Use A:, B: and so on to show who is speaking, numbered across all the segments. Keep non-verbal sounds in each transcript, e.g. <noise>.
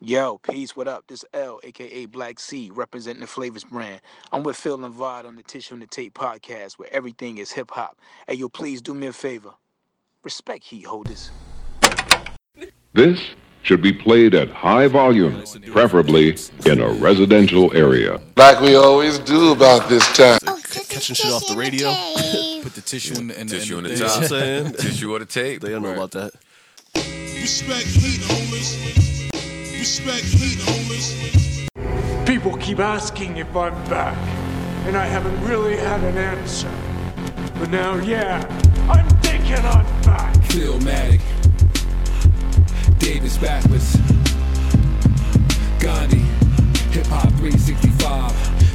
A: Yo, peace, what up? This L, aka Black C, representing the Flavors brand. I'm with Phil and Vod on the Tissue and the Tape podcast, where everything is hip hop. Hey, yo, please do me a favor. Respect heat holders.
B: This should be played at high volume, preferably in a residential area.
C: Like we always do about this time.
D: catching shit off the radio. <laughs>
E: Put the tissue in the, in
D: Tissue
E: in
D: in the
E: thing.
D: top. saying? <laughs>
E: tissue or the tape.
D: They don't know about that.
F: Respect heat holders. Respect heat holders.
G: People keep asking if I'm back, and I haven't really had an answer. But now, yeah, I'm thinking I'm back.
H: Philmatic. Davis backwards. Gandhi. Hip Hop 365.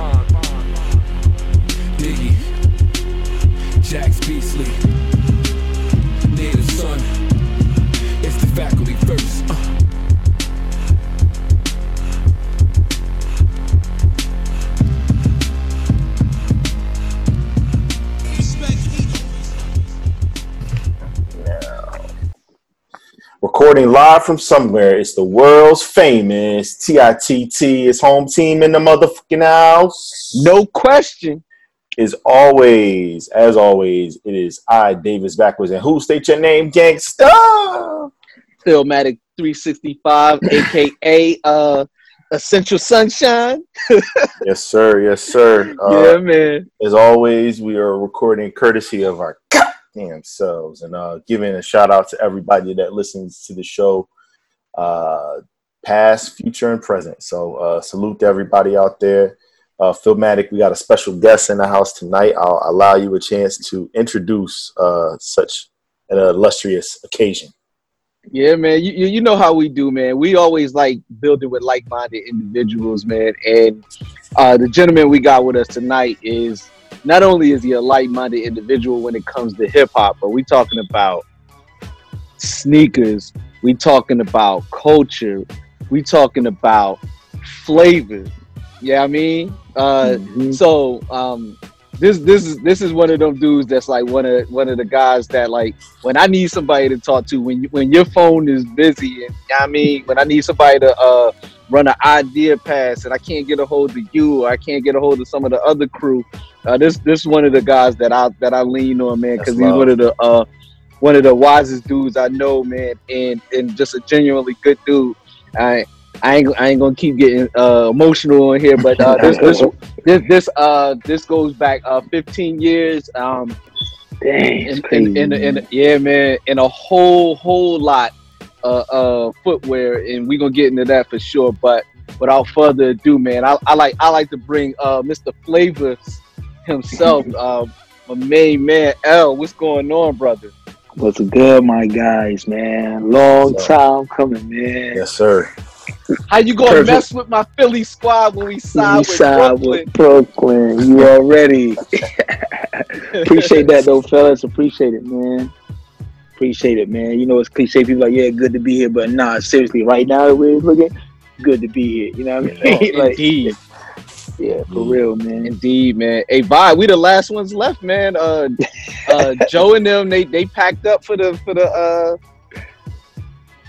H: bond. Diggy, Jax Beasley, Native Son.
I: Recording live from somewhere. It's the world's famous TITT. It's home team in the motherfucking house.
J: No question.
I: Is always, as always, it is I, Davis backwards. And who state your name, gangsta?
J: Philmatic 365, aka uh Essential Sunshine. <laughs>
I: Yes, sir. Yes, sir.
J: yeah,
I: Uh,
J: man.
I: as always, we are recording courtesy of our goddamn selves and uh, giving a shout out to everybody that listens to the show, uh, past, future, and present. So, uh, salute to everybody out there. Uh, Philmatic, we got a special guest in the house tonight. I'll allow you a chance to introduce uh, such an illustrious occasion.
J: Yeah, man. You, you know how we do, man. We always like building with like-minded individuals, man. And uh, the gentleman we got with us tonight is not only is he a light-minded individual when it comes to hip hop, but we talking about sneakers. We talking about culture. We talking about flavor. Yeah, I mean, uh, so um, this this is this is one of them dudes that's like one of one of the guys that like when I need somebody to talk to when you, when your phone is busy and I mean when I need somebody to uh, run an idea pass and I can't get a hold of you or I can't get a hold of some of the other crew. Uh, this this is one of the guys that I that I lean on, man, because he's one of the uh, one of the wisest dudes I know, man, and and just a genuinely good dude. I I ain't I ain't gonna keep getting uh, emotional on here, but uh, this this <laughs> this this uh this goes back uh 15 years. Um,
K: Dang,
J: in, in, in, in, yeah, man, and a whole whole lot uh, uh footwear, and we gonna get into that for sure. But without further ado, man, I, I like I like to bring uh Mr. Flavors himself, uh, <laughs> my main man L. What's going on, brother?
K: What's good, my guys, man? Long
I: What's
K: time coming, man.
I: Yes, sir.
J: How you gonna
K: Perfect.
J: mess with my Philly squad when we side
K: We
J: with
K: side
J: Brooklyn?
K: with Brooklyn. You <laughs> already <laughs> appreciate that though, fellas. Appreciate it, man. Appreciate it, man. You know it's cliche. People like, yeah, good to be here, but nah, seriously, right now the way it's looking, good to be here. You know what I mean? like,
J: Indeed.
K: Yeah, for real, man.
J: Indeed, man. Hey, bye. We the last ones left, man. Uh, uh, <laughs> Joe and them, they they packed up for the for the uh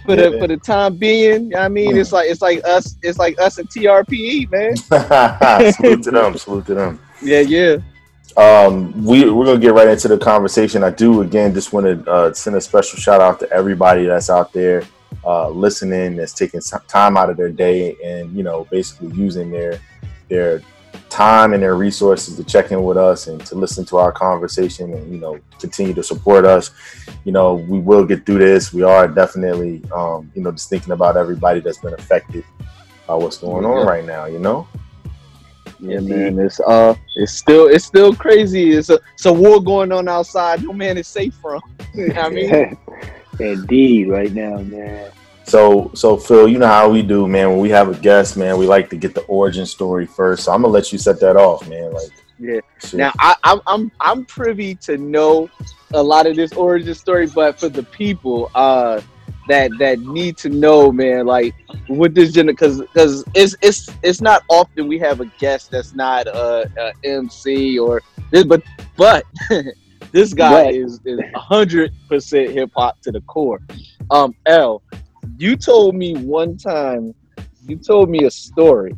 J: for the
I: Yeah.
J: for the time being. You know what I mean, it's like it's like us, it's like us and TRPE, man. <laughs>
I: salute to them. <laughs> Salute to them.
J: Yeah, yeah.
I: Um, we we're gonna get right into the conversation. I do again just want to uh, send a special shout out to everybody that's out there uh, listening, that's taking some time out of their day, and you know, basically using their their time and their resources to check in with us and to listen to our conversation and you know continue to support us you know we will get through this we are definitely um, you know just thinking about everybody that's been affected by what's going on right now you know
J: Yeah, man. It's uh, it's still it's still crazy. It's a it's a war going on outside. No man is safe from. <laughs> You know what I mean, <laughs>
K: Indeed, right now, man.
I: So, so Phil, you know how we do, man. When we have a guest, man, we like to get the origin story first. So I'm gonna let you set that off, man. Like,
J: yeah.
I: shit.
J: Now I, I'm I'm I'm privy to know a lot of this origin story, but for the people uh that that need to know, man, like with this gender, because because it's it's it's not often we have a guest that's not a, a MC or this, but but <laughs> this guy
K: Right.
J: is is hundred percent hip hop to the core. Um, L, you told me one time, you told me a story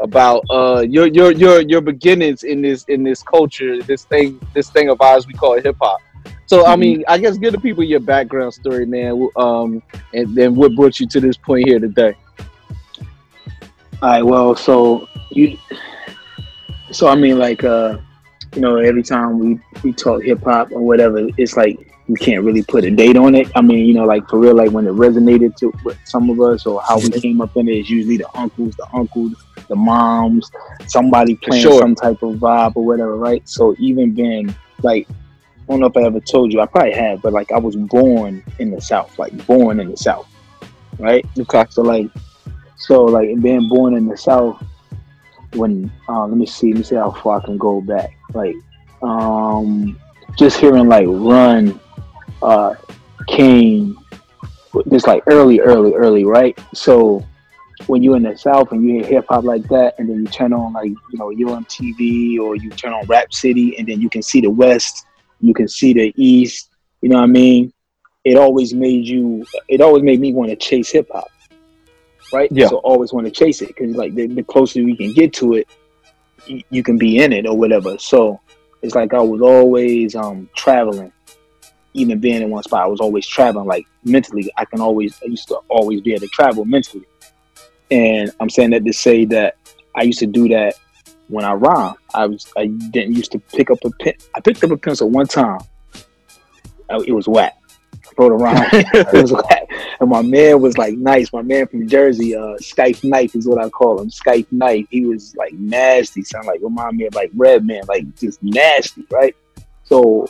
J: about uh your your your your beginnings in this in this culture, this thing this thing of ours we call hip hop. So I mean, I guess give the people your background story, man. Um, and then what brought you to this point here today?
K: All right, well, so you, so I mean, like, uh, you know, every time we we talk hip hop or whatever, it's like we can't really put a date on it. I mean, you know, like for real, like when it resonated to with some of us or how we came up in it is usually the uncles, the uncles, the moms, somebody playing
J: sure.
K: some type of vibe or whatever, right? So even being like, I don't know if I ever told you, I probably have, but like I was born in the South, like born in the South, right?
J: Okay.
K: So like, so like being born in the South, when uh, let me see, let me see how far I can go back. Like, um, just hearing like Run, uh, King, just like early, early, early, right? So when you're in the South and you hear hip hop like that, and then you turn on like you know you're on TV or you turn on Rap City, and then you can see the West, you can see the East. You know what I mean? It always made you. It always made me want to chase hip hop, right?
J: Yeah.
K: So always want to chase it because like the, the closer we can get to it, y- you can be in it or whatever. So it's like I was always um traveling, even being in one spot. I was always traveling. Like mentally, I can always. I used to always be able to travel mentally. And I'm saying that to say that I used to do that when I rhyme. I was I didn't used to pick up a pen. I picked up a pencil one time. Uh, It was whack. I wrote a rhyme. <laughs> it was whack. And my man was like nice. My man from Jersey, uh, Skype Knife is what I call him. Skype Knife. He was like nasty. Sound like remind me of like Redman, like just nasty, right? So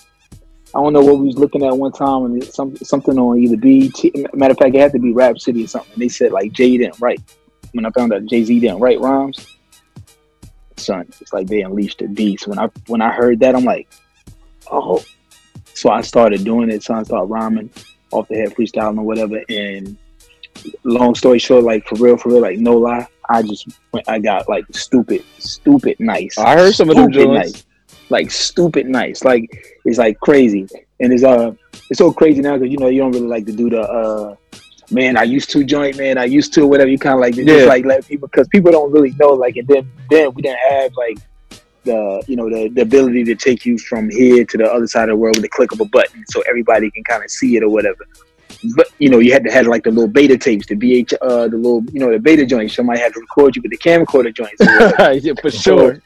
K: I don't know what we was looking at one time, and some, something on either BT. Matter of fact, it had to be Rap City or something. And they said like Jay didn't write. When I found out Jay Z didn't write rhymes, son, it's like they unleashed the beast. When I when I heard that, I'm like, oh. So I started doing it. So I started rhyming off the head, freestyling or whatever. And long story short, like for real, for real, like no lie, I just went, I got like stupid, stupid nice.
J: I heard some of them joints.
K: nice. Like stupid nice. Like it's like crazy. And it's uh it's so crazy now because you know you don't really like to do the uh man I used to joint man I used to whatever you kind of like to
J: Yeah.
K: just like let people because people don't really know like and then then we didn't have like the you know the, the ability to take you from here to the other side of the world with the click of a button so everybody can kind of see it or whatever but you know you had to have like the little beta tapes the BH uh the little you know the beta joints somebody had to record you with the camcorder joints <laughs>
J: yeah, for sure.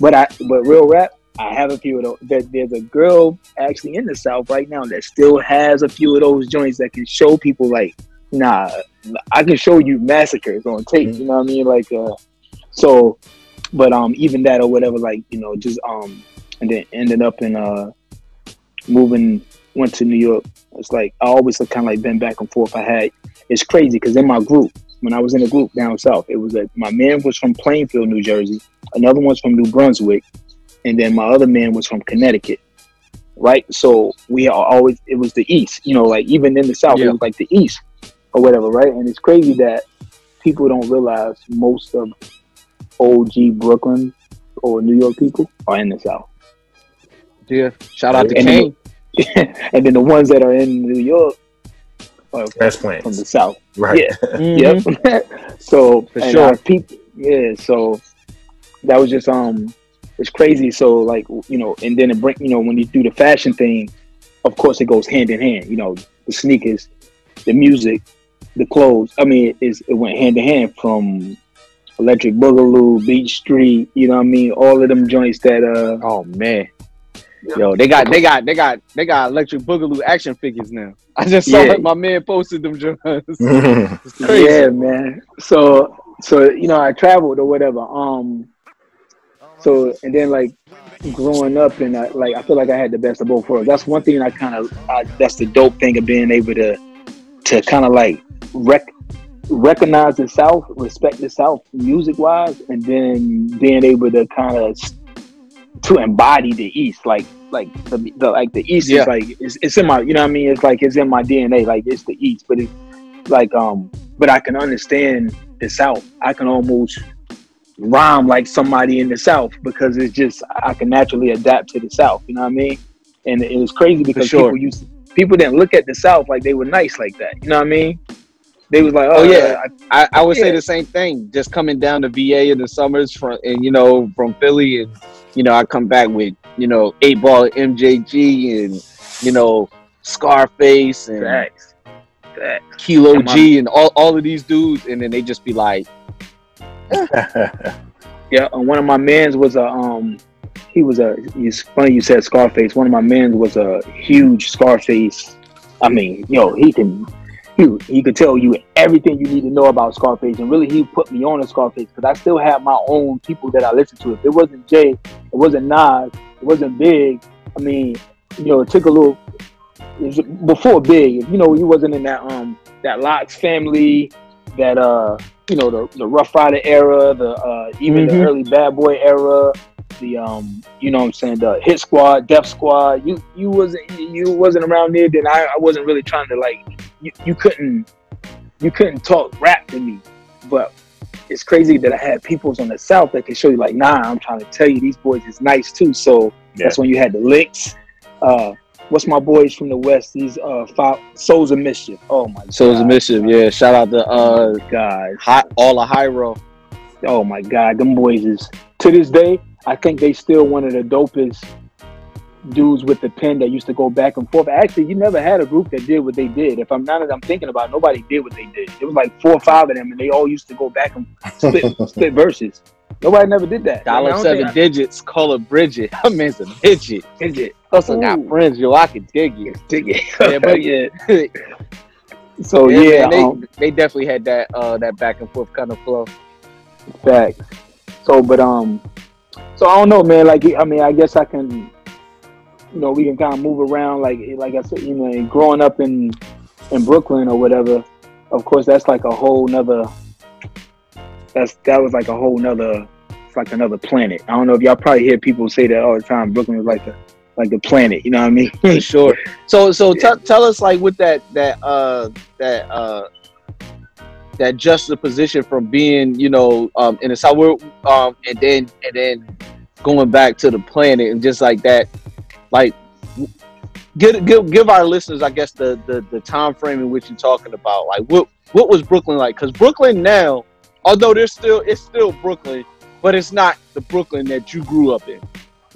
K: But I, but real rap, I have a few of those. There, there's a girl actually in the South right now that still has a few of those joints that can show people like, nah, I can show you massacres on tape. You know what I mean? Like, uh, so, but um, even that or whatever, like you know, just um, and then ended up in uh, moving, went to New York. It's like I always kind of like been back and forth. I had it's crazy because in my group, when I was in a group down south, it was that my man was from Plainfield, New Jersey, another one's from New Brunswick, and then my other man was from Connecticut. Right, so we are always it was the East, you know, like even in the South,
J: Yeah.
K: it was like the East or whatever, right? And it's crazy that people don't realize most of OG Brooklyn or New York people are in the South.
J: Yeah. Shout out to
K: And
J: Kane.
K: then, <laughs> and then the ones that are in New York are
I: Transplants.
K: from the South.
I: Right.
K: Yeah. <laughs>
J: Mhm.
K: Yep. <laughs> so
J: For sure.
K: our peop- yeah. So that was just um, it's crazy. So like you know, and then it bring you know when you do the fashion thing, of course it goes hand in hand. You know, the sneakers, the music, the clothes. I mean, it's, it went hand in hand from Electric Boogaloo, Beat Street. You know what I mean? All of them joints that. uh
J: Oh man. Yo, they got they got they got they got electric boogaloo action figures now. <laughs> I just saw
K: Yeah.
J: it. My man posted them joints. <laughs>
K: Yeah, man. So so you know, I traveled or whatever. Um. So and then like growing up and I, like I feel like I had the best of both worlds. That's one thing I kind of that's the dope thing of being able to to kind of like rec- recognize the South, respect the South music wise, and then being able to kind of to embody the East, like like the, the like the East
J: Yeah.
K: is like it's, it's in my you know what I mean. It's like it's in my DNA. Like it's the East, but it's like um, but I can understand the South. I can almost rhyme like somebody in the South because it's just I can naturally adapt to the South. You know what I mean? And it was crazy because
J: sure.
K: people used people didn't look at the South like they were nice like that. You know what I mean? They was like, oh,
J: Oh yeah,
K: I-
J: I, would say the same thing. Just coming down to VA in the summers from and you know from Philly and you know I come back with you know eight ball MJG and you know Scarface and
K: facts, facts.
J: Kilo
K: And my-
J: G and all, all of these dudes and then they just be like <laughs>
K: Yeah, and one of my mans was a um he was a it's funny you said Scarface. One of my mans was a huge Scarface. I mean, yo, know, he can he, he could tell you everything you need to know about Scarface and really he put me on a Scarface because I still have my own people that I listen to. If it wasn't Jay, it wasn't Nas, it wasn't Big. I mean, you know, it took a little before Big, you know, he wasn't in that um that LOX family, that uh you know the, the Ruff Ryder era, the uh even the
J: Mhm.
K: early Bad Boy era, the um you know what I'm saying the Hit Squad, Def Squad. You you wasn't you wasn't around there. Then I, I wasn't really trying to like you, you couldn't you couldn't talk rap to me, but. It's crazy that I had peoples on the south that can show you like, nah, I'm trying to tell you these boys is nice too. So that's when you had the licks. Uh, what's my boys from the west? These uh, five Souls of Mischief. Oh my
J: Souls of Mischief. Yeah, shout out to uh
K: guys.
J: high, all of Hiero.
K: Oh my God, them boys is to this day. I think they still one of the dopest dudes with the pen that used to go back and forth. Actually, you never had a group that did what they did. If I'm not, I'm thinking about, it, nobody did what they did. It was like four or five of them, and they all used to go back and split, <laughs> split verses. Nobody never did that.
J: Dollar seven
K: think
J: digits, call her Bridget. <laughs> I mean, a digit.
K: I- Is it?
J: Also got friends, yo. I can dig it. <laughs>
K: Dig it.
J: Yeah, but-
K: yeah. <laughs> So
J: yeah,
K: yeah,
J: man, they,
K: um,
J: they definitely had that uh that back and forth kind of flow.
K: Facts. So, but um, so I don't know, man. Like, I mean, I guess I can, you know, we can kind of move around. Like, like I said, you know, growing up in in Brooklyn or whatever. Of course, that's like a whole nother. That's that was like a whole nother. It's like another planet. I don't know if y'all probably hear people say that all the time. Brooklyn is like a like the planet. You know what I mean?
J: For sure. So so <laughs> tell tell us like with that that uh that uh that juxtaposition from being you know um in the south um and then and then going back to the planet and just like that like give give give our listeners I guess the the the time frame in which you're talking about like what what was Brooklyn like because Brooklyn now although there's still it's still Brooklyn but it's not the Brooklyn that you grew up in.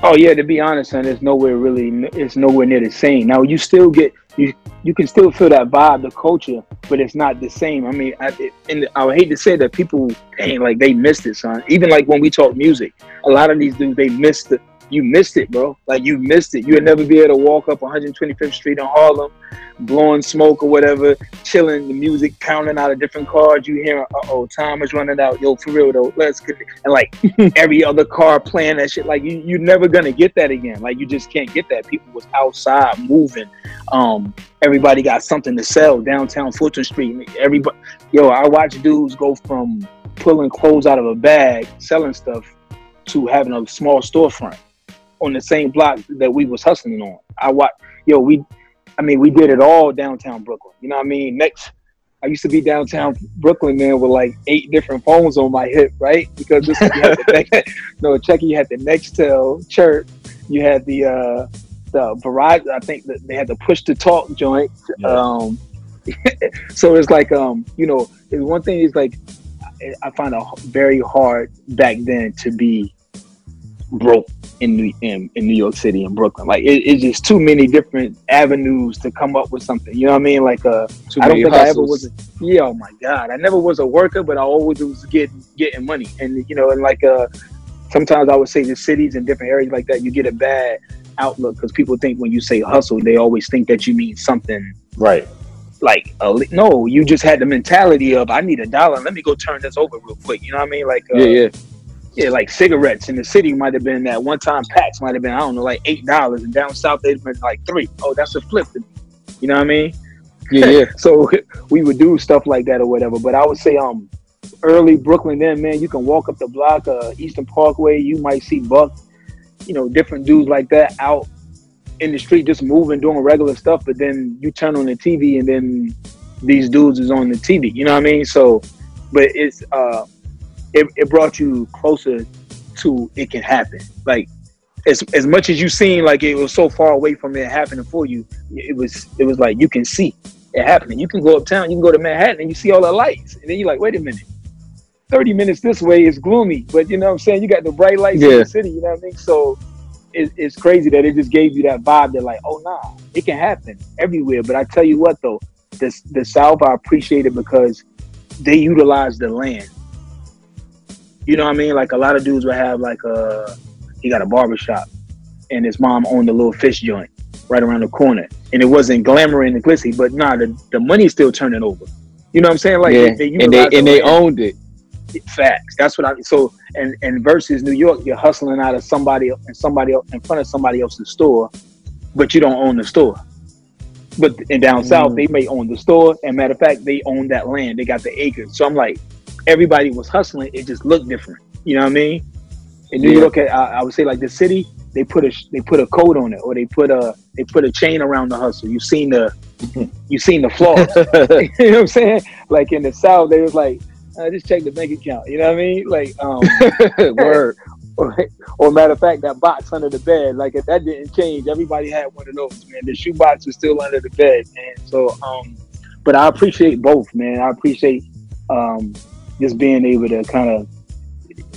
K: Oh yeah, to be honest, son, it's nowhere really. It's nowhere near the same. Now you still get you. You can still feel that vibe, the culture, but it's not the same. I mean, I, and I would hate to say that people, ain't like they missed it, son. Even like when we talk music, a lot of these dudes they missed it. You missed it, bro. Like you missed it. You'd never be able to walk up 125th Street in Harlem, blowing smoke or whatever, chilling, the music pounding out of different cars. You hearing, uh oh, time is running out. Yo, for real though, let's get it. And like <laughs> every other car playing that shit. Like you, you're never gonna get that again. Like you just can't get that. People was outside moving. Um, everybody got something to sell downtown Fulton Street. Everybody, yo, I watch dudes go from pulling clothes out of a bag, selling stuff, to having a small storefront on the same block that we was hustling on. I watch, yo, we, I mean, we did it all downtown Brooklyn. You know what I mean? Next. I used to be downtown Brooklyn, man, with like eight different phones on my hip, right? Because this, you had the, <laughs> no, check, you had the Nextel chirp, you had the uh the Verizon. I think that they had the push to talk joint. Um, <laughs> so it's like um, you know, one thing is like I- I find it very hard back then to be broke in New in, in New York City and Brooklyn. Like it, it's just too many different avenues to come up with something. You know what I mean? Like uh,
J: Too
K: I don't think I ever was. A, yeah, oh my god, I never was a worker, but I always was getting getting money. And you know, and like uh, sometimes I would say the cities and different areas like that, you get a bad outlook because people think when you say hustle, they always think that you mean something
I: Right.
K: like a no. You just had the mentality of I need a dollar. Let me go turn this over real quick. You know what I mean? Like uh,
J: Yeah, yeah.
K: Yeah, like cigarettes in the city might have been that one time packs might have been I don't know like eight dollars, and down south they'd been like three. Oh, that's a flip. to me. You know what I mean?
J: Yeah, yeah. <laughs>
K: so <laughs> we would do stuff like that or whatever. But I would say um early Brooklyn then man, you can walk up the block, uh Eastern Parkway, you might see Buck, you know, different dudes like that out in the street just moving, doing regular stuff, but then you turn on the TV and then these dudes is on the TV. You know what I mean? So but it's uh it, it brought you closer to it can happen. Like as as much as you seen like it was so far away from it happening for you, it was it was like you can see it happening. You can go uptown, you can go to Manhattan and you see all the lights. And then you're like, wait a minute. 30 minutes this way is gloomy, but you know what I'm saying? You got the bright lights in the city, you know what I mean? So it, it's crazy that it just gave you that vibe that like, oh nah, it can happen everywhere. But I tell you what though, the the South I appreciate it because they utilize the land. You know what I mean? Like a lot of dudes would have like a he got a barber shop and his mom owned a little fish joint right around the corner. And it wasn't glamour and glitzy, but nah, the, the money's still turning over. You know what I'm saying? Like
J: yeah.
K: they, they
J: and they and they owned it.
K: Facts. That's what I. So and and versus New York, you're hustling out of somebody and somebody else in front of somebody else's store, but you don't own the store. But in down south,
J: Mm.
K: they may own the store, and matter of fact, they own that land. They got the acres. So I'm like, everybody was hustling. It just looked different. You know what I mean? In New
J: Yeah.
K: York, I, I would say like the city, they put a they put a code on it, or they put a they put a chain around the hustle. You've seen the <laughs> you seen the flaws. <laughs> <laughs> you know what I'm saying? Like in the South, they was like, uh, just check the bank account. You know what I mean? Like, um,
J: Word.
K: or, or matter of fact, that box under the bed, like if that didn't change, everybody had one of those, man. The shoe box was still under the bed, man. So, um, but I appreciate both, man. I appreciate um, just being able to kind of.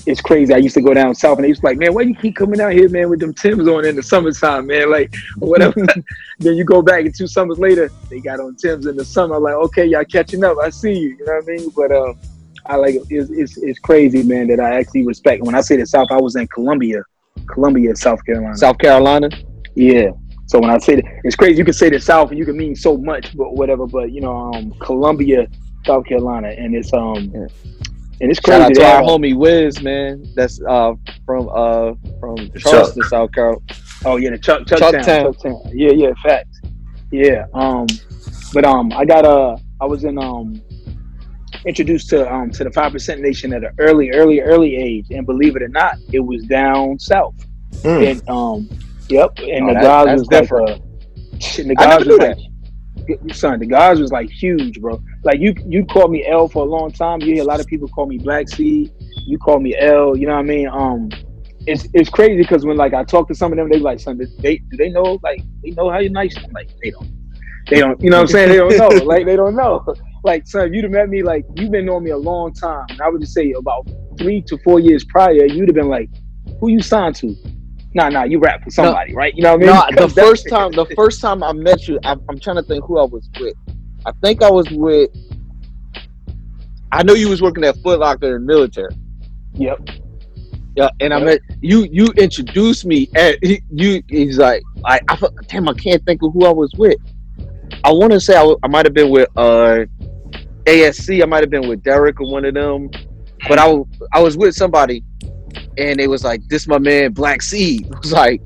K: It's crazy. I used to go down south, and they used to like, man, why you keep coming out here, man, with them Tims on in the summertime, man, <laughs> like whatever. <laughs> <laughs> then you go back, and two summers later, they got on Tims in the summer. I'm like, okay, y'all catching up. I see you. You know what I mean? But um, I like it's, it's, it's crazy, man, that I actually respect. When I say the South, I was in Columbia, Columbia, South Carolina.
J: South Carolina.
K: Yeah. So when I say that, it's crazy. You can say the South and you can mean so much, but whatever. But you know, um, Columbia, South Carolina, and it's um, and it's
J: Shout
K: crazy.
J: out to our homie Wiz, man. That's uh from uh from Charleston, South Carolina.
K: Oh yeah, the Chuck Chuck,
J: Chuck
K: Town,
J: Town.
K: Chuck Town. Yeah, yeah, facts. Yeah. Um, but um, I got uh, I was in um, introduced to um to the Five Percent Nation at an early, early, early age, and believe it or not, it was down south.
I: Mm.
K: And um, yep, and
J: Oh,
K: the
J: that-
K: guys
J: that's
K: was
J: different.
K: like, uh, shit, the
J: I
K: guys
J: never
K: was
J: knew
K: like, son, the guys was like huge, bro. Like you, you called me L for a long time. You hear a lot of people call me Black Sea. You call me L. You know what I mean? Um, it's it's crazy because when like I talk to some of them, they like, son, they do they know like they know how you nice? I'm like, they don't. They don't. You know what I'm saying? They don't know. <laughs> Like they don't know. <laughs> Like, son, if you'd have met me, like you've been knowing me a long time. And I would just say about three to four years prior, you'd have been like, who you signed to? Nah, nah, you rap for somebody, right? You know what I mean?
J: No, the first time, the <laughs> first time I met you, I'm, I'm trying to think who I was with. I think I was with. I know you was working at Foot Locker in the military.
K: Yep.
J: Yeah, and I
K: Yep.
J: met you. You introduced me, and he, you. He's like, I, I, damn, I can't think of who I was with. I want to say I, I might have been with uh, ASC. I might have been with Derek or one of them, but I, I was with somebody, and it was like, this my man Black Seed. <laughs> It was like,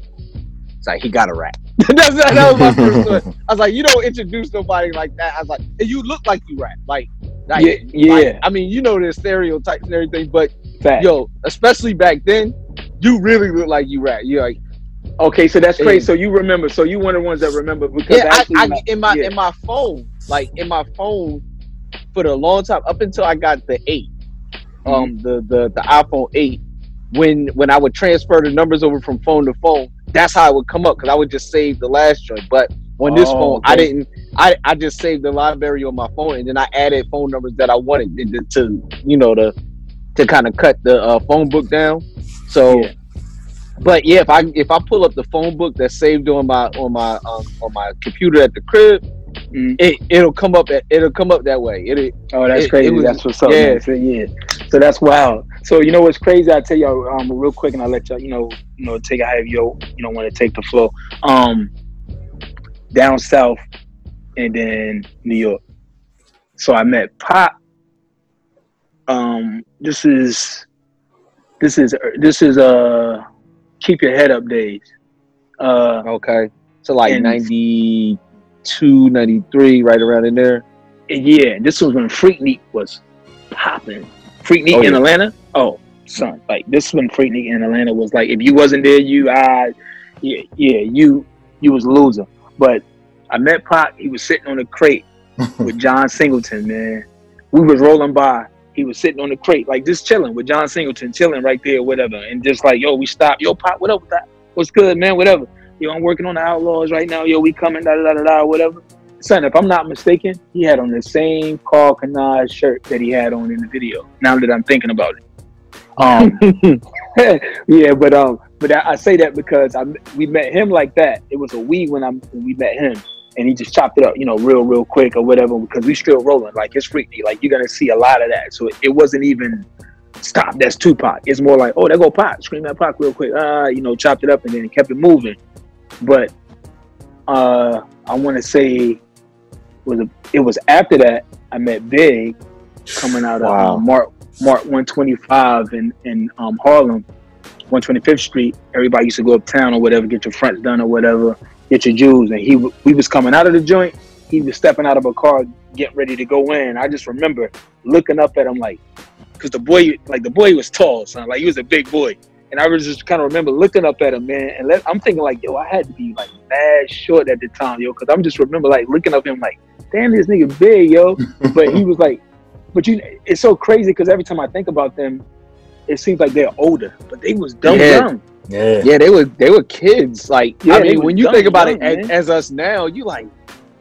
J: it's like he got a rap. <laughs> That's, that, that was my first <laughs> one. I was like, you don't introduce nobody like that. I was like, and you look like you rap. Like, like
K: Yeah, yeah.
J: like, I mean, you know the stereotypes and everything, but
K: Fact.
J: yo, especially back then, you really look like you rap. You're like,
K: Okay, so that's crazy. So you remember? So you one of the ones that remember because
J: yeah, I,
K: actually,
J: I,
K: I-
J: in my
K: yeah.
J: in my phone, like in my phone, for the long time up until I got the 8 um, the the the iPhone eight. When when I would transfer the numbers over from phone to phone, that's how it would come up because I would just save the last joint. But on this
K: Oh,
J: phone, I didn't. I I just saved the library on my phone, and then I added phone numbers that I wanted to, to you know to to kind of cut the uh, phone book down. So
K: Yeah.
J: But yeah, if I if I pull up the phone book that's saved on my on my um, on my computer at the crib, it it'll come up at, it'll come up that way. It
K: Oh, that's
J: it-
K: crazy.
J: it was-
K: that's what's up.
J: yeah.
K: So, yeah. So that's wild. So you know what's crazy? I tell y'all um real quick, and I'll let y'all you know you know take a have yo you know want to take the flow. Um, down south, and then New York. So I met Pac. Um, this is this is this is uh keep your head up days. Uh,
J: okay. So like
K: and-
J: 92, 93, right around in there.
K: And yeah, this was when Freaknik was popping. Freaknik
J: Oh,
K: in
J: yeah.
K: Atlanta. Oh, son, like this when Freaknik in Atlanta was like, if you wasn't there, you I, yeah, yeah, you you was a loser. But I met Pac. He was sitting on a crate <laughs> with John Singleton. Man, we was rolling by. He was sitting on the crate, like just chilling with John Singleton, chilling right there, whatever. And just like, yo, we stopped. Yo, Pac, what up with that? What's good, man? Whatever. Yo, I'm working on the Outlawz right now. Yo, we coming, da da da da whatever. Son, if I'm not mistaken, he had on the same Karl Kani shirt that he had on in the video. Now that I'm thinking about it. Um, <laughs> <laughs> yeah, but um, but I, I say that because I we met him like that. It was a we when I when we met him, and he just chopped it up, you know, real real quick or whatever. Because we still rolling, like it's freaky. Like you're gonna see a lot of that. So it wasn't even stop. That's Tupac. It's more like oh, there go Pac, scream at Pac real quick. Ah, you know, chopped it up and then kept it moving. But uh, I want to say was a, it was after that I met Big coming out of
J: Wow.
K: um, Mart Mart 125 in in um, Harlem, 125th Street. Everybody used to go uptown or whatever, get your fronts done or whatever, get your jewels. And he we was coming out of the joint. He was stepping out of a car, getting ready to go in. I just remember looking up at him like, because the boy like the boy was tall, son. Like he was a big boy. And I was just kind of remember looking up at him, man. And let, I'm thinking like, yo, I had to be like mad short at the time, yo, because I'm just remember like looking up at him like, damn, this nigga big, yo. <laughs> but he was like, but you, it's so crazy because every time I think about them, it seems like they're older, but they was dumb
J: Yeah.
K: young.
I: Yeah.
J: Yeah, they were they were kids. Like
K: Yeah,
J: I mean, when you think about
K: young,
J: it as, as us now, you like,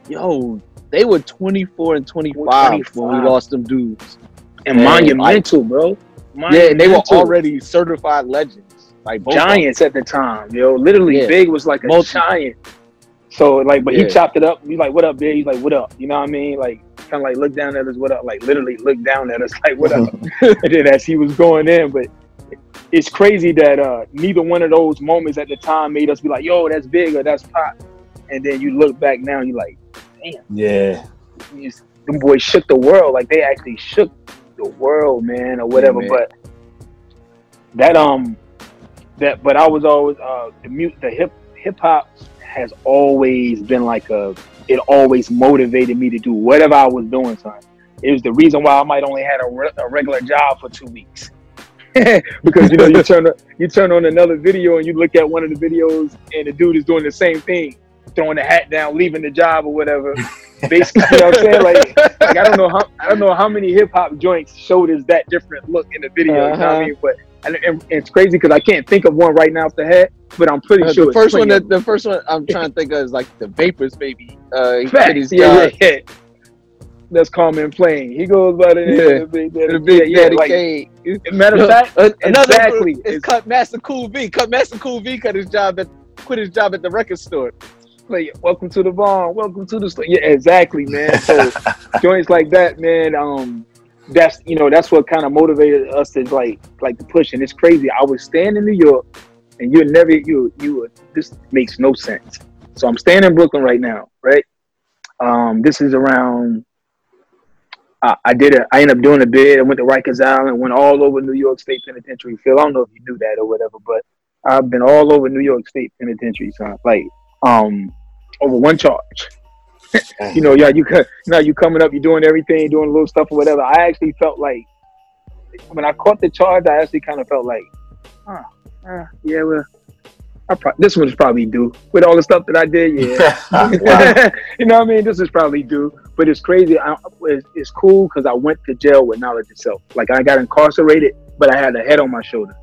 J: yo, they were 24 and 25, when we lost them dudes.
K: And
J: Man,
K: monumental, bro.
J: Yeah, and they were
K: Monumental.
J: already certified legends. Like both of them.
K: giants at the time, yo. Literally,
J: Yeah.
K: Big was like a
J: Multi-
K: giant. So like, but
J: Yeah.
K: he chopped it up. He's like, "What up, Big?" He's like, "What up?" You know what I mean? Like, kind of like look down at us, "What up?" Like literally look down at us, <laughs> like, "What up?" <laughs> and then as he was going in, but it's crazy that uh neither one of those moments at the time made us be like, "Yo, that's Big" or "That's Pac," and then you look back now, and you're like, "Damn."
I: Yeah.
K: these them boys shook the world. Like they actually shook the world, man, or whatever.
J: man.
K: but that um that but I was always uh the mute the hip hip hop has always been like a it always motivated me to do whatever I was doing, son. It was the reason why I might only had a, re- a regular job for two weeks. <laughs> because you know you turn you turn on another video and you look at one of the videos and the dude is doing the same thing, throwing the hat down, leaving the job or whatever. Basically, you know what I'm saying? Like, like I don't know how I don't know how many hip hop joints showed us that different look in the video. You know what
J: Uh-huh.
K: I mean? But and, and it's crazy because I can't think of one right now off the head, but I'm pretty
J: Uh,
K: sure
J: the
K: it's
J: first one that the first one I'm trying to think of is like the Vapors baby. Uh, he
K: of
J: quit
K: them.
J: his
K: Facts. Yeah, yeah, yeah. That's Common Plain. He goes by the name
J: Yeah.
K: of the Big Daddy.
J: The big
K: yeah,
J: daddy
K: like, matter of fact,
J: uh, another
K: exactly.
J: is Cut Master Cool V. Cut Master Cool V cut his job at quit his job at the record store.
K: Like welcome to the barn, welcome to the store. Yeah, exactly, man. So <laughs> joints like that, man. Um, that's you know that's what kind of motivated us to like like to push. And it's crazy. I was staying in New York, and you're never you you this makes no sense. So I'm staying in Brooklyn right now, right? Um, this is around. I, I did a. I ended up doing a bid. I went to Rikers Island, went all over New York State Penitentiary. Phil, I don't know if you knew that or whatever, but I've been all over New York State Penitentiary, son. Like, um, over one charge. <laughs> you know, yeah, you co- now you coming up, you're doing everything, doing a little stuff or whatever. I actually felt like when I caught the charge, I actually kind of felt like, huh, uh, yeah, well, I pro- this one's probably due with all the stuff that I did. Yeah, <laughs> <laughs> you know what I mean. This is probably due, but it's crazy. I, it's, it's cool because I went to jail with knowledge itself. Like I got incarcerated, but I had a head on my shoulder,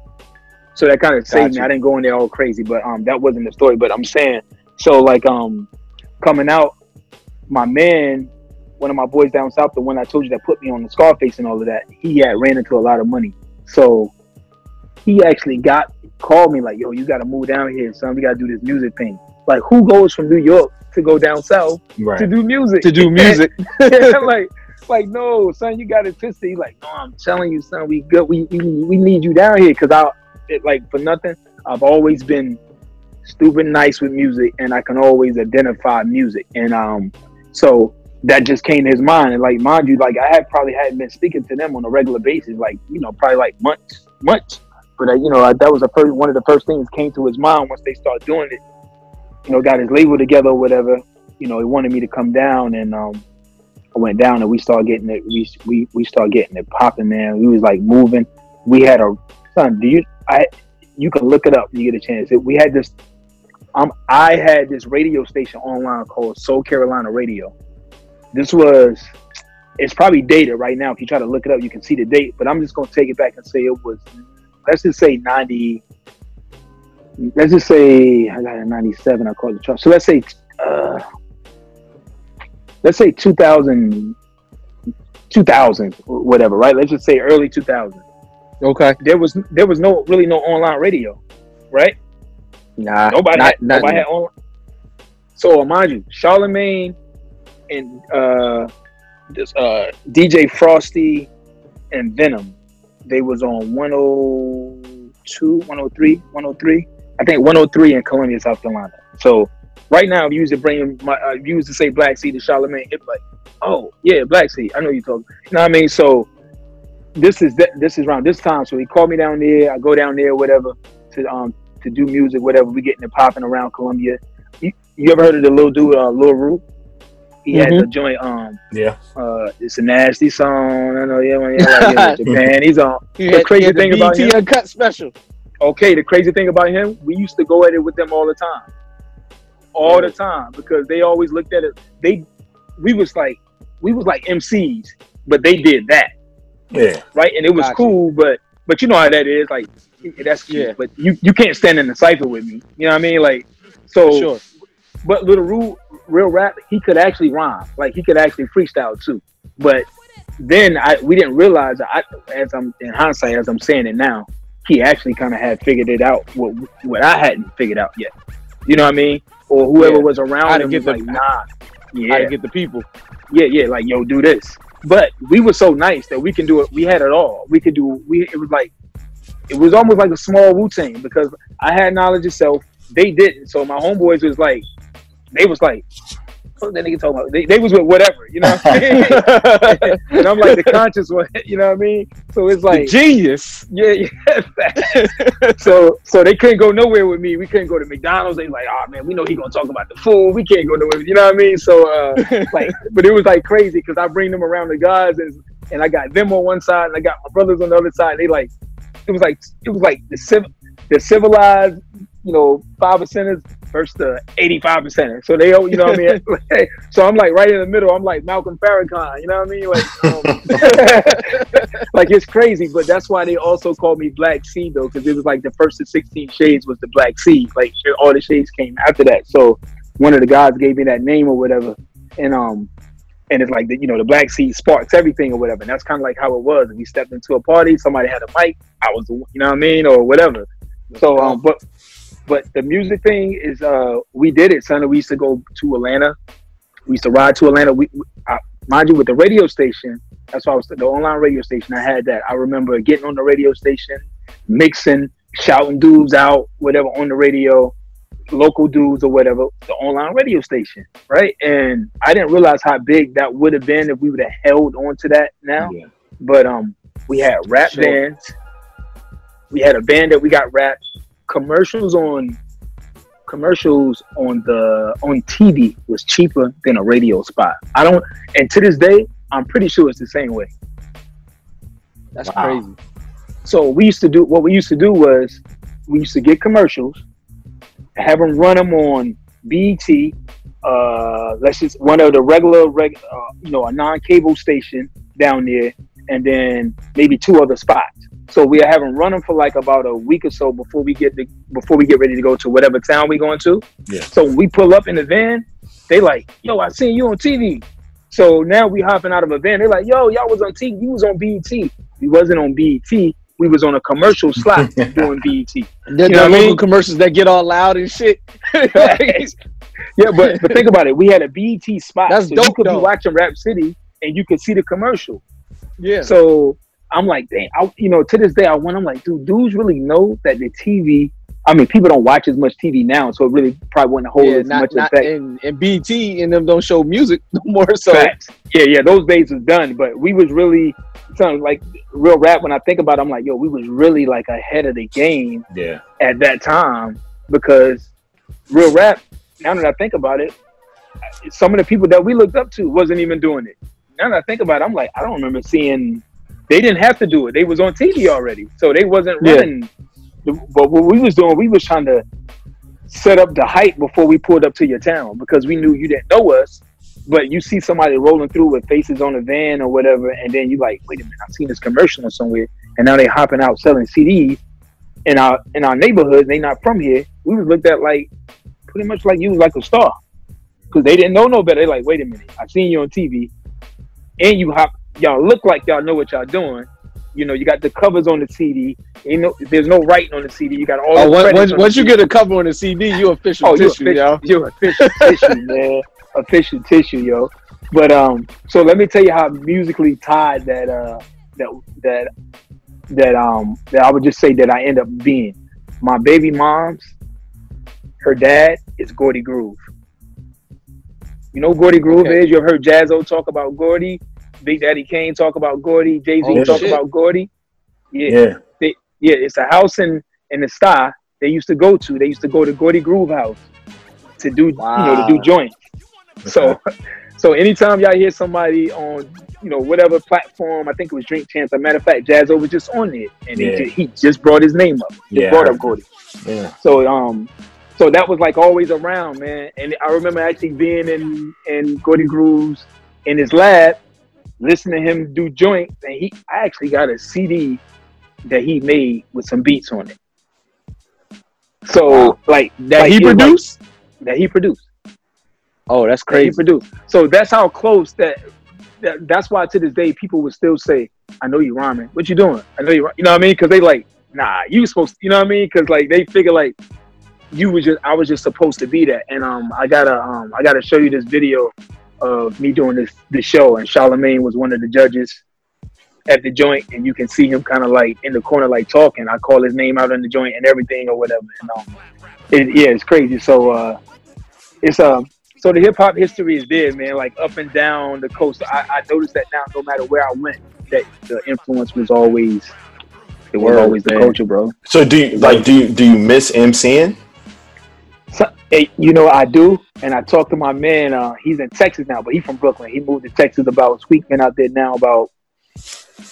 K: so that kind of saved me. I didn't go in there all crazy, but um, that wasn't the story. But I'm saying, so like um, coming out, my man, one of my boys down south, the one I told you that put me on the Scarface and all of that, he had ran into a lot of money. So he actually got called me like, "Yo, you got to move down here, son. We got to do this music thing." Like, who goes from New York to go down south
I: Right.
K: to do music?
J: to do <laughs> music.
K: I'm like, like no, son, you got it twisted. He's like, no, I'm telling you, son, we good. We we, we need you down here because I, it, like, for nothing, I've always been stupid nice with music, and I can always identify music, and um, so that just came to his mind, and like, mind you, like, I had probably hadn't been speaking to them on a regular basis, like, you know, probably like months, months, but uh, you know, I, that was the first one of the first things came to his mind once they started doing it. You know, got his label together or whatever. You know, he wanted me to come down, and um, I went down and we started getting it. We we we started getting it popping, man. We was like moving. We had a son. Do you? I you can look it up when you get a chance. It, we had this. Um, I had this radio station online called Soul Carolina Radio. This was. It's probably dated right now. If you try to look it up, you can see the date. But I'm just gonna take it back and say it was. Let's just say ninety. Let's just say I got a ninety-seven. I called the chart. So let's say. Uh, let's say 2000 2000 whatever right let's just say early 2000
J: Okay.
K: there was there was no really no online radio right
J: Nah.
K: nobody
J: not,
K: had,
J: not
K: nobody had online so mind you charlemagne and uh this uh dj frosty and venom they was on 102 103 103 i think 103 in columbia south carolina. So right now if you used to bring my uh, if you used to say black sea to charlemagne be like oh yeah black sea i know you talking you know what i mean? So this is th- this is around this time. So he called me down there i go down there whatever to um to do music whatever we getting it popping around columbia you, you ever heard of the little dude uh lil Ru? he had
J: Mhm.
K: the joint um
I: Yeah.
K: uh it's a nasty song i know yeah, man, yeah, like, yeah, <laughs> japan he's on
J: He
K: the
J: had- he
K: crazy
J: had the
K: thing about him
J: Uncut special.
K: okay, the crazy thing about him, we used to go at it with them all the time, all the time, because they always looked at it. They, we was like, we was like MCs, but they did that,
I: Yeah.
K: right? And it was
J: Gotcha.
K: cool, but but you know how that is, like that's cute,
J: Yeah.
K: but you you can't stand in the cipher with me, you know what I mean? Like, so,
J: sure.
K: but Little Ru, real rap, he could actually rhyme, like he could actually freestyle too, but. Then I we didn't realize that I, as I'm in hindsight, as I'm saying it now, he actually kind of had figured it out what what I hadn't figured out yet. You know what I mean? Or whoever
J: Yeah.
K: was around him
J: get
K: was
J: the-
K: like, nah, yeah,
J: to get the people.
K: yeah, yeah, like yo, do this. But we were so nice that we can do it. We had it all. We could do. We it was like it was almost like a small Wu Tang because I had knowledge of self. They didn't. So my homeboys was like, they was like, what that nigga talking about? They, they was with whatever, you know. What I mean? <laughs> and I'm like the conscious one, <laughs> you know what I mean? So it's like
J: Genius.
K: yeah, yeah. so so they couldn't go nowhere with me. We couldn't go to McDonald's. They like, oh man, we know he gonna talk about the food. We can't go nowhere. You know what I mean? So uh, <laughs> like, but it was like crazy because I bring them around the guys and and I got them on one side and I got my brothers on the other side. They like, it was like it was like the civ- the civilized, you know, five percenters versus the eighty five percenter. So they, you know what I mean? <laughs> <laughs> so I'm like right in the middle. I'm like Malcolm Farrakhan. You know what I mean? Like. Um, <laughs> like it's crazy, but that's why they also called me Black Sea though, because it was like the first of sixteen shades was the Black Sea. Like all the shades came after that. So one of the guys gave me that name or whatever, and um, and it's like the, you know the Black Sea sparks everything or whatever. And that's kind of like how it was. If we stepped into a party, somebody had a mic, I was you know what I mean or whatever. So um, but but the music thing is uh, we did it, son. We used to go to Atlanta. We used to ride to Atlanta. We, we I, mind you, with the radio station. That's why I was the online radio station. I had that. I remember getting on the radio station, mixing, shouting dudes out, whatever on the radio, local dudes or whatever. The online radio station, right? And I didn't realize how big that would have been if we would have held on to that now.
I: Yeah.
K: But um, we had rap
J: Sure.
K: bands. We had a band that we got rap commercials on commercials on the on TV was cheaper than a radio spot. I don't, and to this day, I'm pretty sure it's the same way.
J: That's
I: Wow.
J: crazy.
K: So we used to do what we used to do was we used to get commercials, have them run them on BT. Uh, let's just one of the regular, reg, uh, you know, a non-cable station down there, and then maybe two other spots. So we have them run them for like about a week or so before we get the before we get ready to go to whatever town we're going to.
I: Yeah.
K: So we pull up in the van, they like, yo, I seen you on TV. So now we hopping out of a van. They're like, yo, y'all was on TV. You was on BET. We wasn't on BET. We we was on a commercial slot <laughs> doing BET.
J: The,
K: You know
J: the
K: what I mean?
J: commercials that get all loud and shit.
K: Yeah, but but think about it. We had a BET spot.
J: That's
K: so you
J: dope,
K: could
J: though.
K: be watching Rap City and you could see the commercial.
J: yeah.
K: So I'm like, dang, I, you know, to this day, I went, I'm like, dude, dudes really know that the TV. I mean, people don't watch as much TV now, so it really probably wouldn't hold
J: yeah,
K: as
J: not,
K: much
J: not,
K: effect.
J: and, and BT and them don't show music <laughs> no more. So
K: Facts. Yeah, yeah, those days was done. But we was really something like real rap. When I think about, it, I'm like, yo, we was really like ahead of the game
I: Yeah.
K: at that time because real rap. Now that I think about it, some of the people that we looked up to wasn't even doing it. Now that I think about it, I'm like, I don't remember seeing. They didn't have to do it. They was on TV already, so they wasn't
J: Yeah.
K: running. But what we was doing, we was trying to set up the hype before we pulled up to your town because we knew you didn't know us. But you see somebody rolling through with faces on a van or whatever, and then you like, wait a minute, I've seen this commercial or somewhere, and now they hopping out selling CDs in our in our neighborhood. They not from here. We was looked at like pretty much like you was like a star because they didn't know no better. They like, wait a minute, I seen you on TV, and you hop. Y'all look like y'all know what y'all doing. You know, you got the covers on the CD. You know, there's no writing on the CD. You got all.
J: oh,
K: the
J: once, once, you
K: CD.
J: get a cover on the CD, you <laughs> official
K: Oh, you
J: tissue,
K: official,
J: yo.
K: you're official <laughs> tissue, man. Official tissue, yo. But um, so let me tell you how musically tied that uh that that that um that I would just say that I end up being. My baby mom's, her dad is Gordy Groove. You know Gordy Groove
J: Okay.
K: is? You've heard Jaz-O talk about Gordy? Big Daddy Kane talk about Gordy. Jay Z
J: Oh,
K: talk
J: shit.
K: about Gordy. Yeah,
I: Yeah.
K: they, yeah, it's a house in in the star they used to go to. They used to go to Gordy Groove House to do you know to do
J: Wow.
K: joints. So <laughs> so anytime y'all hear somebody on you know whatever platform, I think it was Drink Champs. As a matter of fact, Jaz-O was just on it, and
I: Yeah.
K: he, ju- he just brought his name up. Just
I: Yeah,
K: brought up Gordy.
I: Yeah.
K: So um, so that was like always around, man. And I remember actually being in in Gordy Groove's in his lab, listening to him do joints, and he I actually got a CD that he made with some beats on it. So like
J: That
K: like,
J: he
K: was like-
J: produced?
K: that he produced
J: oh, that's
K: that he
J: crazy.
K: produced. So that's how close that, that. That's why to this day people would still say, "I know you rhyming. What you doing? I know you." You know what I mean? Because they like, nah, you supposed. To, you know what I mean? Because like they figure like you was just. I was just supposed to be that. And um, I gotta um, I gotta show you this video of me doing this this show, and Charlemagne was one of the judges at the joint, and you can see him kind of like in the corner, like talking. I call his name out in the joint and everything or whatever. And um, it, yeah, it's crazy. So uh, it's um so the hip hop history is there, man. Like up and down the coast. I, I noticed that now, no matter where I went, that the influence was always it was
J: Word,
K: always the culture, bro.
I: So do you like do you do you miss MCing?
K: Hey, you know I do, and I talked to my man. Uh, he's in Texas now, but he's from Brooklyn. He moved to Texas about a week. Been out there now about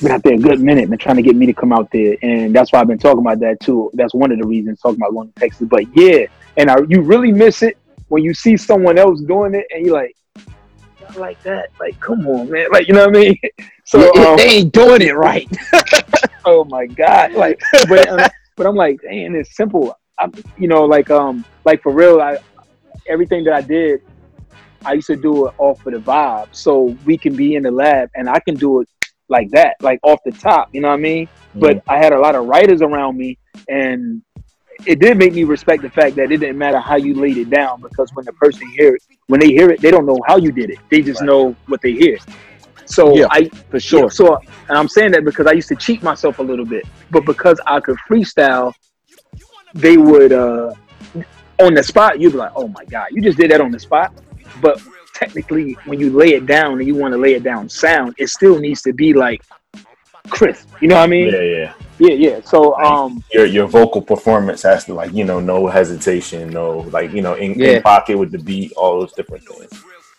K: been out there a good minute. Been trying to get me to come out there, and that's why I've been talking about that too. That's one of the reasons talking about going to Texas. But yeah, and I, you really miss it when you see someone else doing it, and you're like, like that. Like, come on, man. Like, you know what I mean? <laughs> So um,
J: they ain't doing it right. <laughs>
K: oh my god like but uh, <laughs> but i'm like dang it's simple I'm, you know like um like for real i everything that i did i used to do it off of the vibe so we can be in the lab and i can do it like that like off the top you know what i mean? But i had a lot of writers around me and it did make me respect the fact that it didn't matter how you laid it down because when the person hear it when they hear it they don't know how you did it. They just know what they hear. So
J: Yeah,
K: i
J: for sure.
K: yeah, so, and I'm saying that because I used to cheat myself a little bit, but because I could freestyle, they would uh on the spot. You'd be like, "Oh my god, you just did that on the spot." But technically, when you lay it down and you want to lay it down sound, it still needs to be like crisp. You know what I mean?
I: Yeah, yeah.
K: yeah. yeah. So, um,
I: Your your vocal performance has to like you know no hesitation, no like you know in,
K: Yeah.
I: in pocket with the beat, all those different things.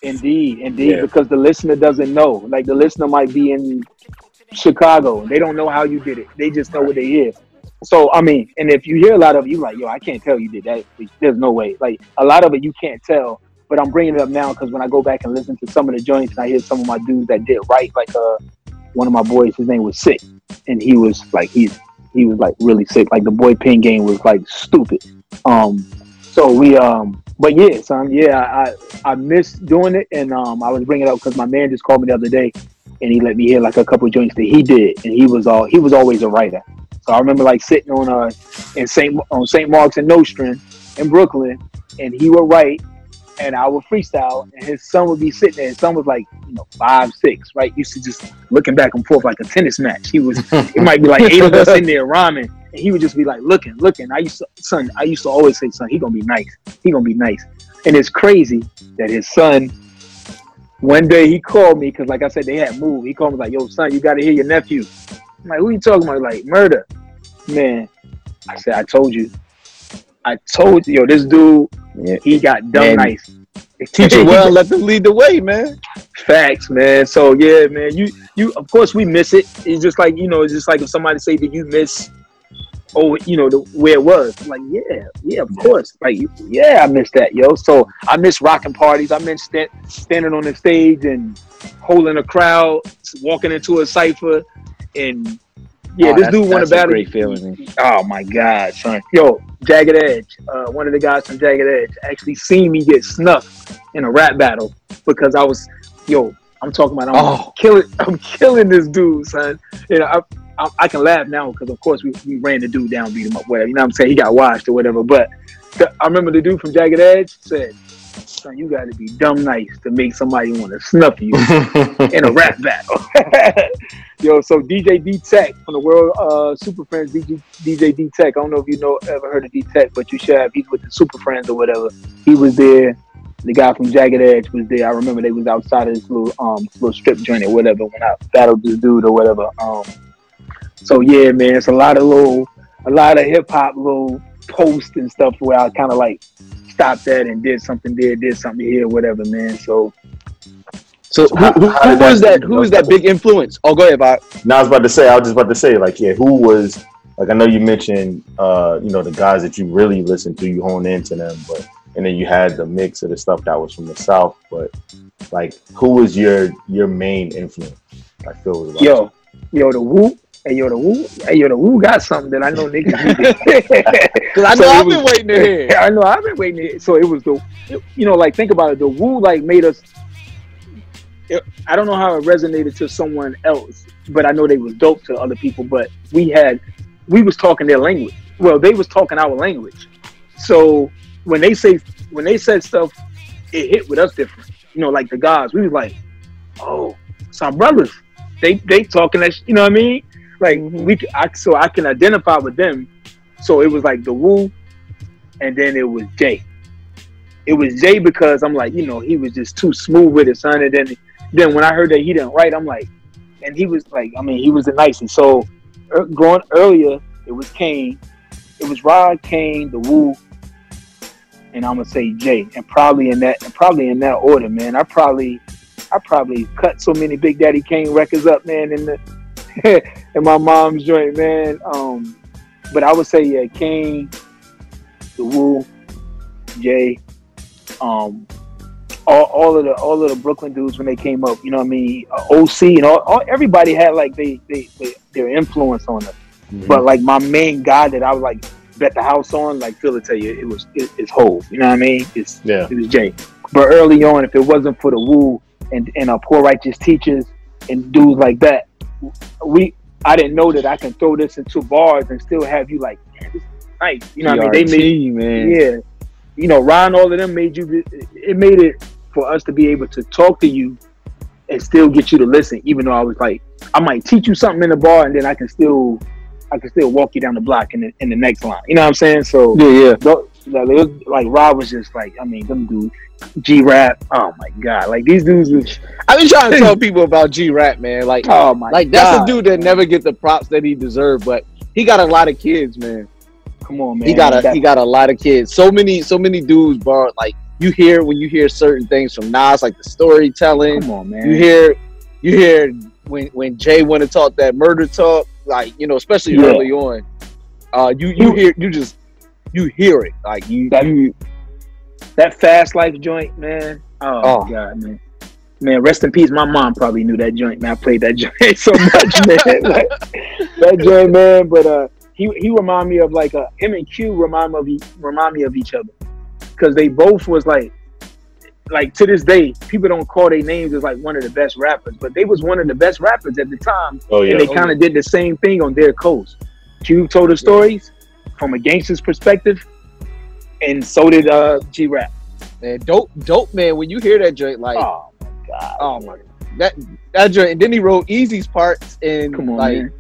K: Indeed, indeed,
I: Yeah.
K: because the listener doesn't know. Like the listener might be in Chicago, they don't know how you did it. They just know what they hear. So I mean, and if you hear a lot of it, you like, yo, I can't tell you did that. There's no way. Like a lot of it, you can't tell. But I'm bringing it up now because when I go back and listen to some of the joints, and I hear some of my dudes that did right, like uh, one of my boys, his name was Sick, and he was like, he's he was like really sick. Like the boy pin game was like stupid. Um, so we um, but yeah, son, yeah, I I miss doing it, and um, I was bringing it up because my man just called me the other day, and he let me hear like a couple joints that he did, and he was all he was always a writer. So I remember like sitting on uh in Saint on Saint Mark's and Nostrand in Brooklyn, and he would write, and I would freestyle, and his son would be sitting there. His son was like you know five six, right? Used to just looking back and forth like a tennis match. He was <laughs> it might be like eight of us in there rhyming, and he would just be like looking, looking. I used to son, I used to always say, son, he gonna be nice. He gonna be nice. And it's crazy that his son. One day he called me because, like I said, they had moved. He called me like, "Yo, son, you got to hear your nephew." I'm like, "Who you talking about?" Like, murder, man. I said, "I told you, I told you, yo, this dude, he got dumb
J: Man,
K: nice.
J: Teach it well, let them lead the way, man.
K: Facts, man. So yeah, man. You you of course we miss it. It's just like you know, it's just like if somebody say that you miss oh you know the where it was. I'm like, yeah, yeah, of course. Like yeah, I miss that, yo. So I miss rocking parties. I miss stand, standing on the stage and holding a crowd, walking into a cipher and yeah,
J: Oh,
K: this dude won a battle.
J: great feeling, man.
K: Oh my god, son. Yo, Jagged Edge, uh, one of the guys from Jagged Edge, actually seen me get snuffed in a rap battle because I was, yo, I'm talking about, I'm
J: Oh.
K: killing, <laughs> I'm killing this dude, son. You know, I, I, I can laugh now because of course we, we ran the dude down, beat him up, whatever. You know what I'm saying? He got washed or whatever. But the, I remember the dude from Jagged Edge said, "Son, you got to be dumb nice to make somebody want to snuff you <laughs> in a rap battle." <laughs> Yo, so DJ D Tech from the World uh, Super Friends, DJ, DJ D Tech. I don't know if you know ever heard of D Tech, but you should have. He's with the Super Friends or whatever. He was there. The guy from Jagged Edge was there. I remember they was outside of this little um little strip joint or whatever when I battled this dude or whatever. Um, so yeah, man, it's a lot of little, a lot of hip hop little posts and stuff where I kind of like stopped that and did something there, did something here, whatever, man. So
J: So who,
I: How-
J: who,
I: how
J: who
I: that-
J: was that? Who was that big influence? Oh, go ahead, Bob.
I: No, I was about to say. I was just about to say, like, yeah, who was like? I know you mentioned, uh, you know, the guys that you really listened to, you hone into them, but and then you had the mix of the stuff that was from the south. But like, who was your your main influence? I feel was about
K: yo, yo, the Wu, hey yo, the Wu, hey yo, the Wu got something that I know niggas need.
J: Because <laughs> I know
K: So
J: I've
K: was-
J: been waiting to hear. <laughs>
K: I know I've been waiting. To hear. So it was the, you know, like think about it. The Wu like made us. it- I don't know how it resonated to someone else, but I know they was dope to other people. But we had, we was talking their language. Well, they was talking our language. So when they say when they said stuff, it hit with us different. You know, like the guys, we was like, oh, some brothers. They they talking that, sh- you know what I mean? Like we, c- I, so I can identify with them. So it was like the Wu, and then it was Jay. It was Jay because I'm like, you know, he was just too smooth with it, son. And then, then when I heard that he didn't write, I'm like, and he was like, I mean, he was the nicest. So er, growing earlier, it was Kane, it was Rod, Kane, the Wu, and I'm gonna say Jay, and probably in that, and probably in that order, man. I probably, I probably cut so many Big Daddy Kane records up, man, in the <laughs> in my mom's joint, man. Um, but I would say yeah, Kane, the Wu, Jay, um, all, all of the all of the Brooklyn dudes when they came up, you know what I mean? Uh, OC and all, all everybody had like they, they, they their influence on us. But like my main guy that I was like bet the house on, like Phil will tell you, it was it, it's Hove. You know what I mean? It's
I: Yeah.
K: it was Jay. But early on, if it wasn't for the Wu and and our poor righteous teachers and dudes like that, we I didn't know that I can throw this into bars and still have you like, man, this is nice. You know what I mean? They made
J: man.
K: yeah. You know, Ron, all of them made you. It made it for us to be able to talk to you and still get you to listen. Even though I was like, I might teach you something in the bar, and then I can still, I can still walk you down the block in the in the next line. You know what I'm saying? So
J: Yeah, yeah.
K: tho- like, was, like Rob was just like, I mean, them dudes, G Rap. Oh my god, like these dudes was.
J: I've been trying to <laughs> tell people about G Rap, man. Like,
K: Oh my
J: like that's
K: God.
J: a dude that never get the props that he deserved, but he got a lot of kids, man.
K: Come on, man.
J: he got a
K: That-
J: he got a lot of kids. So many so many dudes, bro. Like you hear when you hear certain things from Nas, like the storytelling.
K: Come on, man.
J: You hear you hear when when Jay went to talk that murder talk, like you know, especially
K: Yeah.
J: early on. Uh, you you hear you just you hear it like you
K: That-
J: you
K: that fast life joint, man. Oh,
J: Oh.
K: my god, man. Man, rest in peace. My mom probably knew that joint, man. I played that <laughs> joint so much, man. <laughs> Like, that joint, man. But uh, he he remind me of like uh, him and Q remind me of e- remind me of each other because they both was like like to this day people don't call their names as like one of the best rappers, but they was one of the best rappers at the time,
I: Oh yeah.
K: and they kind of did the same thing on their coast. Cube told the stories from a gangster's perspective, and so did uh, G Rap.
J: Man, dope, dope, man. When you hear that joint, like,
K: Oh my god!
J: oh my, that that joint, and then he wrote Eazy's parts, and
K: Come on,
J: like,
K: man.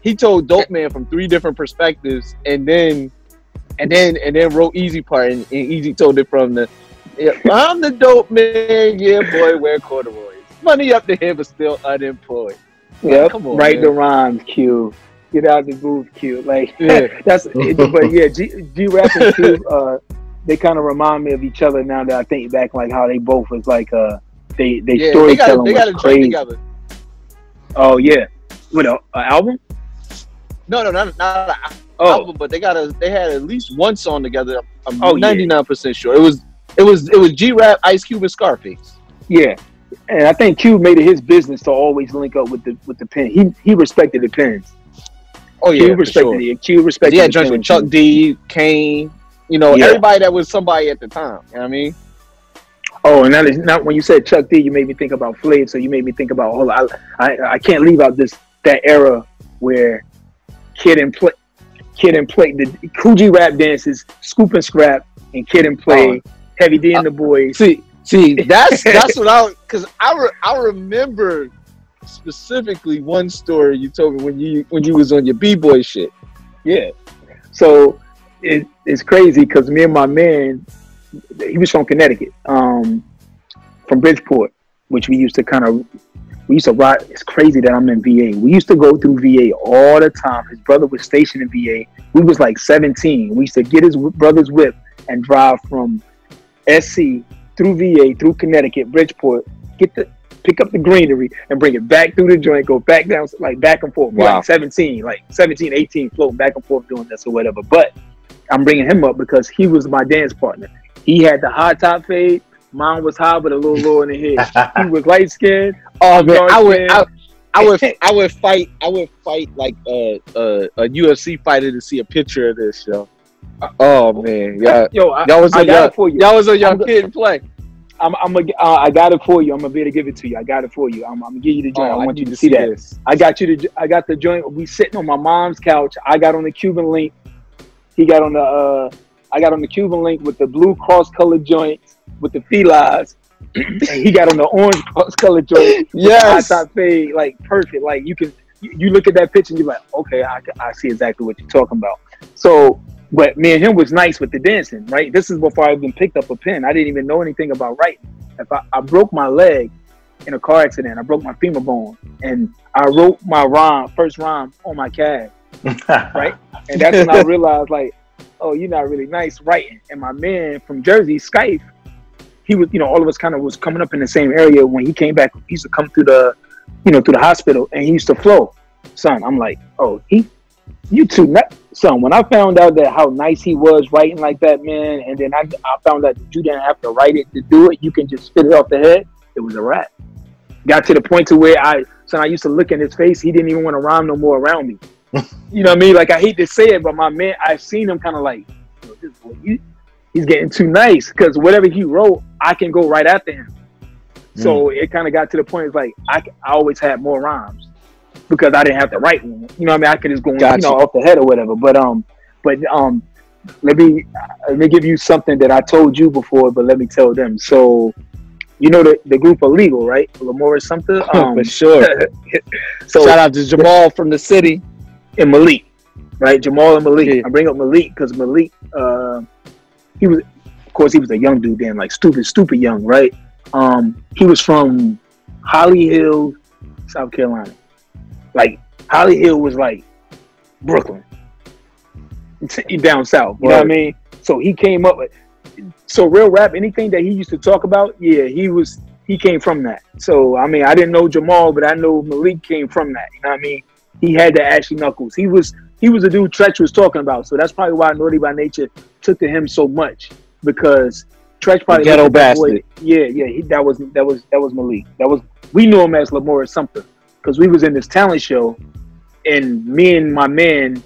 J: he told Dope Man from three different perspectives, and then, and then, and then wrote Eazy part, and, and Easy told it from the, yeah, I'm the Dope Man, yeah, boy, wear corduroys, money up the head, but still unemployed.
K: Yep.
J: Come on,
K: Write
J: man.
K: the rhymes, Q. Get out of the booth, Q. Like
J: Yeah. <laughs>
K: that's. But yeah, G, G Rap and Q, <laughs> uh, they kind of remind me of each other now that I think back, like how they both was like, uh, they they
J: Yeah, they got,
K: storytelling
J: they got
K: was crazy.
J: together.
K: Oh yeah, what a, a album?
J: No, no, not not an
K: Oh.
J: album, but they got a, they had at least one song together. I'm
K: Oh, yeah.
J: 99 percent sure. It was, it was, it was G Rap, Ice Cube, and Scarface.
K: Yeah, and I think Q made it his business to always link up with the with the pen. He he respected the pens.
J: Oh yeah,
K: Q respected
J: sure.
K: it. Q respected.
J: Yeah, with. Chuck D, Kane, you know,
K: Yeah.
J: everybody that was somebody at the time. You know what I mean?
K: Oh, and that is not when you said Chuck D, you made me think about Flav. So you made me think about. Hold on, I, I I can't leave out this that era where Kid and Play, Kid and Play, the Coogee rap dances, Scoob and Scrap, and Kid and Play, oh, Heavy D and the Boys.
J: See, see, that's <laughs> that's what I because I re, I remember specifically one story you told me when you when you was on your b boy shit.
K: Yeah. So it, it's crazy because me and my man, he was from Connecticut, um, from Bridgeport, which we used to kind of, we used to ride. It's crazy that I'm in VA. We used to go through VA all the time. His brother was stationed in VA. We was like 17. We used to get his brother's whip and drive from SC through VA, through Connecticut, Bridgeport, get the pick up the greenery and bring it back through the joint, go back down, like back and forth.
J: Wow.
K: Like 17, like 17, 18, floating back and forth doing this or whatever. But I'm bringing him up because he was my dance partner. He had the high top fade. Mine was high, but a little lower in the head. he was <laughs> light skinned.
J: Oh man, I would. I, I would <laughs> I would fight I would fight like a a, a UFC fighter to see a picture of this yo. Oh man, yeah.
K: Yo, I,
J: Y'all was
K: I
J: a
K: got
J: young,
K: it for you.
J: y'all was a young
K: I'm-
J: kid play.
K: I'm, I'm gonna, uh, I got it for you. I'm gonna be able to give it to you. I got it for you. I'm, I'm gonna give you the joint.
J: Oh,
K: I
J: I
K: want you to see
J: see
K: that.
J: this.
K: I got you the, I got the joint. We sitting on my mom's couch. I got on the Cuban link. He got on the, uh, I got on the Cuban link with the blue cross colored joints with the felines. <clears throat> he got on the orange cross colored joint.
J: Yes.
K: high top fade, like perfect. Like you can, you look at that picture and you're like, okay, I, I see exactly what you're talking about. So, but me and him was nice with the dancing, right? This is before I even picked up a pen. I didn't even know anything about writing. If I, I broke my leg in a car accident, I broke my femur bone, and I wrote my rhyme, first rhyme on my calf, <laughs> right? And that's when I realized, like, oh, you're not really nice writing. And my man from Jersey, Skype, he was, you know, all of us kind of was coming up in the same area. When he came back, he used to come through the, you know, through the hospital, and he used to flow. Son, I'm like, oh, he, you too, nut. Son, when I found out that how nice he was writing like that, man, and then I, I found out that you didn't have to write it to do it, you can just spit it off the head. It was a wrap. Got to the point to where I, son, I used to look in his face. He didn't even want to rhyme no more around me. <laughs> you know what I mean? Like I hate to say it, but my man, I've seen him kind of like, this boy, you, he's getting too nice because whatever he wrote, I can go right after him. So mm. it kind of got to the point. It's like I always had more rhymes because I didn't have to write one. You know what I mean? I could just go, you know, off the head or whatever. But um, but um, let me let me give you something that I told you before, but let me tell them. So, you know the the group illegal, right? Lamora Sumter. <laughs> Um,
J: For sure. <laughs>
K: so
J: Shout out to Jamal from the city.
K: and Malik, right? Jamal and Malik.
J: Yeah.
K: I bring up Malik because Malik, uh, he was, of course, he was a young dude then, like stupid, stupid young, right? Um, he was from Holly Hill, South Carolina. Like Holly Hill was like Brooklyn, down south. You know what I mean? So he came up with. So real rap, anything that he used to talk about, yeah, he was he came from that. So I mean, I didn't know Jamal, but I know Malik came from that. You know what I mean? He had the ashy knuckles. He was he was a dude Treach was talking about. So that's probably why Naughty by Nature took to him so much because Tretch probably
J: ghetto
K: looked at that boy-
J: bastard.
K: Yeah, yeah, he, that was that was that was Malik. That was we knew him as Lamora something because we was in this talent show, and me and my man,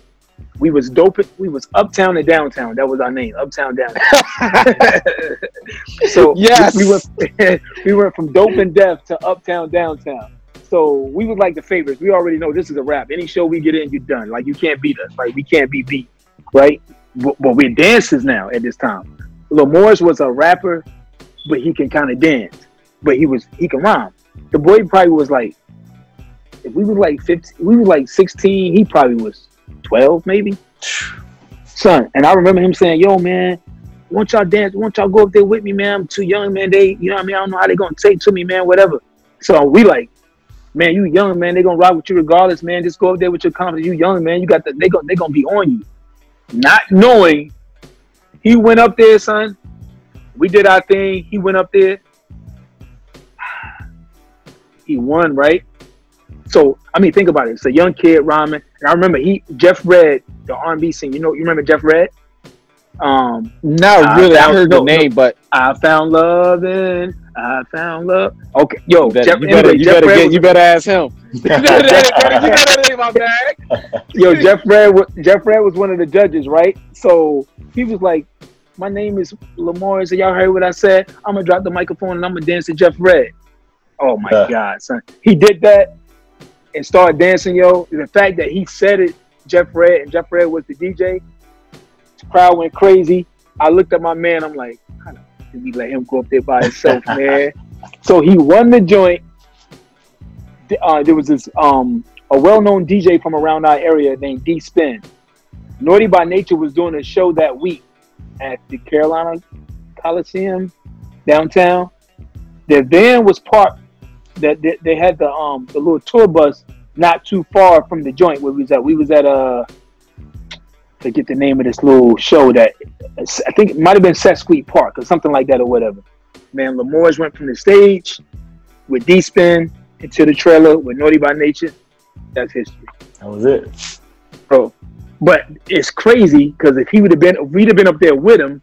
K: we was dope. We was uptown and downtown. That was our name, uptown downtown. <laughs> so
J: Yes.
K: we, we went <laughs> we went from dope and deaf to uptown downtown. So we was like the favorites. We already know this is a rap. Any show we get in, you're done. Like you can't beat us. Like we can't be beat, right? But, but we're dancers now at this time. Lamorris was a rapper, but he can kind of dance. But he was he can rhyme. The boy probably was like, if we was like 15, we was like 16. He probably was 12, maybe. Son, and I remember him saying, "Yo, man, want y'all dance? Want y'all go up there with me, man? I'm too young, man. They, you know what I mean? I don't know how they gonna take to me, man. Whatever." So we like, man, you young, man. They gonna ride with you regardless, man. Just go up there with your confidence. You young, man. You got the. They gonna they gonna be on you. Not knowing, he went up there, son. We did our thing. He went up there. <sighs> He won, right? So I mean, think about it. It's a young kid rhyming, and I remember he Jeff Redd, the R&B singer. You know, you remember Jeff Redd? Um,
J: Not really. I heard the name,
K: no.
J: but
K: I found love and I found love. Okay, yo,
J: you better,
K: Jeff,
J: you better,
K: anyway,
J: you
K: Jeff
J: better
K: Red
J: get,
K: was-
J: you better ask him. <laughs> you better, better, you better my bag. <laughs>
K: Yo, Jeff Redd, Jeff Redd was one of the judges, right? So he was like, "My name is Lamar. So y'all heard what I said? I'm gonna drop the microphone and I'm gonna dance to Jeff Redd." Oh my
I: Yeah. <laughs>
K: God, son! He did that and start dancing. Yo, the fact that he said it, Jeff Redd, and Jeff Redd was the DJ. The crowd went crazy. I looked at my man. I'm like, how did we let him go up there by himself, <laughs> man? So he won the joint. Uh, there was this um a well-known DJ from around our area named D Spin. Naughty by Nature was doing a show that week at the Carolina Coliseum downtown. Their van was parked. That they, they had the um the little tour bus not too far from the joint where we was at. We was at uh forget the name of this little show that I think it might have been Sesquite Park or something like that or whatever. Man, Lamores went from the stage with D Spin into the trailer with Naughty by Nature. That's history,
I: That was it.
K: bro. But it's crazy because if he would have been, if we'd have been up there with him,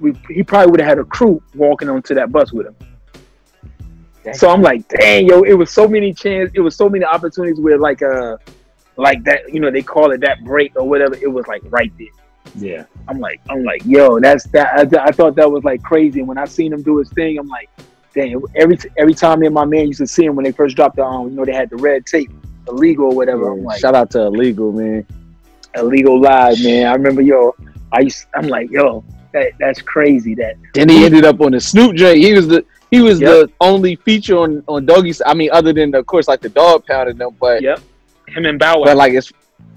K: we he probably would have had a crew walking onto that bus with him. So I'm like, dang, yo, it was so many chance, it was so many opportunities where like uh like that, you know, they call it that break or whatever. It was like right there.
I: Yeah.
K: I'm like, I'm like, yo, that's that. I, I thought that was like crazy. And when I seen him do his thing, I'm like, dang. Every every time me and my man used to see him when they first dropped the, um, you know, they had the red tape, illegal or whatever. I'm like,
J: Shout out to Illegal, man.
K: illegal live, man. I remember, yo, I used, I'm like, yo, that that's crazy. That
J: Then he ended up on the Snoop J. He was the he was
K: Yep.
J: the only feature on on Doggy's. I mean, other than of course like the dog pound and them, but
K: Yep. him and Bow Wow.
J: but like it's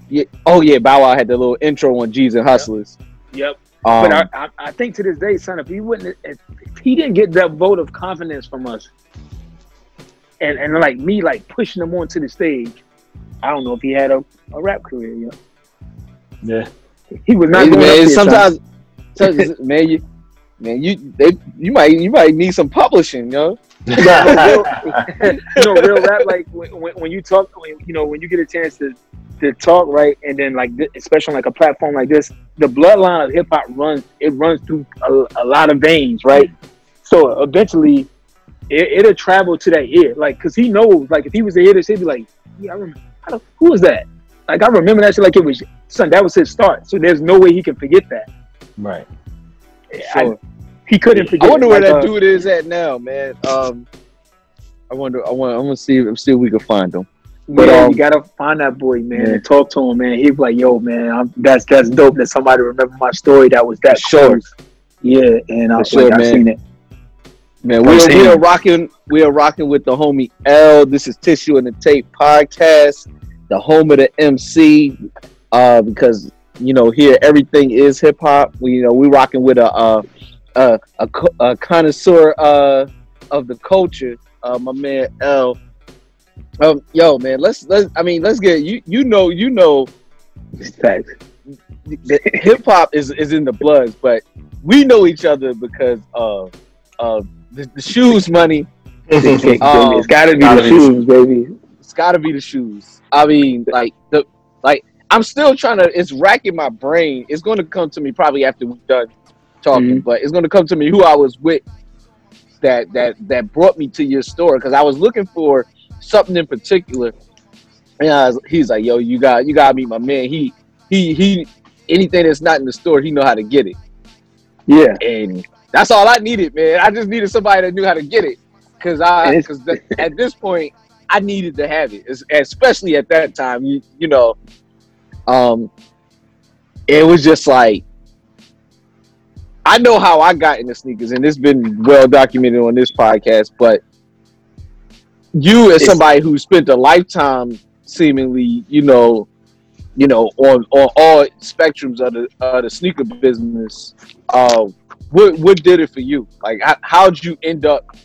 J: yeah, oh yeah, Bow Wow had the little intro on Gz and Hustlas.
K: Yep.
J: Um,
K: but I, I, I think to this day, son, if he wouldn't, if, if he didn't get that vote of confidence from us, and and like me, like pushing him onto the stage, I don't know if he had a, a rap career. You know?
I: Yeah.
K: He was not
J: Hey,
K: going
J: man,
K: there, son.
J: sometimes, <laughs> sometimes- man, you man, you they you might you might need some publishing, yo. <laughs>
K: you know, real rap like when, when, when you talk, when, you know, when you get a chance to to talk right, and then like especially on like a platform like this, the bloodline of hip hop runs it runs through a, a lot of veins, right? So eventually, it, it'll travel to that ear, like because he knows, like if he was to hear this, he'd be like, yeah, I remember. How the, who was that? Like I remember that shit like it was son. That was his start. So there's no way he can forget that.
I: Right.
K: I- he couldn't forget.
J: I wonder where
K: like,
J: that
K: uh,
J: dude is at now, man. Um, I wonder. I want. I'm gonna see. See if we can find him. But,
K: yeah,
J: um,
K: you gotta find that boy, man,
J: yeah.
K: and talk to him, man. Be like, "Yo, man, I'm, that's that's dope that somebody remember my story. That was that
J: short."
K: close." Yeah, and I was
J: sure,
K: like, I
J: man.
K: seen it.
J: Man, we are, we are rocking. We are rocking with the homie L. This is Tissue and the Tape podcast, the home of the MC. Uh, because you know here everything is hip hop. We you know we rocking with a a a, a, a connoisseur uh of the culture. Uh, my man L. Um, yo, man, let's let's. I mean, let's get you. You know, you know, hip hop is is in the bloods, but we know each other because of of the, the shoes money. <laughs> Um,
K: it's gotta be
J: gotta
K: the
J: be-
K: shoes, baby.
J: It's got to be the shoes. I mean, like the I'm still trying to. It's racking my brain. It's going to come to me probably after we're done talking,
K: Mhm.
J: but it's going to come to me who I was with that that that brought me to your store because I was looking for something in particular, and I was, he's like, "Yo, you got you got to meet my man. He he he. Anything that's not in the store, he know how to get it."
K: Yeah,
J: and that's all I needed, man. I just needed somebody that knew how to get it. because I because at this point I needed to have it, especially at that time. You you know, um, it was just like I know how I got into sneakers, and it's been well documented on this podcast. But you, as somebody who spent a lifetime, seemingly, you know, you know, on on all spectrums of the uh, the sneaker business, uh, what what did it for you? Like, how, how'd you end up,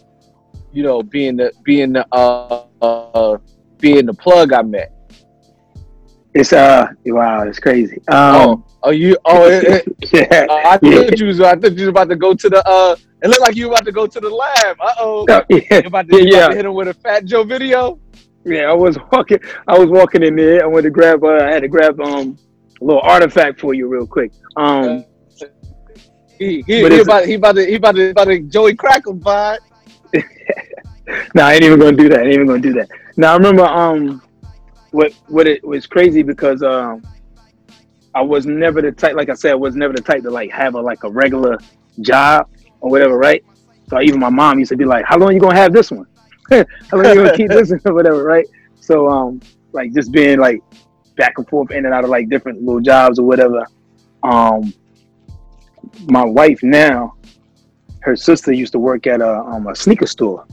J: you know, being the being the uh, uh being the plug I met?
K: It's uh wow, it's crazy. Um,
J: oh, oh, you oh, it, it, <laughs>
K: yeah,
J: uh, I
K: yeah.
J: thought you was I thought you was about to go to the uh. It looked like you were about to go to the lab. Uh oh.
K: Yeah,
J: You about to,
K: yeah,
J: about to hit him with a Fat Joe video?
K: Yeah, I was walking. I was walking in there. I went to grab. Uh, I had to grab um a little artifact for you real quick. Um,
J: He he,
K: But
J: he about he about to he about to, about to Joey Crackle vibe. <laughs>
K: no, I ain't even gonna do that. I ain't even gonna do that. Now I remember um what what it was crazy because um I was never the type. Like I said, I was never the type to like have a like a regular job or whatever, right? So even my mom used to be like, "How long you gonna have this one? <laughs> How long you gonna keep this one or <laughs> whatever?" Right? So um like just being like back and forth in and out of like different little jobs or whatever. Um, my wife now, her sister used to work at a um a sneaker store.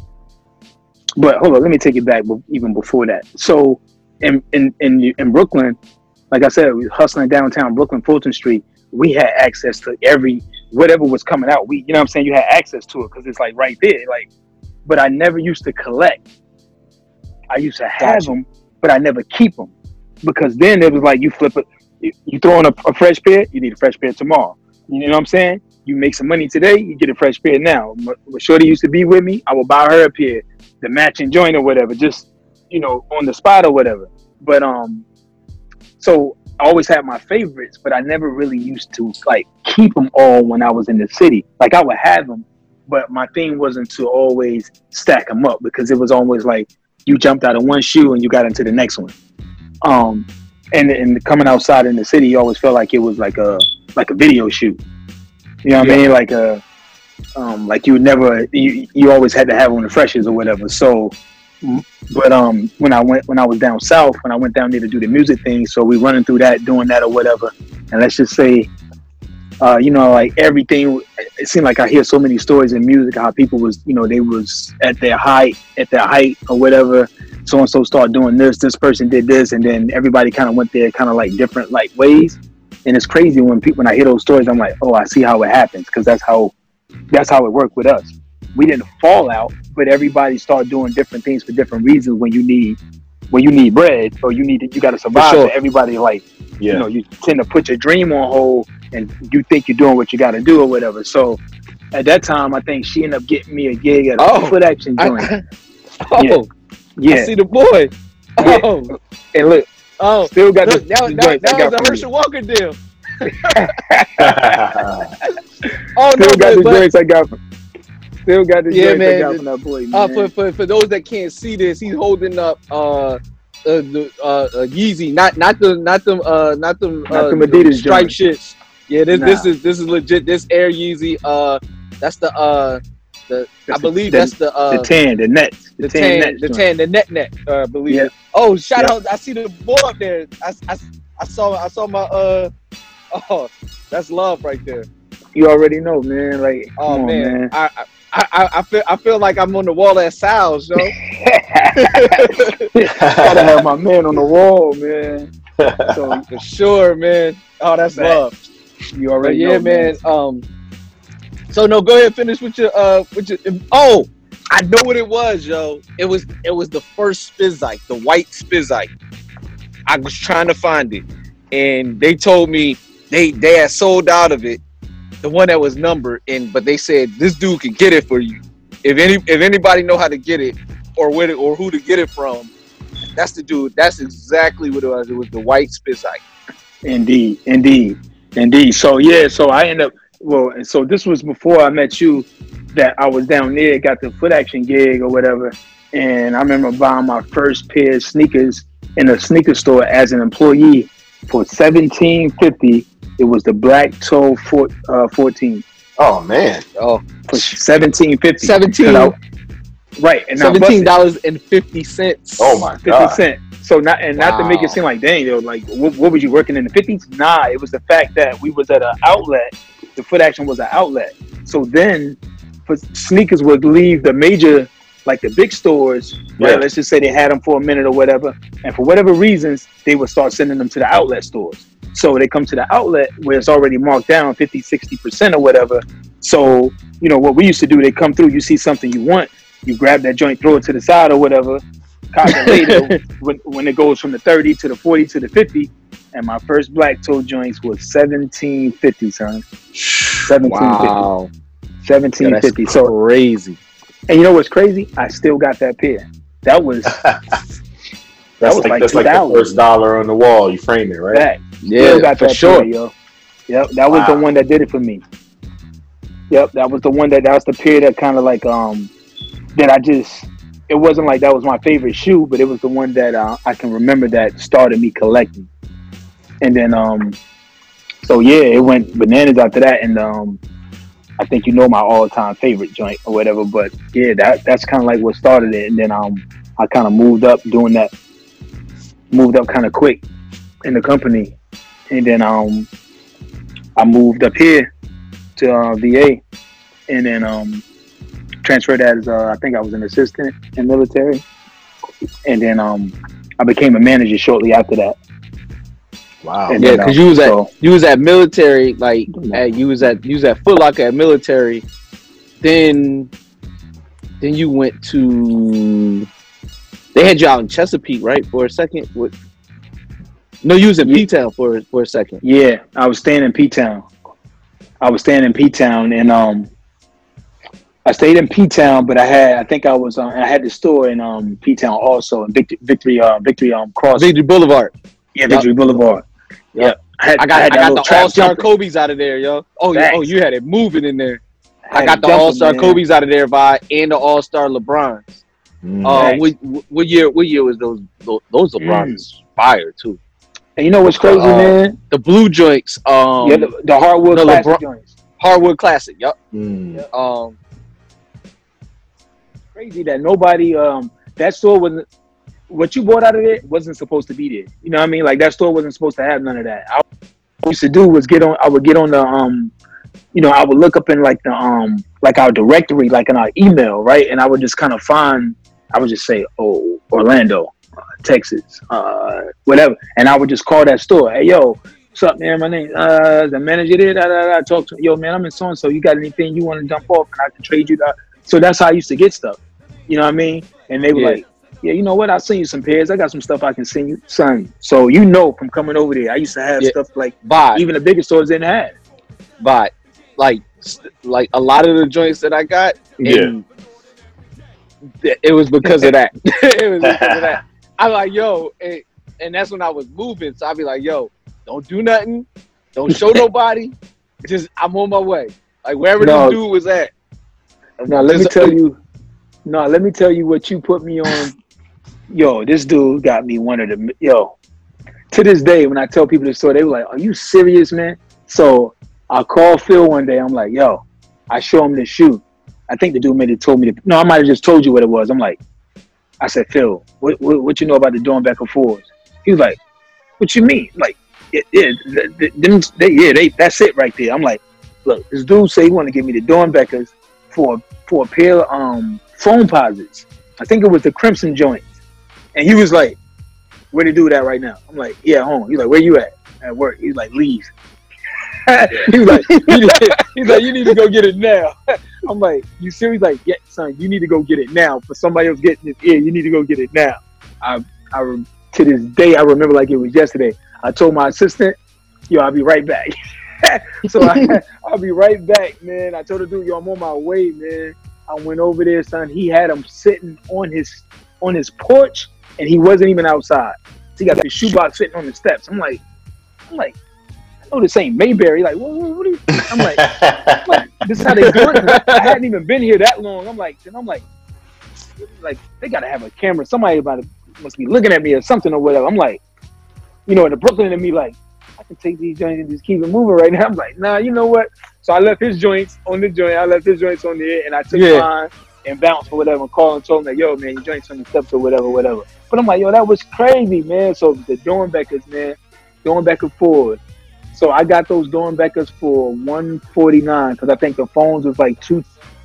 K: But hold on, let me take it back even before that. So in in in in Brooklyn, like I said, we hustling downtown Brooklyn, Fulton Street. We had access to every whatever was coming out. We, you know, what I'm saying, you had access to it because it's like right there. Like, but I never used to collect. I used to have them, but I never keep them because then it was like you flip it, you, you throw in a, a fresh pair, you need a fresh pair tomorrow. You know what I'm saying? You make some money today, you get a fresh pair now. When Shorty used to be with me, I would buy her a pair, the matching joint or whatever, just you know, on the spot or whatever. But um, so I always had my favorites, but I never really used to like keep them all when I was in the city. Like I would have them, but my thing wasn't to always stack them up because it was always like you jumped out of one shoe and you got into the next one. Um, and and coming outside in the city, you always felt like it was like a like a video shoot. You know what I mean? Like a um, like you never you you always had to have on the freshers or whatever. So, but um, when I went when I was down south, when I went down there to do the music thing, so we running through that, doing that or whatever, and let's just say, uh, you know, like everything. It seemed like I hear so many stories in music how people was you know they was at their height at their height or whatever. So and so started doing this. This person did this, and then everybody kind of went there, kind of like different like ways. And it's crazy when people when I hear those stories, I'm like, oh, I see how it happens because that's how that's how it worked with us. We didn't fall out, but everybody started doing different things for different reasons. When you need when you need bread or you need to, you got to survive.
J: sure.
K: so everybody like
I: Yeah.
K: you know you tend to put your dream on hold and you think you're doing what you got to do or whatever. So at that time, I think she ended up getting me a gig at a
J: Oh,
K: foot action
J: I-
K: joint. <laughs>
J: oh,
K: Yeah.
J: I see the boy.
K: Yeah.
J: Oh,
K: and look,
J: oh,
K: still got
J: look,
K: the,
J: that, that,
K: I
J: was a. Herschel Walker deal. <laughs> <laughs>
K: Oh, still
J: Oh no,
K: got the
J: but,
K: joints I got. From, still got the
J: Yeah, man.
K: got from that boy. Man.
J: uh, for, for for those that can't see this, he's holding up uh, uh the uh, uh Yeezy, not not the not them uh not them
K: Not
J: uh,
K: Adidas
J: stripe shits. Yeah, this this is this is legit. This Air Yeezy, uh, that's the uh the I
K: That's the-
J: believe
K: the-
J: that's the uh
K: the tan, the nets,
J: the tan, the tan, the net net, uh, I believe.
K: Yeah.
J: Oh, shout
K: Yeah.
J: out! I see the boy up there. I, I, I saw I saw my uh oh that's love right there.
K: You already know, man. Like,
J: Oh
K: on,
J: man,
K: man.
J: I, I I I feel I feel like I'm on the wall at Sal's, yo. <laughs> <laughs>
K: Gotta have my man on the wall, man. So <laughs>
J: For sure, man. Oh, that's
K: Man,
J: love.
K: you
J: But
K: already
J: yeah,
K: know,
J: man. Um. So no, go ahead finish with your uh with your. Oh, I know what it was, yo. It was it was the first Spizike, the white Spizike. I was trying to find it, and they told me they they had sold out of it, the one that was numbered, and but they said this dude can get it for you. If any if anybody know how to get it or where to, or who to get it from, that's the dude. That's exactly what it was. It was the white Spizike.
K: Indeed, indeed, indeed. So yeah, so I end up well, so this was before I met you that I was down there, got the foot action gig or whatever, and I remember buying my first pair of sneakers in a sneaker store as an employee for seventeen fifty. It was the Black Toe four, uh, fourteen
I: Oh man.
J: Oh,
K: for seventeen fifty.
J: 17.
K: Right, and
J: seventeen dollars and fifty.
I: Oh my god!
K: 50
I: god.
K: cent. So not and not to make it seem like dang, yo, like what, what was you working in the fifties? Nah, it was the fact that we was at an outlet. The foot action was an outlet. So then, for sneakers would leave the major, like the big stores. Right.
I: Yeah.
K: Let's just say they had them for a minute or whatever, and for whatever reasons, they would start sending them to the outlet stores. So they come to the outlet where it's already marked down 50, 60 percent or whatever. So you know what we used to do? They come through. You see something you want, you grab that joint, throw it to the side or whatever. Later <laughs> when, when it goes from the 30 to the 40 to the 50. And my first black toe joints was 1750, son. 1750.
J: Wow, Yo, that's
K: 1750. So,
J: crazy.
K: and you know what's crazy? I still got that pair. That was <laughs>
I: That's
K: was
I: like,
K: like
I: that's like the first dollar on the wall. You frame it, right?
K: that.
J: Yeah,
K: Still got
J: for
K: that
J: sure.
K: pair, yo. Yep, that was the one that did it for me. Yep, that was the one that that was the period that kind of like um that I just it wasn't like that was my favorite shoe, but it was the one that uh, I can remember that started me collecting. And then um so yeah, it went bananas after that and um I think you know my all-time favorite joint or whatever, but yeah, that that's kind of like what started it and then um I kind of moved up doing that moved up kind of quick in the company and then um I moved up here to uh, VA and then um transferred as uh, I think I was an assistant in military and then um I became a manager shortly after that.
I: Wow.
K: And
J: Yeah, because you was at
K: so-
J: you was at military, like at, you was at you was at Foot Locker at military. Then, then you went to. They had you out in Chesapeake, right, for a second. What? No, you was in
K: Yeah.
J: P Town for for a second.
K: Yeah, I was staying in P Town. I was staying in P Town, and um, I stayed in P Town, but I had I think I was uh, I had the store in um P Town also in Victory Victory uh, Victory um Cross
J: Victory Boulevard.
K: yeah Victory Boulevard. Yeah, I, had,
J: I got
K: had
J: I, got the
K: trap
J: All Star. Kobe's out of there, yo. Oh, yeah, oh, you had it moving in there. I
K: had
J: got the All Star. Kobe's out of there, by and the All Star LeBrons.
I: Mm.
J: Uh,
K: Facts.
J: what, what year? What year was those? Those, those LeBrons fire too.
K: And you know what's crazy,
J: Uh,
K: man?
J: The blue joints. Um,
K: yeah, the, the hardwood
J: no,
K: classic
J: LeBron-
K: joints.
J: hardwood classic. Yup.
I: Mm.
J: Um,
K: crazy that nobody um that store wasn't what you bought out of it wasn't supposed to be there. You know what I mean? Like that store wasn't supposed to have none of that. I, what I used to do was get on I would get on the um you know, I would look up in like the um like our directory, like in our email, right? And I would just kind of find I would just say, Oh, Orlando, Texas, uh whatever. And I would just call that store, Hey yo, what's up, man? My name uh the manager there, da, da, da. talk to yo man, I'm in so and so. You got anything you want to dump off and I can trade you that. So that's how I used to get stuff. You know what I mean? And they were
J: Yeah.
K: like, Yeah, you know what? I'll send you some pairs. I got some stuff I can send you, son. So you know from coming over there, I used to have
J: Yeah.
K: stuff like
J: vibe,
K: even the bigger stores didn't have.
J: vibe. Like, like a lot of the joints that I got. th- it was because of that. <laughs> it was because of that. I'm like, yo, and, and that's when I was moving. So I'd be like, yo, don't do nothing, don't show <laughs> nobody. Just I'm on my way. Like wherever
K: No.
J: this dude was at.
K: Now let me tell you. No, let me tell you what you put me on. Yo, this dude got me one of the yo. To this day, when I tell people the story, they were like, "Are you serious, man?" So I call Phil one day. I'm like, "Yo," I show him the shoe. I think the dude made it told me to. No, I might have just told you what it was. I'm like, I said, Phil, what what, what you know about the Doernbecher fours? He was like, What you mean? I'm like, yeah, yeah, they, yeah, they, that's it right there. I'm like, look, this dude say he want to give me the Doernbechers for for a pair of um Foamposites. I think it was the Crimson joints. And he was like, Where to do that right now? I'm like, Yeah, home. He's like, Where you at? At work. He's like, Leave. <laughs> he was like, he's like, you need to go get it now. <laughs> I'm like, you serious? Like, yeah, son, you need to go get it now. For somebody else getting it, yeah, you need to go get it now. I, I, to this day, I remember like it was yesterday. I told my assistant, yo, I'll be right back. <laughs> so I, I'll be right back, man. I told the dude, yo, I'm on my way, man. I went over there, son. He had him sitting on his on his porch, and he wasn't even outside. He got the shoebox sitting on the steps. I'm like, I'm like, Know this ain't Mayberry. Like, what, what, what are you? I'm like, I'm like, this is how they do it. <laughs> I hadn't even been here that long. I'm like, and I'm like, like they gotta have a camera. Somebody about to must be looking at me or something or whatever. I'm like, you know, in the Brooklyn and me like, I can take these joints and just keep it moving right now. I'm like, nah, you know what? So I left his joints on the joint. I left his joints on there, and I took
J: Yeah.
K: mine and bounced or whatever, and call and told him that, yo, man, your joints on the steps or whatever, whatever. But I'm like, yo, that was crazy, man. So the Doernbechers, man, going back and Ford. So I got those Doernbechers for 149 because I think the phones was like two,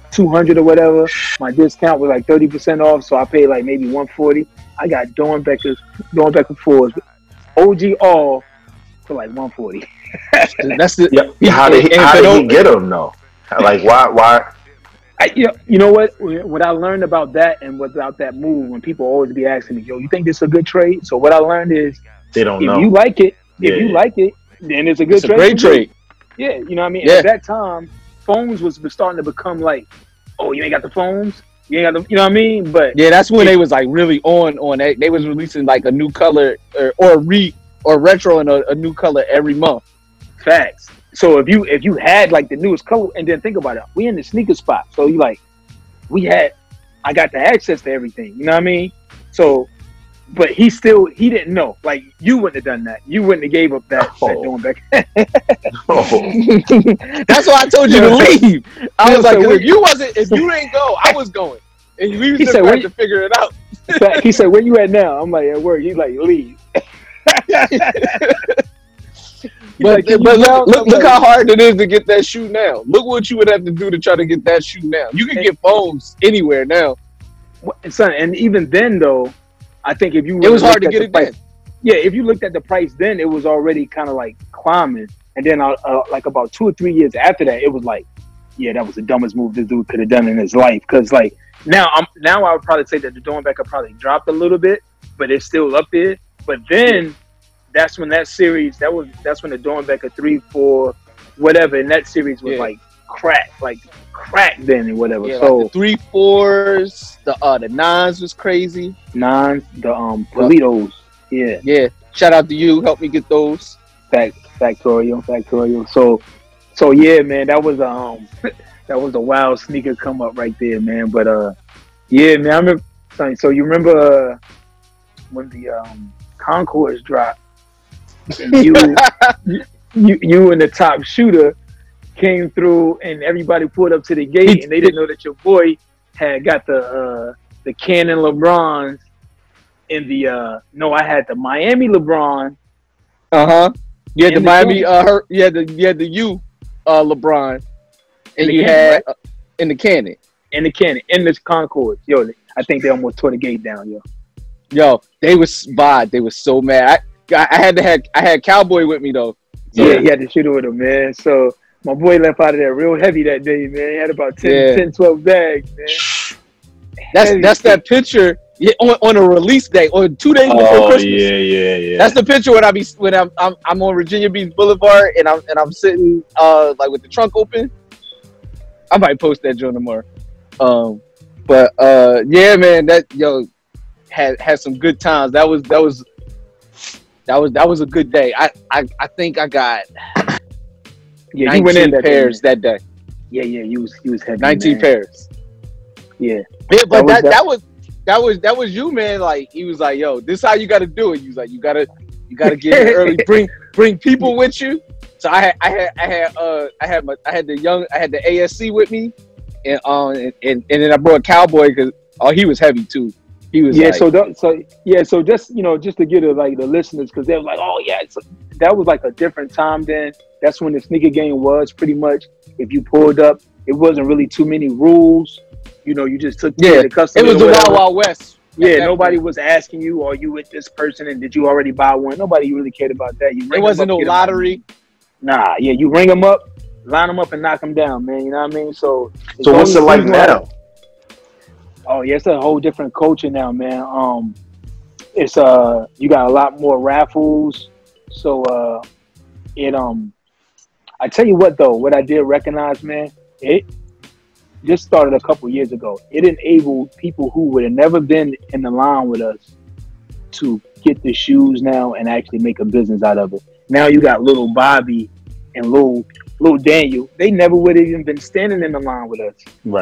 K: 200 or whatever. My discount was like 30% off, so I paid like maybe 140. I got Doernbechers, Doernbecher Fords, OG all for like 140.
J: That's the
I: Yeah, how did he, how did he get them though? Like why why?
K: I, you, know, you know what? What I learned about that and without that move, when people always be asking me, "Yo, you think this is a good trade?" So what I learned is,
I: They don't
K: if
I: know.
K: you like it,
I: Yeah,
K: if you
I: yeah.
K: like it, then it's a good
J: It's a
K: trade.
J: great trade.
K: Yeah, you know what I mean.
J: Yeah.
K: At that time, Foams was starting to become like, "Oh, you ain't got the Foams, you ain't got the," you know what I mean? But
J: Yeah, that's when they was like really on on that. They was releasing like a new color or, or re or retro and a, a new color every month.
K: Facts. So if you if you had like the newest color, and then think about it, we in the sneaker spot. So you like, we had, I got the access to everything. You know what I mean? So, but he still he didn't know. Like you wouldn't have done that. You wouldn't have gave up that, that
I: Oh.
K: doing back.
I: Oh, <laughs>
J: That's why I told you to leave. I was like,
K: so
J: 'cause
K: we-
J: if you wasn't, if you didn't go, I was going, and we was
K: He said, "Where
J: to figure it out.
K: He said, "Where you at now?" I'm like, "At work." He's like, "Leave." <laughs>
J: But, but look, look, look how hard it is to get that shoe now. Look what you would have to do to try to get that shoe now. You can get Foams anywhere now.
K: Son, and even then though, I think if you
J: It was hard to get it
K: price,
J: then.
K: yeah, if you looked at the price then, it was already kind of like climbing, and then uh, uh, like about two or three years after that, it was like, yeah, that was the dumbest move this dude could have done in his life. Because like now, I'm now I would probably say that the Doernbecher probably dropped a little bit, but it's still up there. But then that's when that series that was that's when the Doernbecher three, four, whatever, and that series was
J: Yeah.
K: like crack, like crack then and whatever.
J: Yeah,
K: so
J: like the three fours, the uh, the nines was crazy.
K: nine, the um Politos, yeah.
J: Yeah, shout out to you, help me get those.
K: Fact, factorial, factorial. So, so yeah, man, that was um, <laughs> that was a wild sneaker come up right there, man. But uh, yeah, man, I remember. So you remember uh, when the um Concourse dropped? And <laughs> you, you, you and the top shooter came through, and everybody pulled up to the gate, and they didn't know that your boy had got the uh the Canon LeBrons in the uh no, I had the Miami LeBron.
J: Uh huh. You had the
K: the
J: Miami, uh, her, you had the you had the U, uh, LeBron, and you
K: Canon,
J: had
K: right?
J: uh, in the cannon.
K: in the cannon, in this Concord. Yo, I think they almost tore the gate down, yo.
J: Yo, they was vibe. They was so mad. I, I had to have I had Cowboy with me though. So,
K: Yeah, he had to shoot it with him, man. So my boy left out of there real heavy that day, man. He had about 10,
J: Yeah.
K: 10 12 bags, man.
J: that's
K: heavy.
J: that's that picture on, on a release day or two days before
I: oh
J: Christmas.
I: yeah, yeah, yeah.
J: That's the picture when I be when I'm, I'm I'm on Virginia Beach Boulevard and I'm and I'm sitting uh like with the trunk open. I might post that joint tomorrow. Um, but uh, yeah, man, that yo had had some good times. That was that was that was that was a good day. I I, I think I got
K: Yeah, he went in
J: pairs that day.
K: yeah, yeah, he was he was heavy.
J: 19
K: man.
J: pairs.
K: Yeah.
J: Yeah, but that,
K: that-
J: was that was that was you, man. Like he was like, "Yo, this how you got to do it." He was like, "You gotta you gotta get in early, <laughs> bring bring people with you." So I had I had I had uh I had my I had the young I had the ASC with me, and um and and, and then I brought Cowboy because oh he was heavy too. He was
K: Yeah,
J: like,
K: so that, so yeah, so just you know, just to get it like the listeners, because they were like, oh yeah, it's that was like a different time then. That's when the sneaker game was pretty much. If you pulled up, it wasn't really too many rules. You know, you just took
J: Yeah,
K: the customer.
J: it was the. Wild Wild West.
K: Yeah, nobody
J: point.
K: was asking you, are you with this person, and did you already buy one? Nobody really cared about that. You ring
J: It
K: 'em
J: wasn't
K: up,
J: no
K: get 'em out.
J: lottery.
K: Nah, yeah, you ring them up, line them up, and knock them down, man. You know what I mean? So,
I: so what's it like now?
K: ones- Oh yeah, it's a whole different culture now, man. Um, it's uh, you got a lot more raffles. So uh, it um, I tell you what though, what I did recognize, man, it just started a couple years ago. It enabled people who would have never been in the line with us to get the shoes now and actually make a business out of it. Now you got little Bobby and little little Daniel. They never would have even been standing in the line with us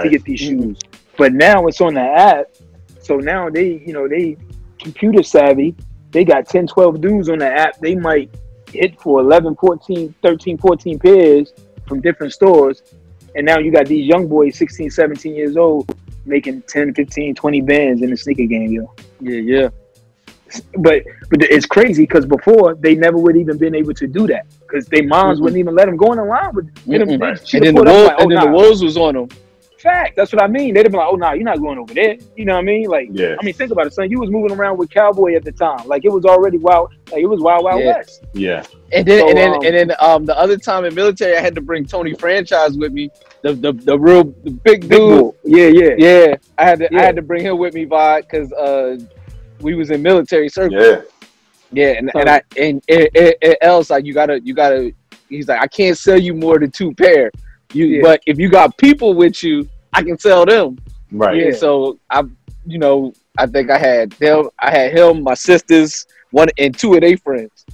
K: to get these shoes. But now it's on the app. So now they, you know, they computer savvy. They got 10, 12 dudes on the app. They might hit for 11, 14, 13, 14 pairs from different stores. And now you got these young boys, 16, 17 years old, making 10, 15, 20 bands in the sneaker game, yo.
J: Yeah, yeah.
K: But but it's crazy because before they never would even been able to do that because their moms
J: Mm-mm.
K: wouldn't even let them go in the line with. them. She'd
J: And then the wolves,
K: like, oh,
J: and then the
K: nah.
J: wolves was on them.
K: Fact. That's what I mean. They'd have been like, "Oh, nah, you're not going over there." You know what I mean? Like,
I: Yeah.
K: I mean, think about it, son. You was moving around with Cowboy at the time. Like, it was already wild. Like, it was wild, wild
J: Yeah.
K: west.
I: Yeah.
J: And then
K: So,
J: and then
K: um,
J: and then um the other time in military I had to bring Tony Franchise with me. The the, the real the big dude.
K: Big bull. Yeah, yeah,
J: Yeah. I had to
K: Yeah.
J: I had to bring him with me vibe because uh we was in military circle.
I: Yeah.
J: Yeah, and, and I and, and, and, and else like you gotta you gotta he's like I can't sell you more than two pair. You
K: Yeah.
J: but if you got people with you, I can sell them.
I: Right.
J: Yeah. So I you know, I think I had them I had him, my sisters, one and two of their friends.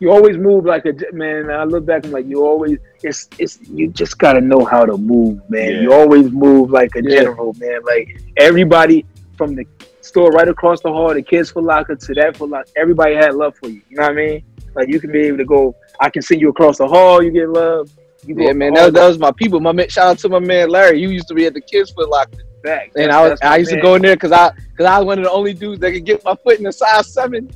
K: You always move like a man. I look back and like you always. It's it's you just gotta know how to move, man.
I: Yeah.
K: You always move like a
J: Yeah.
K: general, man. Like everybody from the store right across the hall, the kids for locker to that for locker. Everybody had love for you. You know what I mean? Like you can be able to go. I can send you across the hall. You get love. You go
J: Yeah, man,
K: all
J: that, that was my people. My man, shout out to my man Larry. You used to be at the Kids Foot Locker,
K: back.
J: and
K: That's-
J: I was I
K: my
J: used to go in there because I because I was one of the only dudes that could get my foot in a size seven.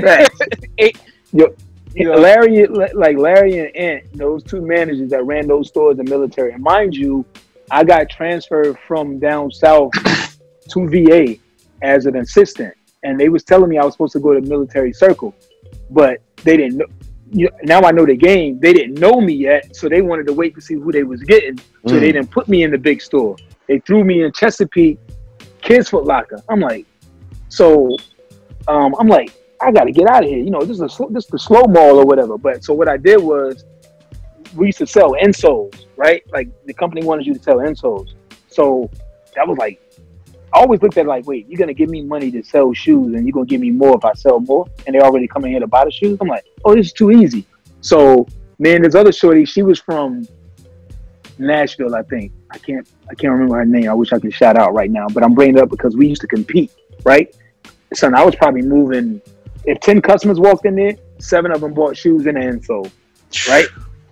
K: Facts. <laughs>
J: Eight.
K: Yo,
J: You know?
K: Larry, like Larry and Ant, those two managers that ran those stores in military. And mind you, I got transferred from down south <coughs> to VA as an assistant, and they was telling me I was supposed to go to military circle, but they didn't know. You now I know the game. They didn't know me yet, so they wanted to wait to see who they was getting. So
I: Mm.
K: they didn't put me in the big store. They threw me in Chesapeake Kids Foot Locker. I'm like, so um, I'm like, I got to get out of here. You know, this is a this is the slow mall or whatever. But so what I did was, we used to sell insoles, right? Like the company wanted you to sell insoles. So that was like, I always looked at it like, wait, you're gonna give me money to sell shoes, and you're gonna give me more if I sell more, and they already coming here to buy the shoes. I'm like, oh, this is too easy. So man, this other shorty, she was from Nashville, I think. I can't I can't remember her name. I wish I could shout out right now, but I'm bringing it up because we used to compete, right? Son, I was probably moving. If ten customers walked in there, seven of them bought shoes and an insole, right?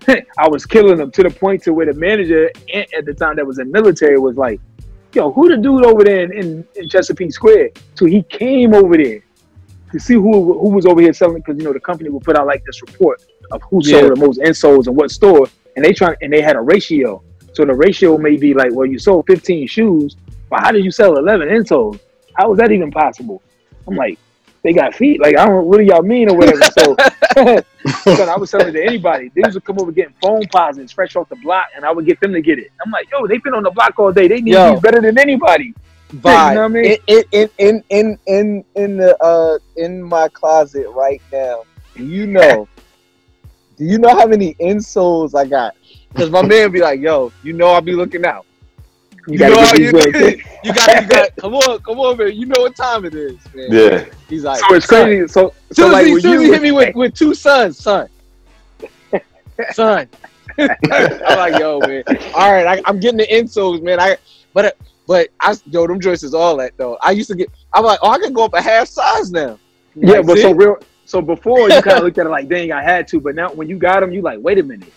K: <sighs> <laughs> I was killing them to the point to where the manager at at the time that was in military was like, "Yo, who the dude over there in, in, in Chesapeake Square?" So he came over there to see who who was over here selling because you know the company would put out like this report of who
J: Yeah.
K: sold the most insoles and what store, and they try and they had a ratio. So the ratio may be like, well, you sold 15 shoes, but how did you sell 11 insoles? How was that even possible? I'm like, they got feet. Like, I don't what do y'all mean or whatever. So, <laughs> <laughs> son, I was selling it to anybody. Dudes would come over getting phone posits fresh off the block, and I would get them to get it. I'm like, yo, they've been on the block all day. They need
J: Yo.
K: these better than anybody.
J: Vibe.
K: You know what I mean?
J: in, in, in, in, in, in the uh in my closet right now. Do you know? do you know how many insoles I got? Because my man be like, "Yo, you know I'll be looking out.
K: You
J: You,
K: gotta
J: know
K: get
J: you, <laughs> you got you got come on, come on, man. You know what time it is, man.
I: Yeah.
J: He's like,
K: So it's
J: "Son,
K: crazy. So, so
J: as
K: like,
J: he,
K: when
J: soon as he
K: you
J: hit me with, <laughs> with two sons, son, son. <laughs> I'm like, yo, man. All right, I, I'm getting the insoles, man. I but but I yo, them joints is all that though. I used to get. I'm like, oh, I can go up a half size now.
K: Yeah,
J: Like,
K: but
J: see?
K: so real. So before you kind of looked at it like, dang, I had to. But now when you got them, you like, wait a minute.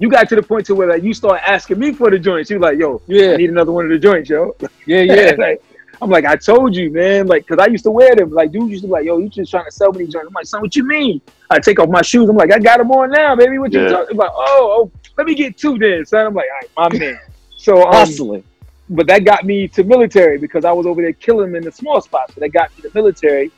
K: You got to the point to where like you start asking me for the joints. You like, yo,
J: yeah,
K: I need another one of the joints, yo.
J: yeah, yeah. <laughs>
K: like, I'm like, I told you, man. Like, cause I used to wear them. Like, dude used to be like, yo, you just trying to sell me these joints. I'm like, son, what you mean? I take off my shoes. I'm like, I got them on now, baby. What you
I: Yeah.
K: talking about? Oh, oh, let me get two then, son. I'm like, all right, my man. So um,
J: Hustling.
K: but that got me to military because I was over there killing them in the small spots. So that got me to military.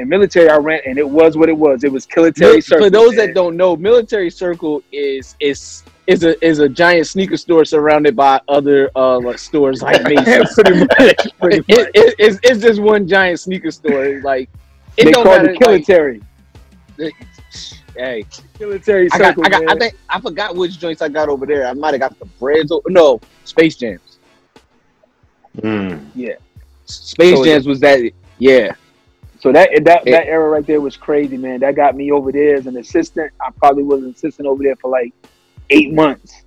K: And military, I ran, and it was what it was. It was military
J: Mil-
K: circle.
J: For those
K: man.
J: that don't know, Military Circle is is is a is a giant sneaker store surrounded by other uh like stores like Macy's. <laughs>
K: pretty much, pretty <laughs> much.
J: it- it's, it's just one giant sneaker store. Like it
K: they
J: don't
K: called
J: matter.
K: it military.
J: like, hey,
K: military
J: I
K: circle.
J: got, I got, I think I forgot which joints I got over there. I might have got the breads. o- No, Space Jams.
I: Mm.
J: Space
K: So
J: Jams was that. Yeah,
K: So that that that era right there was crazy, man. That got me over there as an assistant. I probably was an assistant over there for like eight months,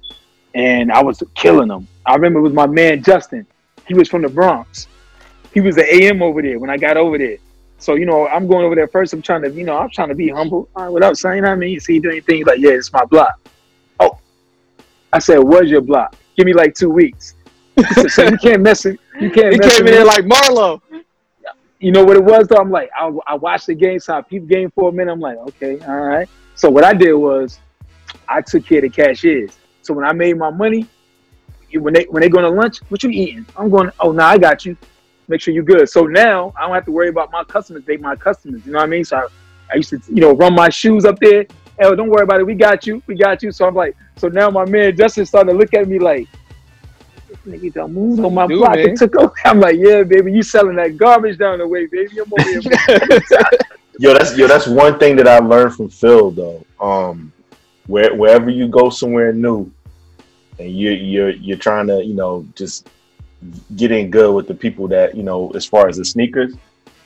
K: and I was killing them. I remember it was my man Justin. He was from the Bronx. He was the AM over there when I got over there. So you know, I'm going over there first. I'm trying to, you know, I'm trying to be humble. All right, what up, son? You know what I mean? See you doing anything? He's like, yeah, it's my block. Oh, I said, what's your block? Give me like two weeks. <laughs> So you can't mess it. You can't
J: He
K: mess
J: came in like Marlo.
K: You know what it was though? I'm like, I, I watched the game, so I peeped game for a minute. I'm like, okay, all right. So what I did was, I took care of the cashiers. So when I made my money, when they when they going to lunch, what you eating? I'm going. Oh, no, I got you. Make sure you're good. So now I don't have to worry about my customers. They my customers. You know what I mean? So I, I used to, you know, run my shoes up there. Oh, don't worry about it. We got you. We got you. So I'm like, so now my man Justin started to look at me like, this nigga done moved on my
J: Do,
K: block
J: man.
K: and took over. I'm like, yeah, baby, you selling that garbage down the way, baby. I'm over here. <laughs>
I: Yo, that's yo, that's one thing that I learned from Phil though. Um, where wherever you go somewhere new, and you're you're you're trying to you know just get in good with the people that you know as far as the sneakers.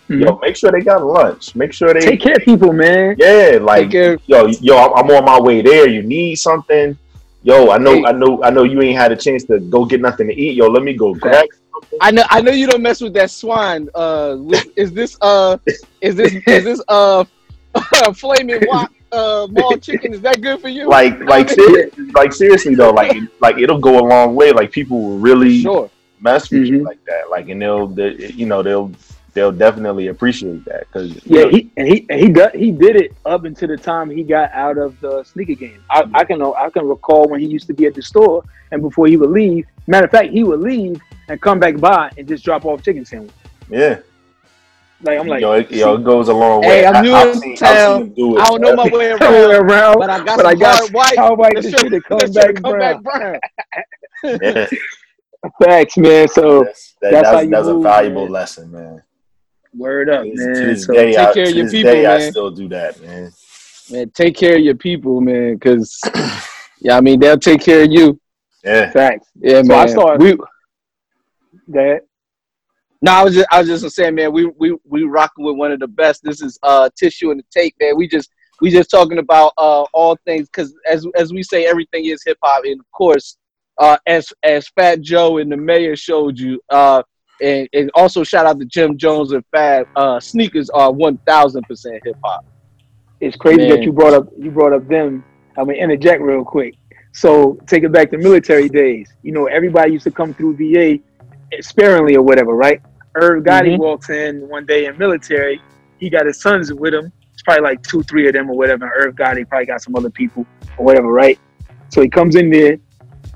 I: Yo, make sure they got lunch. Make sure they
K: Take care of people, man.
I: Yeah, like yo, yo, I'm I'm on my way there. You need something? Yo, I know,
J: Hey.
I: I know, I know. You ain't had a chance to go get nothing to eat. Yo, let me go grab.
J: I know I know you don't mess with that swine. Uh <laughs> is this uh is this is this uh <laughs> flaming <laughs> wok uh mall chicken? Is that good for you?
I: Like, like, ser- like seriously though, like, like it'll go a long way. Like people will really
J: Sure.
I: mess with you like that. Like, and they'll, they, you know, they'll, they'll definitely appreciate that because
K: Yeah, he and he and he got he did it up until the time he got out of the sneaker game. I, I can I can recall when he used to be at the store and before he would leave. Matter of fact, he would leave and come back by and just drop off chicken sandwich.
I: yeah,
K: Like I'm like,
I: yo, it, yo, it goes a long way.
J: Hey, I'm new
I: I've
J: in
I: seen-
J: town.
I: do it,
J: I don't know my way <laughs>
K: Come
J: around,
K: around,
J: but I got
K: but I got
J: hard white.
K: hard white
J: that
K: shit to <laughs> come
J: that
K: back
J: come
K: brown.
J: back brown.
I: Yeah, <laughs>
K: Facts, man. So
I: that's, that,
K: That's how
I: that's,
K: you
I: that's a valuable
K: man.
I: lesson, man.
K: Word up,
I: To
K: man.
I: this
K: So,
I: day,
J: take
I: I,
J: care of your people,
I: day, I still do that, man.
J: Man, take care of your people, man, because <clears throat> yeah, I mean they'll take care of you.
I: Yeah,
K: facts.
J: Yeah,
K: So
J: man.
K: I started-
J: We,
K: That
J: no, I was just I was just saying, man, we we we rocking with one of the best. This is uh tissue and the tape, man. We just we just talking about uh all things because as as we say, everything is hip hop, and of course, uh as as Fat Joe and the Mayor showed you, uh. And, and also shout out to Jim Jones and Fab. Uh, sneakers are one thousand percent hip hop.
K: it's crazy
J: Man.
K: that you brought up you brought up them. I'm gonna interject real quick. So take it back to military days. You know, everybody used to come through VA sparingly or whatever, right? Irv Gotti
J: Mhm.
K: walks in one day in military. He got his sons with him. It's probably like two, three of them or whatever. And Irv Gotti probably got some other people or whatever, right? So he comes in there.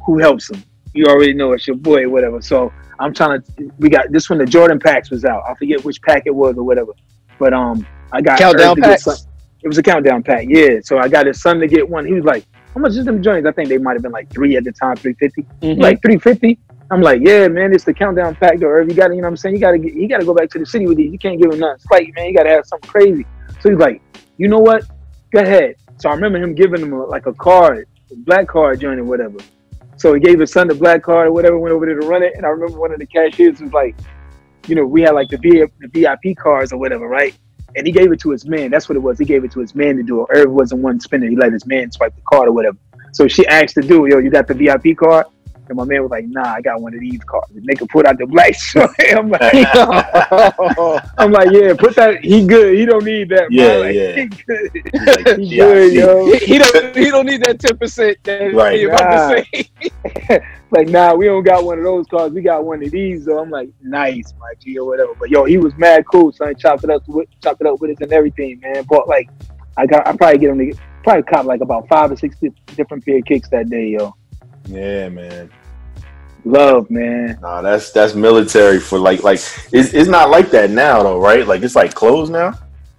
K: Who helps him? You already know it's your boy, whatever. So I'm trying to. We got this when the Jordan packs was out. I forget which pack it was or whatever. But um, I got
J: Countdown packs?
K: some- It was a countdown pack, yeah. So I got his son to get one. He was like, "How much is them joints?" I think they might have been like three at the time, three fifty.
J: Mhm.
K: Like three fifty. I'm like, yeah, man, it's the countdown pack though. Irv. You got to, you know what I'm saying? You got to, get, you got to go back to the city with these. You can't give him nothing. It's like, man, you got to have something crazy. So he's like, you know what? Go ahead. So I remember him giving him a, like a card, a black card joint or whatever. So he gave his son the black card or whatever, went over there to run it. And I remember one of the cashiers was like, you know, we had like the, v, the VIP cards or whatever, right? And he gave it to his man. That's what it was. He gave it to his man to do it. Irv wasn't one spinning. He let his man swipe the card or whatever. So she asked the dude, yo, you got the VIP card? And my man was like, nah, I got one of these cards. And they could put out the black <laughs> shirt. <laughs> I'm like, I'm like, yeah, put that. He good. He don't need that.
I: Yeah,
K: bro. Like,
I: yeah.
K: He good.
I: Like, <laughs>
K: He good, yo.
J: he, he don't he don't need that ten percent that
I: Right.
J: he about
K: Nah.
J: to say.
K: like, nah, we don't got one of those cards. We got one of these. So I'm like, nice, my G or whatever. But yo, he was mad cool. Son, chopped it up with chopped it up with us and everything, man. But like, I got, I probably get him to get, probably cop like about five or six different pair of kicks that day, yo.
I: Yeah, man.
K: Love, man.
I: Nah, that's that's military for like like it's it's not like that now though, right? Like it's like closed now.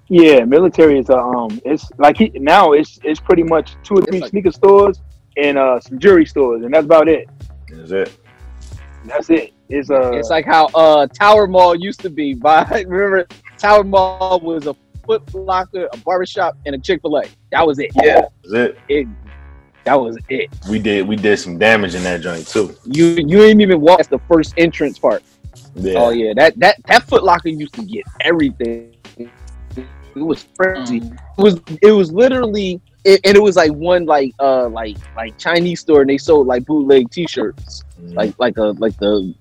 K: Yeah, military is a um. It's like he, now it's it's pretty much two or three
J: like-
K: sneaker stores and uh some jewelry stores, and that's about it.
I: That's it?
K: That's it. It's uh.
J: It's like how uh Tower Mall used to be. <laughs> By remember, Tower Mall was a Foot Locker, a barbershop, and a Chick Fil A. That was it.
K: yeah,
I: Is it?
J: It, that was it.
I: We did we did some damage in that joint too.
J: You you ain't even walk past the first entrance part.
I: Yeah.
J: Oh yeah, that that that Foot Locker used to get everything. It was crazy. It was it was literally it, and it was like one like uh like like Chinese store and they sold like bootleg T-shirts
I: Mhm.
J: like like a like the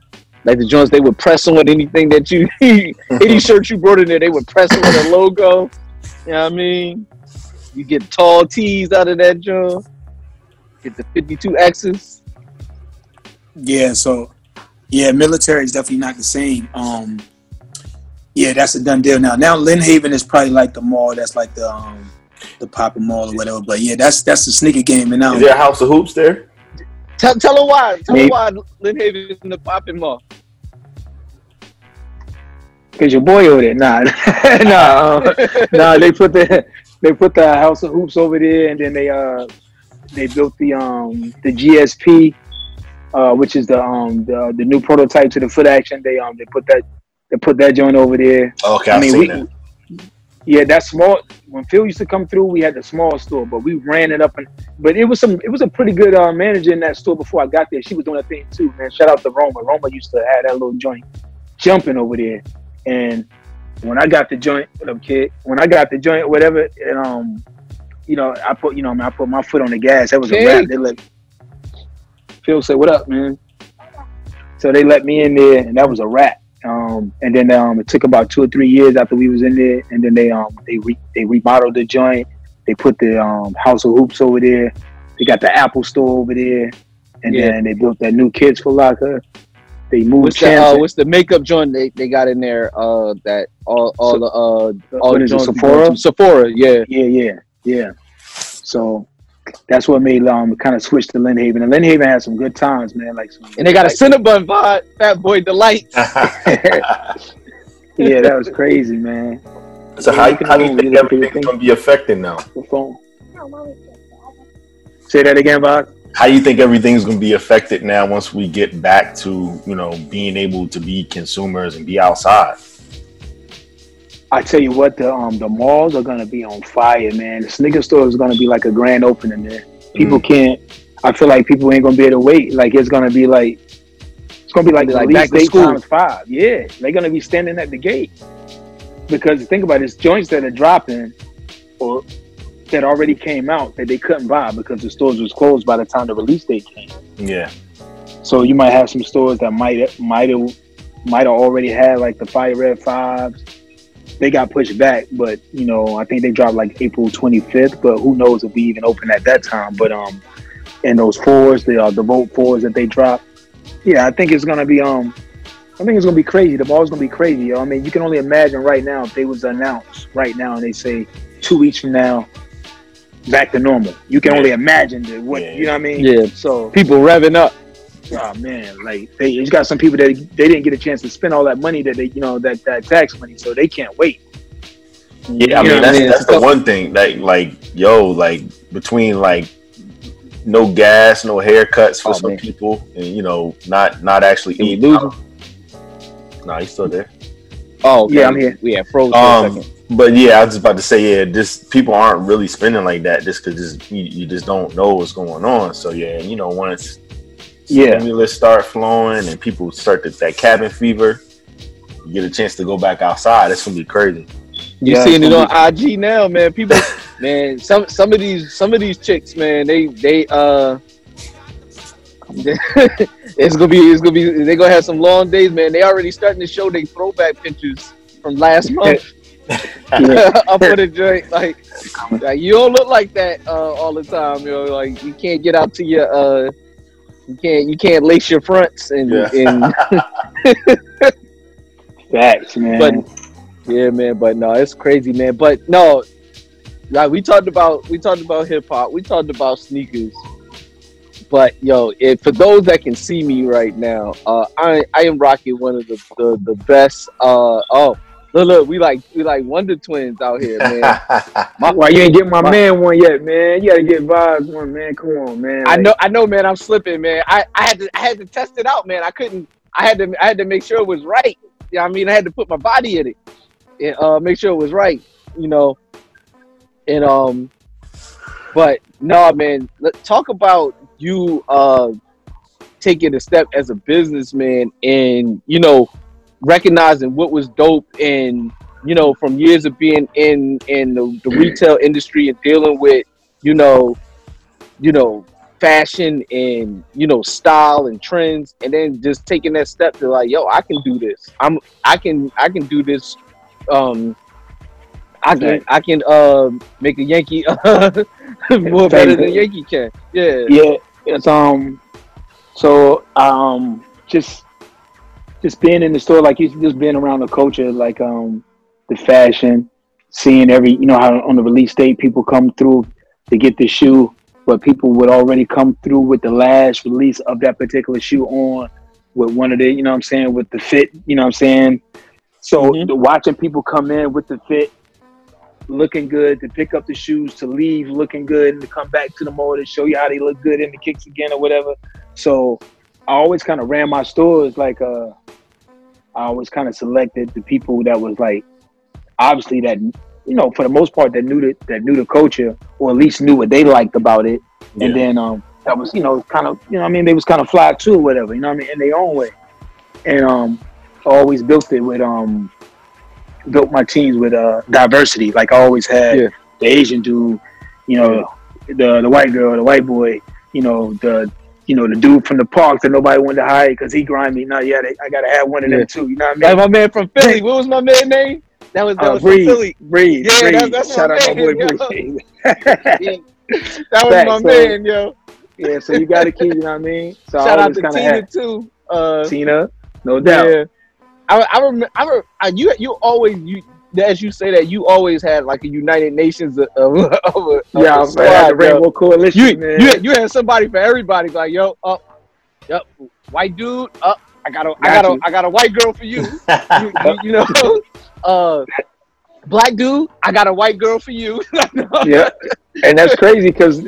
J: like the joints they would press on anything that you <laughs> any <laughs> shirt you brought in there they would press on the logo. You know what I mean? You get tall tees out of that joint. Get the 52 X's.
L: Yeah, so Yeah, military is definitely not the same. Um, yeah, that's a done deal now. Now Lynnhaven is probably like the mall. That's like the um, the Papa Mall or whatever. But yeah, that's that's the sneaker game. And now
I: Is there a House of Hoops there?
J: Tell tell her why. Tell her why Lynnhaven in the popping mall.
K: Cause your boy over there. Nah, <laughs> nah, uh, nah. They put the they put the House of Hoops over there, and then they uh they built the um the GSP, uh, which is the um the, the new prototype to the foot action. They um they put that they put that joint over there.
I: Okay,
K: I
I: I've
K: mean,
I: seen
K: we,
I: that.
K: yeah, that small. When Phil used to come through, we had the small store, but we ran it up and. But it was some. It was a pretty good uh, manager in that store before I got there. She was doing a thing too, man. Shout out to Roma. Roma used to have that little joint jumping over there, and when I got the joint, what up, kid? When I got the joint, whatever, and um, you know, I put, you know, man, I put my foot on the gas. That was a wrap. They let Phil say, "What up, man?" So they let me in there, and that was a wrap. Um, and then um, it took about two or three years after we was in there, and then they um they re- they remodeled the joint. They put the um, House of Hoops over there. They got the Apple Store over there, and
J: Yeah.
K: then they built that new Kids Foot Locker. They moved
J: What's the uh, what's the makeup joint they, they got in there? Uh, that all all the uh all
K: what
J: the joints-
K: Sephora?
J: Sephora, yeah.
K: Yeah, yeah, yeah. So that's what made um kind of switch to Lynnhaven. And Lynnhaven had some good times, man. Like some,
J: And they got a Cinnabon vibe, Fat Boy Delight. <laughs> <laughs>
K: yeah, that was crazy, man.
I: So how, how do you think everything's gonna be affected now?
K: The phone. Say that again, Bob.
I: How do you think everything's gonna be affected now once we get back to you know being able to be consumers and be outside?
K: I tell you what, the um the malls are gonna be on fire, man. The sneaker store is gonna be like a grand opening there. People
J: Mm.
K: can't. I feel like people ain't gonna be able to wait. Like it's gonna be like it's gonna be like,
J: Like
K: like
J: back to school.
K: times five. Yeah, they're gonna be standing at the gate because think about it, it's joints that are dropping or that already came out that they couldn't buy because the stores was closed by the time the release date came.
I: Yeah,
K: So you might have some stores that might might have might have already had like the Fire Red Fives. They got pushed back, but you know I think they dropped like April 25th. But who knows if we even open at that time? But um, and those fours, the uh, the Volt fours that they dropped, yeah, I think it's gonna be um, I think it's gonna be crazy. The ball's gonna be crazy. Yo. I mean, you can only imagine right now if they was announced right now and they say two weeks from now back to normal. You can only imagine the, what you know what I mean.
J: Yeah.
K: So
J: People revving up.
K: Oh man, like they you got some people that they didn't get a chance to spend all that money that they you know that that tax money, so they can't wait.
I: yeah. I mean
K: know,
I: that's
K: man,
I: that's the
K: tough.
I: one thing. Like like yo, like between like no gas, no haircuts for
J: Oh,
I: some
J: man.
I: people, and you know not not actually
J: Did we
I: eating.
J: lose?
I: Nah, he's still there.
J: Oh, okay.
K: Yeah, I'm here.
J: We had froze for a
I: Um,
J: second.
I: but yeah, I was about to say, yeah, just people aren't really spending like that just because you, you just don't know what's going on. So yeah, you know, once
K: Yeah.
I: stimulus start flowing and people start to, that cabin fever, you get a chance to go back outside. It's gonna be crazy.
J: You
K: Yeah,
J: seeing it on
K: gonna
J: IG now, man. People, <laughs> man. Some some of these some of these chicks, man. They they uh. <laughs> it's gonna be it's gonna be they're gonna have some long days, man. They already starting to show their throwback pictures from last month. <laughs> up for the joint, like, like you don't look like that uh, all the time, you know. Like you can't get out to your uh, you can't you can't lace your fronts and
I: Yeah.
J: and <laughs>
K: Facts, man.
J: but yeah, man. But no, it's crazy, man. But no, like we talked about, we talked about hip hop, we talked about sneakers. But yo, if for those that can see me right now, uh, I I am rocking one of the the, the best. Uh, oh, look, look, we like we like Wonder Twins out here, man. <laughs> My-
K: Why you ain't get my,
J: my-
K: man one yet, man? You gotta get vibes one, man. Come on, man.
J: I know, I know, man. I'm slipping, man. I, I had to, I had to test it out, man. I couldn't. I had to, I had to make sure it was right. Yeah, I mean, I had to put my body in it and uh, make sure it was right. You know, and um, but no, man. Let talk about you uh taking a step as a businessman and you know recognizing what was dope and you know from years of being in in the, the retail industry and dealing with you know you know fashion and you know style and trends and then just taking that step to like yo i can do this i'm i can i can do this um i can
K: Right.
J: i can uh make a yankee <laughs> more better than yankee can yeah
K: Yeah, it's um. So um, just just being in the store, like you just being around the culture, like um the fashion, seeing every you know how on the release date people come through to get the shoe, but people would already come through with the last release of that particular shoe on with one of the you know what I'm saying with the fit, you know what I'm saying. So the, watching people come in with the fit, looking good, to pick up the shoes, to leave looking good, and to come back to the mall to show you how they look good in the kicks again or whatever. So I always kind of ran my stores like uh, I always kind of selected the people that was like obviously that you know for the most part that knew the that knew the culture or at least knew what they liked about it, and then um that was you know kind of you know I mean they was kind of fly too or whatever you know what I mean in their own way, and um I always built it with um built my teams with uh diversity. Like I always had the Asian dude, you know the the white girl, the white boy, you know the you know the dude from the park that nobody wanted to hire because he grimy. Now yeah, they, I gotta have one of them
J: Yeah.
K: too. You know what I mean?
J: Like my man from Philly. What was my man name? That was that
K: Uh,
J: was
K: Breeze,
J: from Philly.
K: Breeze,
J: Yeah,
K: Breeze.
J: that's, that's
K: Shout
J: my
K: out my boy
J: yo.
K: Breeze. <laughs> <laughs>
J: That was
K: Facts,
J: my
K: so-
J: man, yo.
K: Yeah, so you got to keep, you know what I mean? So I
J: Shout out to Tina
K: had-
J: too. Uh,
K: Tina, no doubt.
J: Yeah. I I remember, I remember I, you you always you as you say that you always had like a United Nations of, of, of, a- of
K: Yeah,
J: squad,
K: had the. Rainbow Coalition,
J: You,
K: man.
J: you had- you had somebody for everybody like yo up, yep, white dude up. I got a I
K: Got
J: got a
K: you.
J: I got a white girl for you. <laughs> you, you, you know, uh, black dude. I got a white girl for you. <laughs>
K: yeah, and that's crazy because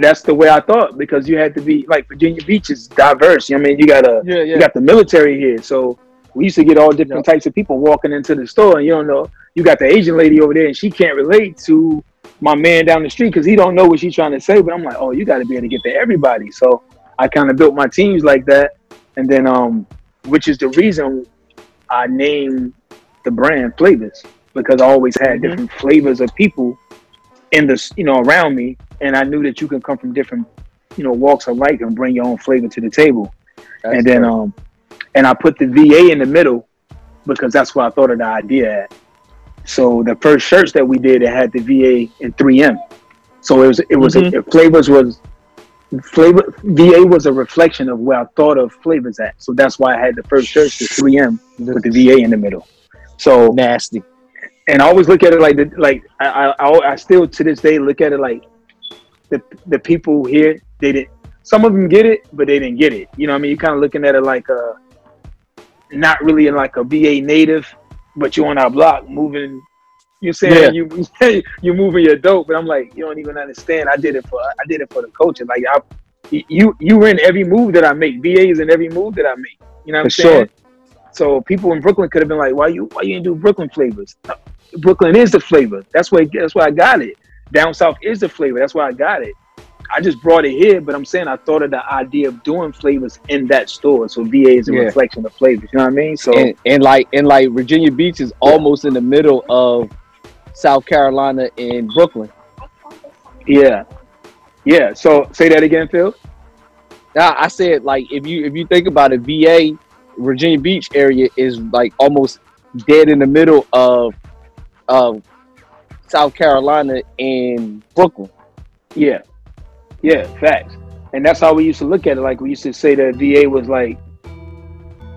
K: that's the way I thought. Because you had to be like Virginia Beach is diverse. You know I mean, you got a
J: Yeah, yeah.
K: you got the military here, so we used to get all different types of people walking into the store, and you don't know. You got the Asian lady over there, and she can't relate to my man down the street because he don't know what she's trying to say. But I'm like, oh, you got to be able to get to everybody. So I kind of built my teams like that, and then um, which is the reason I named the brand Flavors because I always had different flavors of people in the you know around me, and I knew that you can come from different you know walks of life and bring your own flavor to the table. and then um, and I put the VA in the middle because that's where I thought of the idea at. So the first shirts that we did, it had the VA and 3M. So it was it was
J: Mhm.
K: a, flavors was flavor VA was a reflection of where I thought of flavors at. So that's why I had the first shirts the 3M with the VA in the middle. So
J: nasty.
K: And I always look at it like the, like I, I I still to this day look at it like the the people here they didn't some of them get it but they didn't get it. You know what I mean? You're kind of looking at it like a not really in like a VA native, but you're on our block moving. You're saying you <laughs> you're moving your dope, but I'm like you don't even understand. I did it for I did it for the culture. Like I, you you were in every move that I make. VA is in every move that I make. You know what I'm
J: For
K: saying?
J: sure.
K: So people in Brooklyn could have been like, "Why you why you didn't do Brooklyn flavors?" No, Brooklyn is the flavor. That's why that's why I got it. Down south is the flavor. That's why I got it. I just brought it here, but I'm saying I thought of the idea of doing flavors in that store. So VA is a
J: Yeah.
K: reflection of flavors. You know what I mean? So
J: and, and like and like Virginia Beach is almost in the middle of South Carolina and Brooklyn.
K: yeah, yeah. So say that again, Phil.
J: Now I said like if you if you think about it, VA Virginia Beach area is like almost dead in the middle of of South Carolina and Brooklyn.
K: Yeah, yeah, facts. And that's how we used to look at it. Like we used to say that VA was like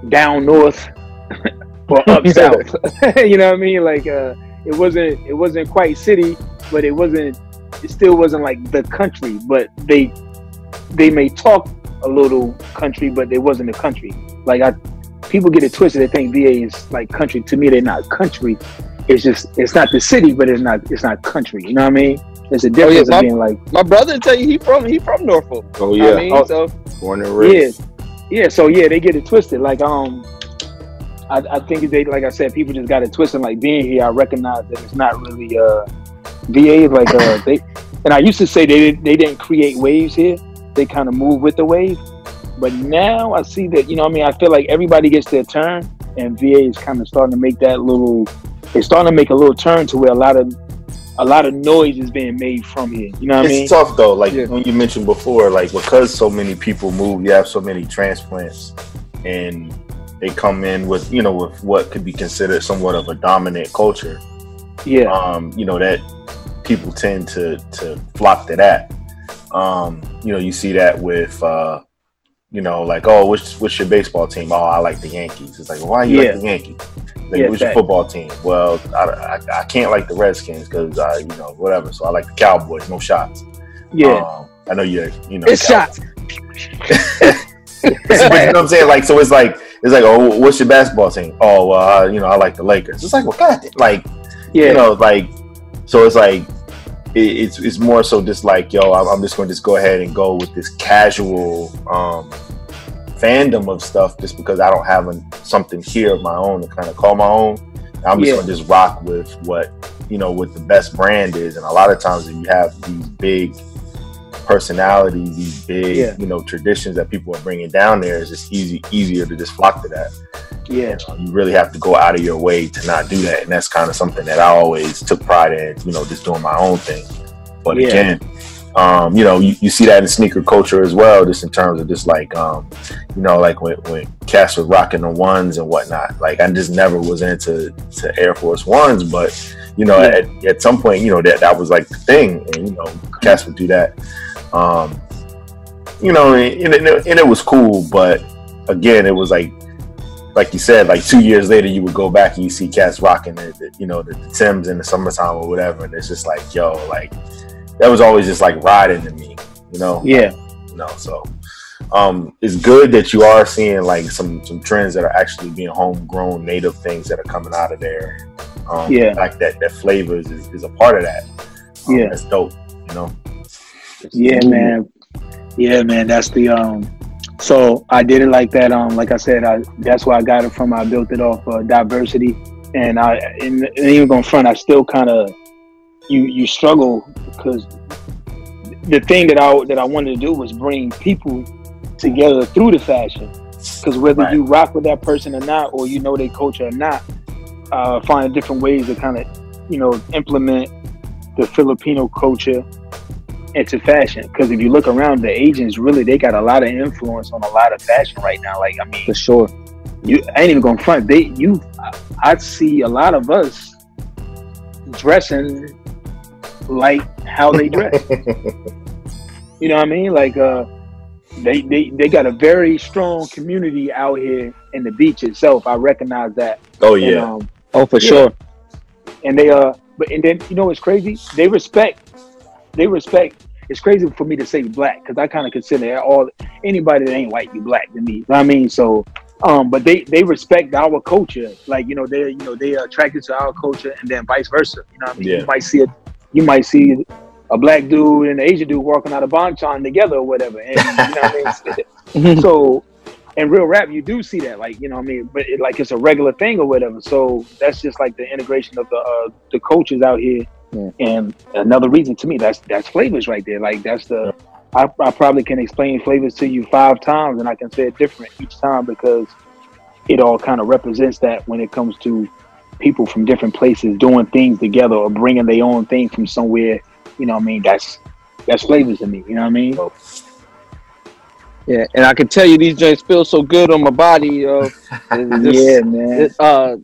K: down north <laughs> or up <laughs> south. <laughs> you know what I mean? Like uh, it wasn't it wasn't quite city, but it wasn't it still wasn't like the country. But they they may talk a little country, but it wasn't a country. Like I people get it twisted. They think VA is like country. To me, they're not country. It's just it's not the city, but it's not it's not country. You know what I mean? There's a
J: Oh, yeah,
K: difference
J: my,
K: of being like
J: my brother tell you he from he from Norfolk.
I: Oh yeah,
J: what I mean?
K: Oh.
J: so
I: born and
K: yeah,
I: raised.
K: yeah. So yeah, they get it twisted. Like um, I, I think they like I said, people just got it twisted. Like being here, I recognize that it's not really uh, VA like uh they. And I used to say they didn't- they didn't create waves here. They kind of move with the wave. But now I see that you know I mean. I feel like everybody gets their turn, and VA is kind of starting to make that little. It's starting to make a little turn to where a lot of a lot of noise is being made from here. You know what I mean?
I: It's tough though. Like when you mentioned before, like because so many people move, you have so many transplants, and they come in with you know with what could be considered somewhat of a dominant culture.
K: Yeah.
I: Um, you know that people tend to to flock to that. Um, you know, you see that with uh, you know, like, oh, what's what's your baseball team? Oh, I like the Yankees. It's like, why you
K: Yeah.
I: like the Yankees? Like,
K: Yeah,
I: what's your football team? Well, I, I, I can't like the Redskins because I, you know, whatever. So I like the Cowboys. No shots.
K: Yeah.
I: Um, I know you're, you know,
K: It's shots. <laughs>
I: but you know what I'm saying? Like, so it's like, it's like, oh, what's your basketball team? Oh, well, uh, you know, I like the Lakers. It's like, well, God, like,
K: Yeah.
I: you know, like, so it's like, it, it's it's more so just like, yo, I'm, I'm just going to just go ahead and go with this casual um, fandom of stuff, just because I don't have an, something here of my own to kind of call my own. I'm just
K: Yeah.
I: going to just rock with what you know, what the best brand is, and a lot of times if you have these big personalities, these big,
K: Yeah.
I: you know, traditions that people are bringing down there, it's just easy easier to just flock to that.
K: Yeah.
I: You, know, you really have to go out of your way to not do that, and that's kind of something that I always took pride in. You know, just doing my own thing. But
K: Yeah.
I: again, um, you know, you, you see that in sneaker culture as well, just in terms of just like, um, you know, like when when Cass was rocking the ones and whatnot. Like I just never was into to Air Force Ones, but you know,
K: Yeah.
I: at, at some point, you know, that that was like the thing, and you know, Cass would do that. Um, you know, and, and, it, and it was cool, but again, it was like, like you said, like two years later, you would go back and you see cats rocking the, the you know, the, the Tims in the summertime or whatever, and it's just like, yo, like that was always just like riding to me, you know?
K: Yeah.
I: You know, so um, it's good that you are seeing like some some trends that are actually being homegrown, native things that are coming out of there. Um,
K: Yeah.
I: like that that flavors is, is a part of that. Um,
K: Yeah.
I: that's dope. You know.
K: Yeah, man. Yeah, man. That's the um. So I did it like that. Um, like I said, I that's where I got it from. I built it off uh, diversity, and I and, and even going front, I still kind of you you struggle because the thing that I that I wanted to do was bring people together through the fashion. Because whether
I: Right.
K: you rock with that person or not, or you know their culture or not, uh, find different ways to kind of you know implement the Filipino culture into fashion. Because if you look around, the agents really they got a lot of influence on a lot of fashion right now. Like I mean,
J: For sure.
K: you I ain't even gonna front. They you I, I see a lot of us dressing like how they dress. <laughs> you know what I mean? Like uh they, they they got a very strong community out here in the beach itself. I recognize that.
I: Oh
K: And,
I: yeah.
K: um,
J: Oh, for
K: Yeah.
J: sure.
K: and they uh but and then you know what's crazy they respect they respect it's crazy for me to say black because i kind of consider all anybody that ain't white you black to me you know what i mean? So um but they they respect our culture like you know they're you know they are attracted to our culture and then vice versa you know what i mean?
I: Yeah.
K: you might see it you might see a black dude and an asian dude walking out of bonchon together or whatever and you know what i mean? <laughs> <laughs> So in real rap you do see that like you know what i mean? But it, like it's a regular thing or whatever so that's just like the integration of the uh, the coaches out here
J: Yeah.
K: and another reason to me that's that's flavors right there. Like that's the I, I probably can explain flavors to you five times and i can say it different each time because it all kind of represents that when it comes to people from different places doing things together or bringing their own thing from somewhere. You know what i mean? That's that's flavors to me. You know what i mean?
J: Yeah, and I can tell you these joints feel so good on my body, <laughs>
K: yeah man.
J: it's, uh,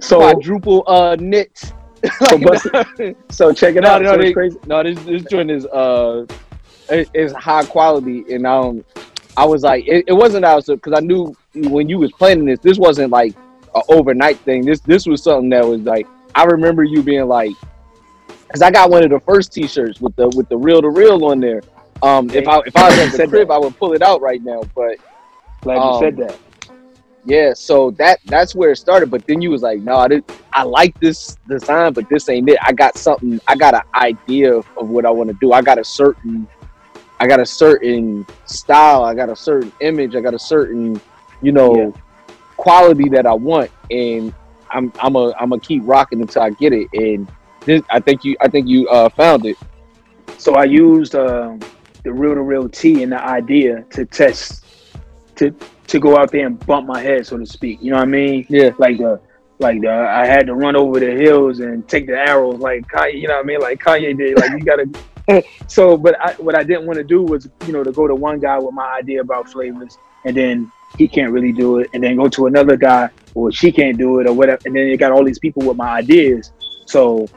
K: so
J: quadruple uh knits. <laughs>
K: so, bust- <laughs> so check it
J: no,
K: out
J: no,
K: so
J: they-
K: it's crazy
J: no, this this joint is uh, it, it's high quality, and um, I was like, it, it wasn't out because I knew when you was planning this, this wasn't like an overnight thing. This this was something that was like, I remember you being like, because I got one of the first T-shirts with the with the real to real on there. Um, if I if I was at the <laughs> crib. I would pull it out right now, but
K: glad you
J: um,
K: said that
J: yeah, so that that's where it started. But then you was like, no, I, I like this design, but this ain't it. I got something. I got an idea of, of what I want to do. I got a certain, I got a certain style. I got a certain image. I got a certain, you know, quality that I want, and I'm I'm a I'm gonna keep rocking until I get it. And this, I think you I think you uh, found it.
K: So I used um, the real to real T and the idea to test to to go out there and bump my head, so to speak. You know what I mean?
J: Yeah.
K: Like the like the I had to run over the hills and take the arrows like Kanye. You know what I mean? Like Kanye did. Like you gotta. <laughs> so, but I, what I didn't want to do was you know to go to one guy with my idea about flavors and then he can't really do it, and then go to another guy or she can't do it or whatever, and then you got all these people with my ideas. So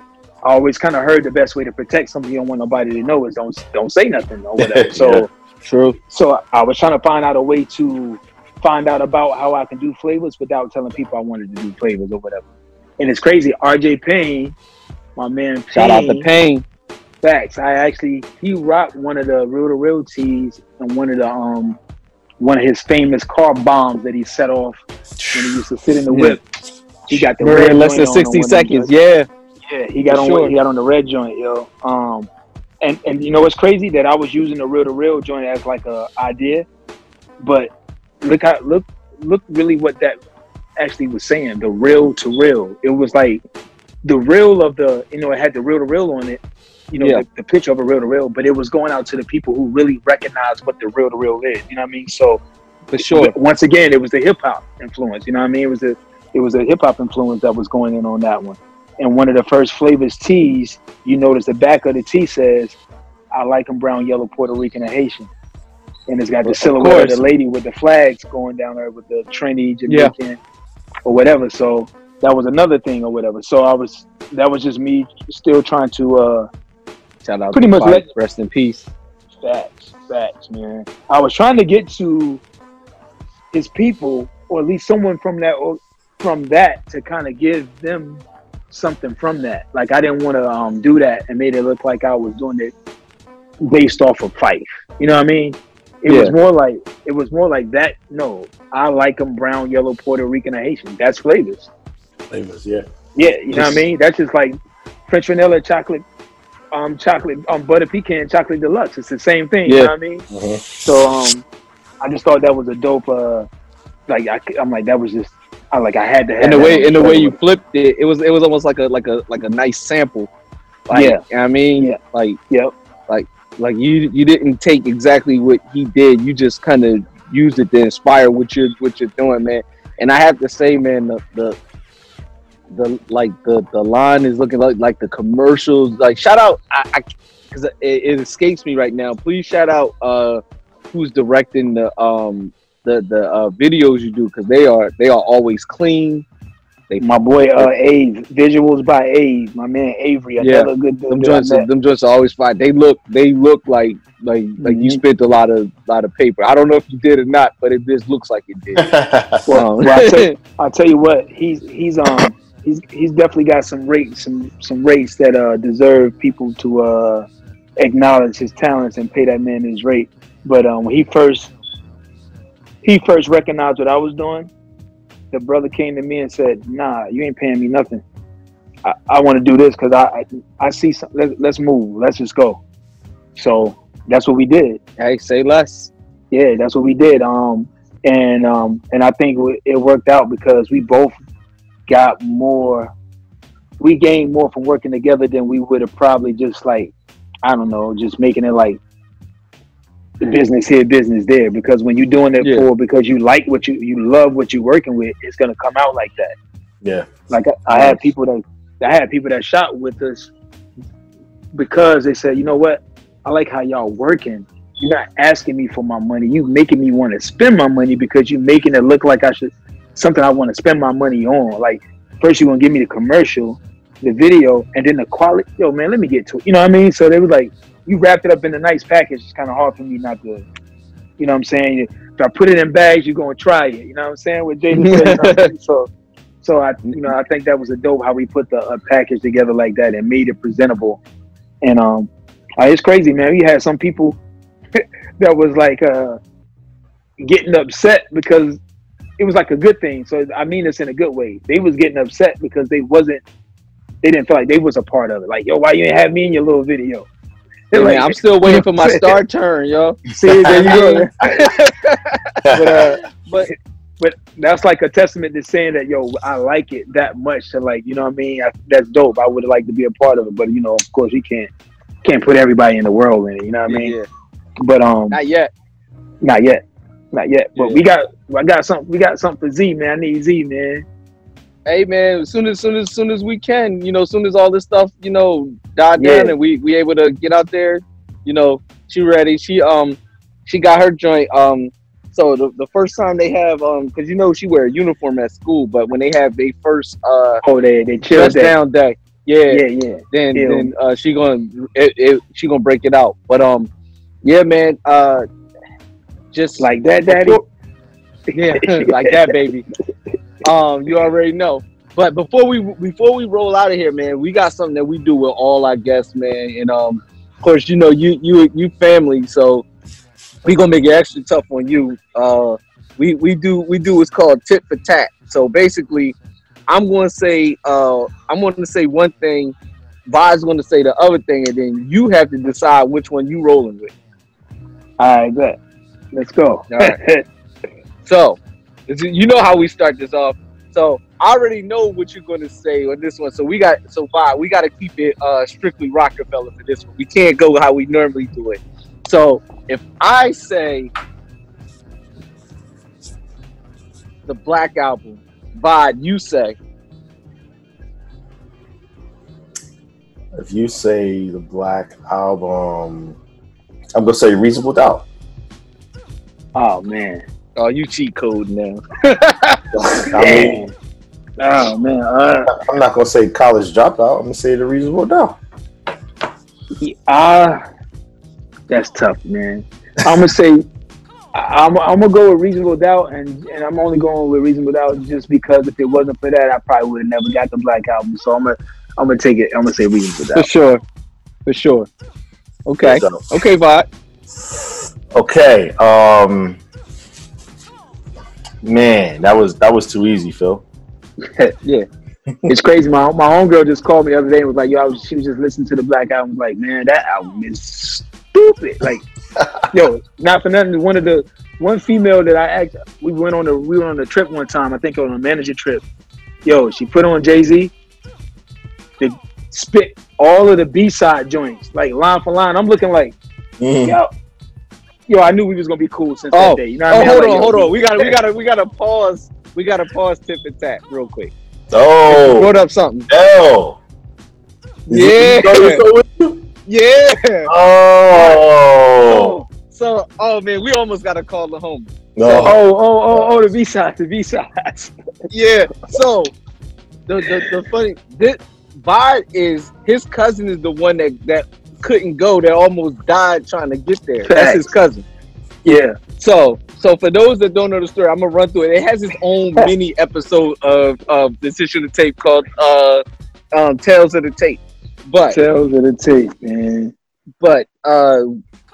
K: I always kind of heard the best way to protect something you don't want nobody to know is don't don't say nothing or whatever. <laughs> So
J: True.
K: So I was trying to find out a way to find out about how I can do flavors without telling people I wanted to do flavors or whatever. And it's crazy. RJ Payne, my man.
J: Shout out to Payne.
K: Facts. I actually he rocked one of the real to real tees and one of the um one of his famous car bombs that he set off when he used to sit in the whip. He got the red
J: in less than sixty seconds. Yeah.
K: yeah, he got
J: For
K: on
J: sure.
K: he got on the red joint, yo. Um and and you know it's crazy that I was using the real to real joint as like a idea, but look how look look really what that actually was saying. The real to real. It was like the real of the you know it had the real to real on it. You know
J: Yeah.
K: the, the picture of a real to real, but it was going out to the people who really recognize what the real to real is. You know what I mean? So
J: For sure.
K: once again, it was the hip hop influence. You know what I mean? It was a it was a hip hop influence that was going in on that one. And one of the first flavors teas, you notice the back of the tea says, "I like them brown, yellow, Puerto Rican, and Haitian." And it's got the
J: Of
K: silhouette of, the lady with the flags going down there with the Trini, Jamaican, or whatever. So that was another thing or whatever. So I was that was just me still trying to uh
J: Shout out
K: Pretty much let-
J: rest in peace.
K: Facts, facts, man. I was trying to get to his people, or at least someone from that, or from that, to kind of give them something from that. Like I didn't want to um, do that and made it look like I was doing it based off of Phife. You know what I mean? It was more like it was more like that. No, I like them brown, yellow, Puerto Rican, and Haitian. That's flavors.
I: Flavors, yeah.
K: Yeah, you know what I mean. That's just like French vanilla chocolate, um, chocolate, um, butter pecan chocolate deluxe. It's the same thing. You
J: Yeah.
K: know what I mean? So um, I just thought that was a dope. Uh, like I, I, am like that was just I like I had to have
J: And the way in the way you flipped it, it was it was almost like a like a like a nice sample. Like,
K: Yeah.
J: you know what I mean,
K: Yeah.
J: like
K: Yep.
J: like like you you didn't take exactly what he did. You just kind of used it to inspire what you're what you're doing, man. And I have to say, man, the the the like the the line is looking like like the commercials. Like shout out, I because it, it escapes me right now. Please shout out uh who's directing the um the the uh, videos you do because they are they are always clean. They
K: My boy uh, Ave, visuals by Ave, my man Avery,
J: Yeah.
K: another good dude.
J: them joints,
K: met.
J: them joints are always fine. They look, they look like like like you
K: Mhm.
J: spent a lot of lot of paper. I don't know if you did or not, but it just looks like it did. <laughs>
K: Well,
J: Um,
K: well, I tell, <laughs> I'll tell you what, he's he's um he's he's definitely got some rates some some rates that uh deserve people to uh acknowledge his talents and pay that man his rate. But um when he first he first recognized what I was doing, the brother came to me and said, "Nah, you ain't paying me nothing. I, I want to do this because I, I I see some. Let's, let's move. Let's just go." So that's what we did
J: hey, say less.
K: yeah, that's what we did. Um, and um, and I think it worked out because we both got more, we gained more from working together than we would have probably just like, I don't know, just making it like business here, business there. Because when you're doing it
J: Yeah.
K: for because you like what you you love what you're working with, it's gonna come out like that.
I: Yeah.
K: Like I, I had people that I had people that shot with us because they said, you know what, I like how y'all working. You're not asking me for my money. You making me want to spend my money because you're making it look like I should something I want to spend my money on. Like first you gonna give me the commercial, the video, and then the quality. Yo, man, let me get to it. You know what I mean? So they was like, you wrapped it up in a nice package. It's kind of hard for me not to. You know what I'm saying? If I put it in bags, you're gonna try it. You know what I'm saying? With Jaden you know what I'm saying? <laughs> so so I, you know, I think that was a dope how we put the uh, package together like that and made it presentable. And um, uh, it's crazy, man. We had some people <laughs> that was like uh, getting upset because it was like a good thing. So I mean this in a good way. They was getting upset because they wasn't, they didn't feel like they was a part of it. Like, yo, why you ain't have me in your little video?
J: Hey,
K: They're
J: man,
K: like-
J: I'm still waiting for my star <laughs> turn, yo.
K: See, there you go. <laughs> but uh,
J: But
K: but that's like a testament to saying that yo, I like it that much to like, you know what I mean? I, that's dope. I would like to be a part of it, but you know, of course, we can't can't put everybody in the world in it. You know what I mean?
J: yeah,
K: But um,
J: not yet.
K: not yet, not yet. But
J: Yeah.
K: we got I got something. We got something for Z, man. I need Z, man.
J: Hey man, as soon as soon as soon as we can, you know, as soon as all this stuff, you know, died
K: Yeah.
J: down and we we able to get out there, you know, she ready. She um she got her joint. Um so the, the first time they have um because you know she wear a uniform at school, but when they have they first uh
K: Oh, they they that.
J: down day, yeah,
K: Yeah, yeah.
J: then
K: Yeah.
J: then uh she gonna it, it, she gonna break it out. But um yeah man, uh just
K: Like that, daddy. <laughs>
J: yeah, like that, baby. <laughs> Um, you already know. But before we before we roll out of here, man, we got something that we do with all our guests, man. And um, of course, you know you you you family, so we gonna make it extra tough on you. Uh, we we do we do what's called tit for tat. So basically, I'm going to say uh, I'm going to say one thing, Vi's going to say the other thing, and then you have to decide which one you rolling with.
K: All right, bet. Let's go.
J: All right. <laughs> So, you know how we start this off. So, I already know what you're going to say on this one. So, we got so far we got to keep it uh, strictly Rockefeller for this one. We can't go how we normally do it. So, if I say the Black Album, Vod, you say
I: If you say the Black Album, I'm gonna say Reasonable Doubt.
K: Oh man.
J: Oh, you cheat code now. <laughs>
I: I mean,
K: Oh man. Uh,
I: I'm not gonna say College Dropout. I'm gonna say the Reasonable Doubt.
K: Ah, that's tough, man. I'm gonna say I- I'm, I'm gonna go with reasonable doubt, and and I'm only going with reasonable doubt just because if it wasn't for that, I probably would have never got the Black Album. So I'm gonna I'm gonna take it. I'm gonna say reasonable doubt For
J: sure. For sure. Okay. Okay, Vod.
I: okay. Um, man, that was that was too easy, Phil. <laughs>
J: Yeah.
K: It's crazy. My my homegirl just called me the other day and was like, "Yo, I was, she was just listening to the Black Album. Like, man, that album is stupid. Like, <laughs> yo, not for nothing. One of the one female that I act, we went on a we went on a trip one time. I think on a manager trip. Yo, she put on Jay Z. They spit all of the B side joints, like line for line. I'm looking like,
I: Mm.
K: yo, yo, I knew we was gonna be cool since
J: Oh,
K: that day. You know what
J: oh,
K: I mean?
J: Hold
K: like,
J: on, hold on. We gotta, we <laughs> gotta, we gotta pause. We gotta pause tip and tap real quick.
I: Oh,
J: Brought up something.
I: L.
J: Yeah.
I: Oh.
J: Yeah.
I: oh.
J: So, oh man, we almost gotta call the home.
I: No.
K: Oh, oh, oh, oh, the B sides, the B sides. <laughs>
J: Yeah. So, the the, the funny this Vod is his cousin is the one that that couldn't go that almost died trying to get there. That's his cousin.
K: Yeah.
J: So, so for those that don't know the story, I'm gonna run through it. It has its own <laughs> mini episode of of tissue of the tape called uh um Tales of the Tape. But
K: Tales of the tape, man.
J: but uh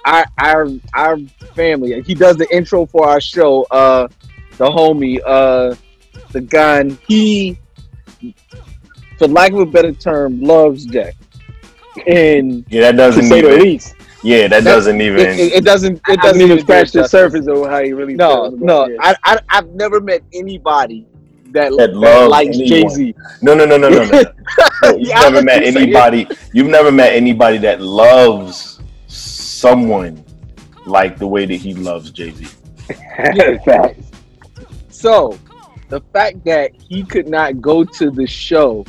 J: our our our family, he does the intro for our show, uh the homie, uh the gun, he for lack of a better term, loves Jack. And
I: Yeah, that doesn't
K: To say the
I: even.
K: least.
I: Yeah, that doesn't even.
J: it, it, it doesn't it
K: It doesn't
J: doesn't
K: even scratch the surface of how he really
J: No, no. I, I I've never met anybody that,
I: That
J: that,
I: loves
J: likes Jay. Z.
I: No, no, no, no, no, no. no. <laughs> You've
J: Yeah,
I: never met
J: gonna say it.
I: anybody. You've never met anybody that loves someone like the way that he loves Jay Z. <laughs>
K: Facts.
J: So, the fact that he could not go to the show,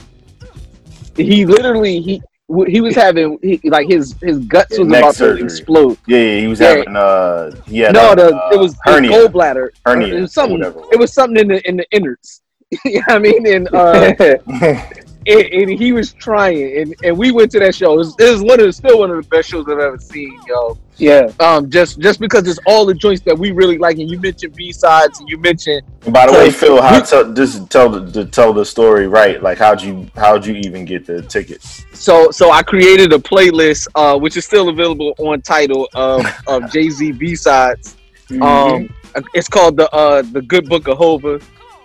J: he literally he he was having he, like his his guts was
I: neck
J: about
I: surgery.
J: to explode.
I: Yeah, yeah, he was
J: Yeah.
I: having uh, yeah
J: no, the
I: uh,
J: it was
I: hernia.
J: gallbladder.
I: Hernia,
J: It was something. It was something in the in the innards. <laughs> you know what I mean? And uh, <laughs> and, and he was trying, and, and we went to that show. It was, it was one of the, still one of the best shows I've ever seen, yo.
K: Yeah.
J: Um, just just because it's all the joints that we really like, and you mentioned B sides, and you mentioned
I: And by the way,
J: So,
I: Phil, how
J: we-
I: tell just tell the to tell the story right? Like how'd you how'd you even get the tickets?
J: so so I created a playlist, uh, which is still available on Tidal of of <laughs> Jay Z B sides. Um, it's called the uh the Good Book of Hova,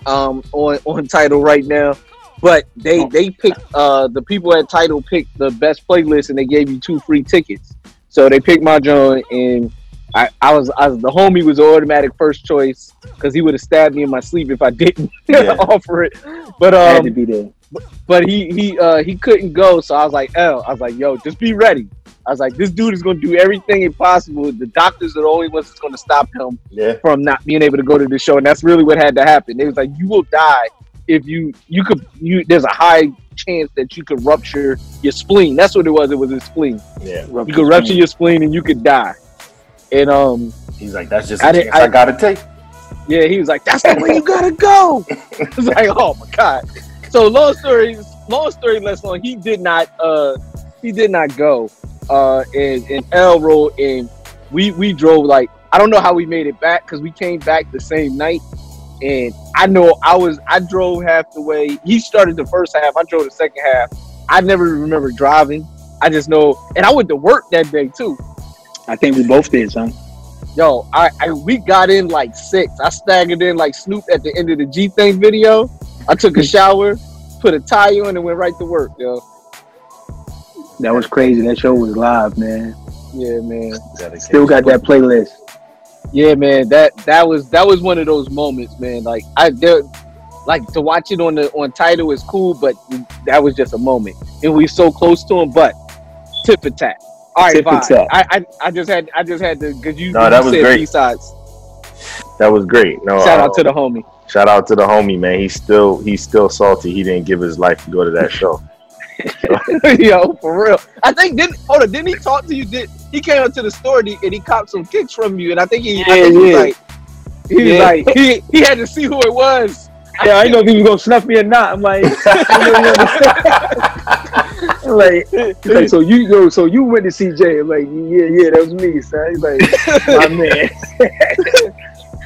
J: um, on on Tidal right now. But they they picked uh the people at Tidal picked the best playlist, and they gave you two free tickets. So they picked my joint, and I, I was I was the homie was automatic first choice because he would have stabbed me in my sleep if I didn't <laughs>
I: Yeah.
J: offer it. But
K: I had
J: um,
K: to be there.
J: but he he uh he couldn't go, so I was like, oh, I was like, yo, just be ready. I was like, this dude is gonna do everything impossible. The doctors are the only ones that's gonna stop him
I: Yeah.
J: from not being able to go to the show, and that's really what had to happen. It was like you will die if you you could you. There's a high chance that you could rupture your spleen. That's what it was. It was his spleen.
I: Yeah.
J: You could rupture your spleen and you could die. And um,
I: He's like, that's just a
J: I
I: chance
J: didn't-
I: I,
J: I-
I: gotta take.
J: yeah, he was like, "That's the way you gotta go." <laughs> <laughs> it's like, oh my god. So long story, long story less long. He did not, uh, he did not go. Uh, and and L rolled and we we drove like I don't know how we made it back because we came back the same night. And I know I was I drove half the way. He started the first half. I drove the second half. I never remember driving. I just know, and I went to work that day too.
K: I think we both did, son.
J: Yo, I, I we got in like six. I staggered in like Snoop at the end of the G Thing video. I took a hmm. shower, put a tie on, and went right to work. Yo,
K: That was crazy. That show was live, man.
J: yeah, man.
K: Still got that playlist.
J: Yeah, man. That that was that was one of those moments, man. Like I there, like to watch it on the on Tidal is cool, but that was just a moment, and we so close to him. But tip for tat. All right,
K: Tip for
J: fine.
K: tat.
J: I, I I just had I just had to because you,
I: No,
J: you
I: that was
J: said
I: great.
J: B-sides.
I: That was great. No,
J: Shout
I: uh,
J: out to the homie.
I: shout out to the homie, man. He's still he's still salty. He didn't give his life to go to that <laughs> show. <laughs>
J: Yo, for real. I think didn't hold on, didn't he talk to you? Did he came up to the store and he, and he copped some kicks from you? And I think he, I
K: Yeah,
J: he was like, he was like, he, he had to see who it was.
K: Yeah, I didn't know if he was gonna snuff me or not. I'm like, <laughs> I don't know, <laughs> I'm like, like, so you yo, so you went to CJ? I'm like, yeah, yeah, that was me, son. He's like, my man,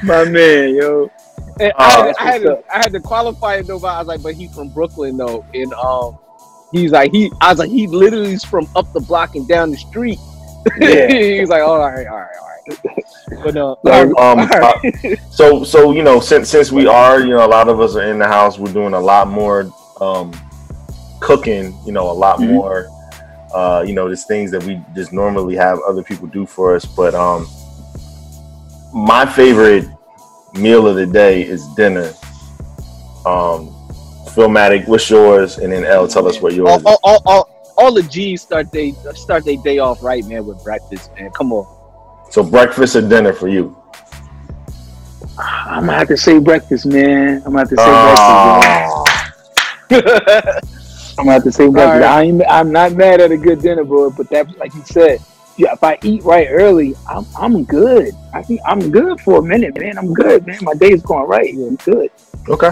K: my man, yo.
J: And
K: Oh,
J: I, had, I had to, I had to qualify it though. But I was like, but he's from Brooklyn though, and um, he's like he, I was like, he literally is from up the block and down the street.
K: Yeah. <laughs>
J: he's like, all right, all right, all right. But no,
I: So, um,
J: right.
I: uh, so so you know, since since we are, you know, a lot of us are in the house. We're doing a lot more um, cooking. You know, a lot
K: Mhm.
I: more. Uh, you know, there's things that we just normally have other people do for us. But um, my favorite meal of the day is dinner. Um, Philmatic, what's yours? And then L, tell us what yours.
J: all, all, all, all, all the G's start they start their day off right, man, with breakfast, man. Come on.
I: So breakfast or dinner for you?
K: I'm gonna have to say breakfast, man. I'm gonna have to say
I: Oh.
K: breakfast. Man. I'm gonna have to say breakfast.
J: right.
K: I ain't, I'm not mad at a good dinner, bro. But that, like you said. Yeah, if I eat right early, I'm I'm good. I think I'm good for a minute, man. I'm good, man. My day's going right. I'm good.
I: Okay,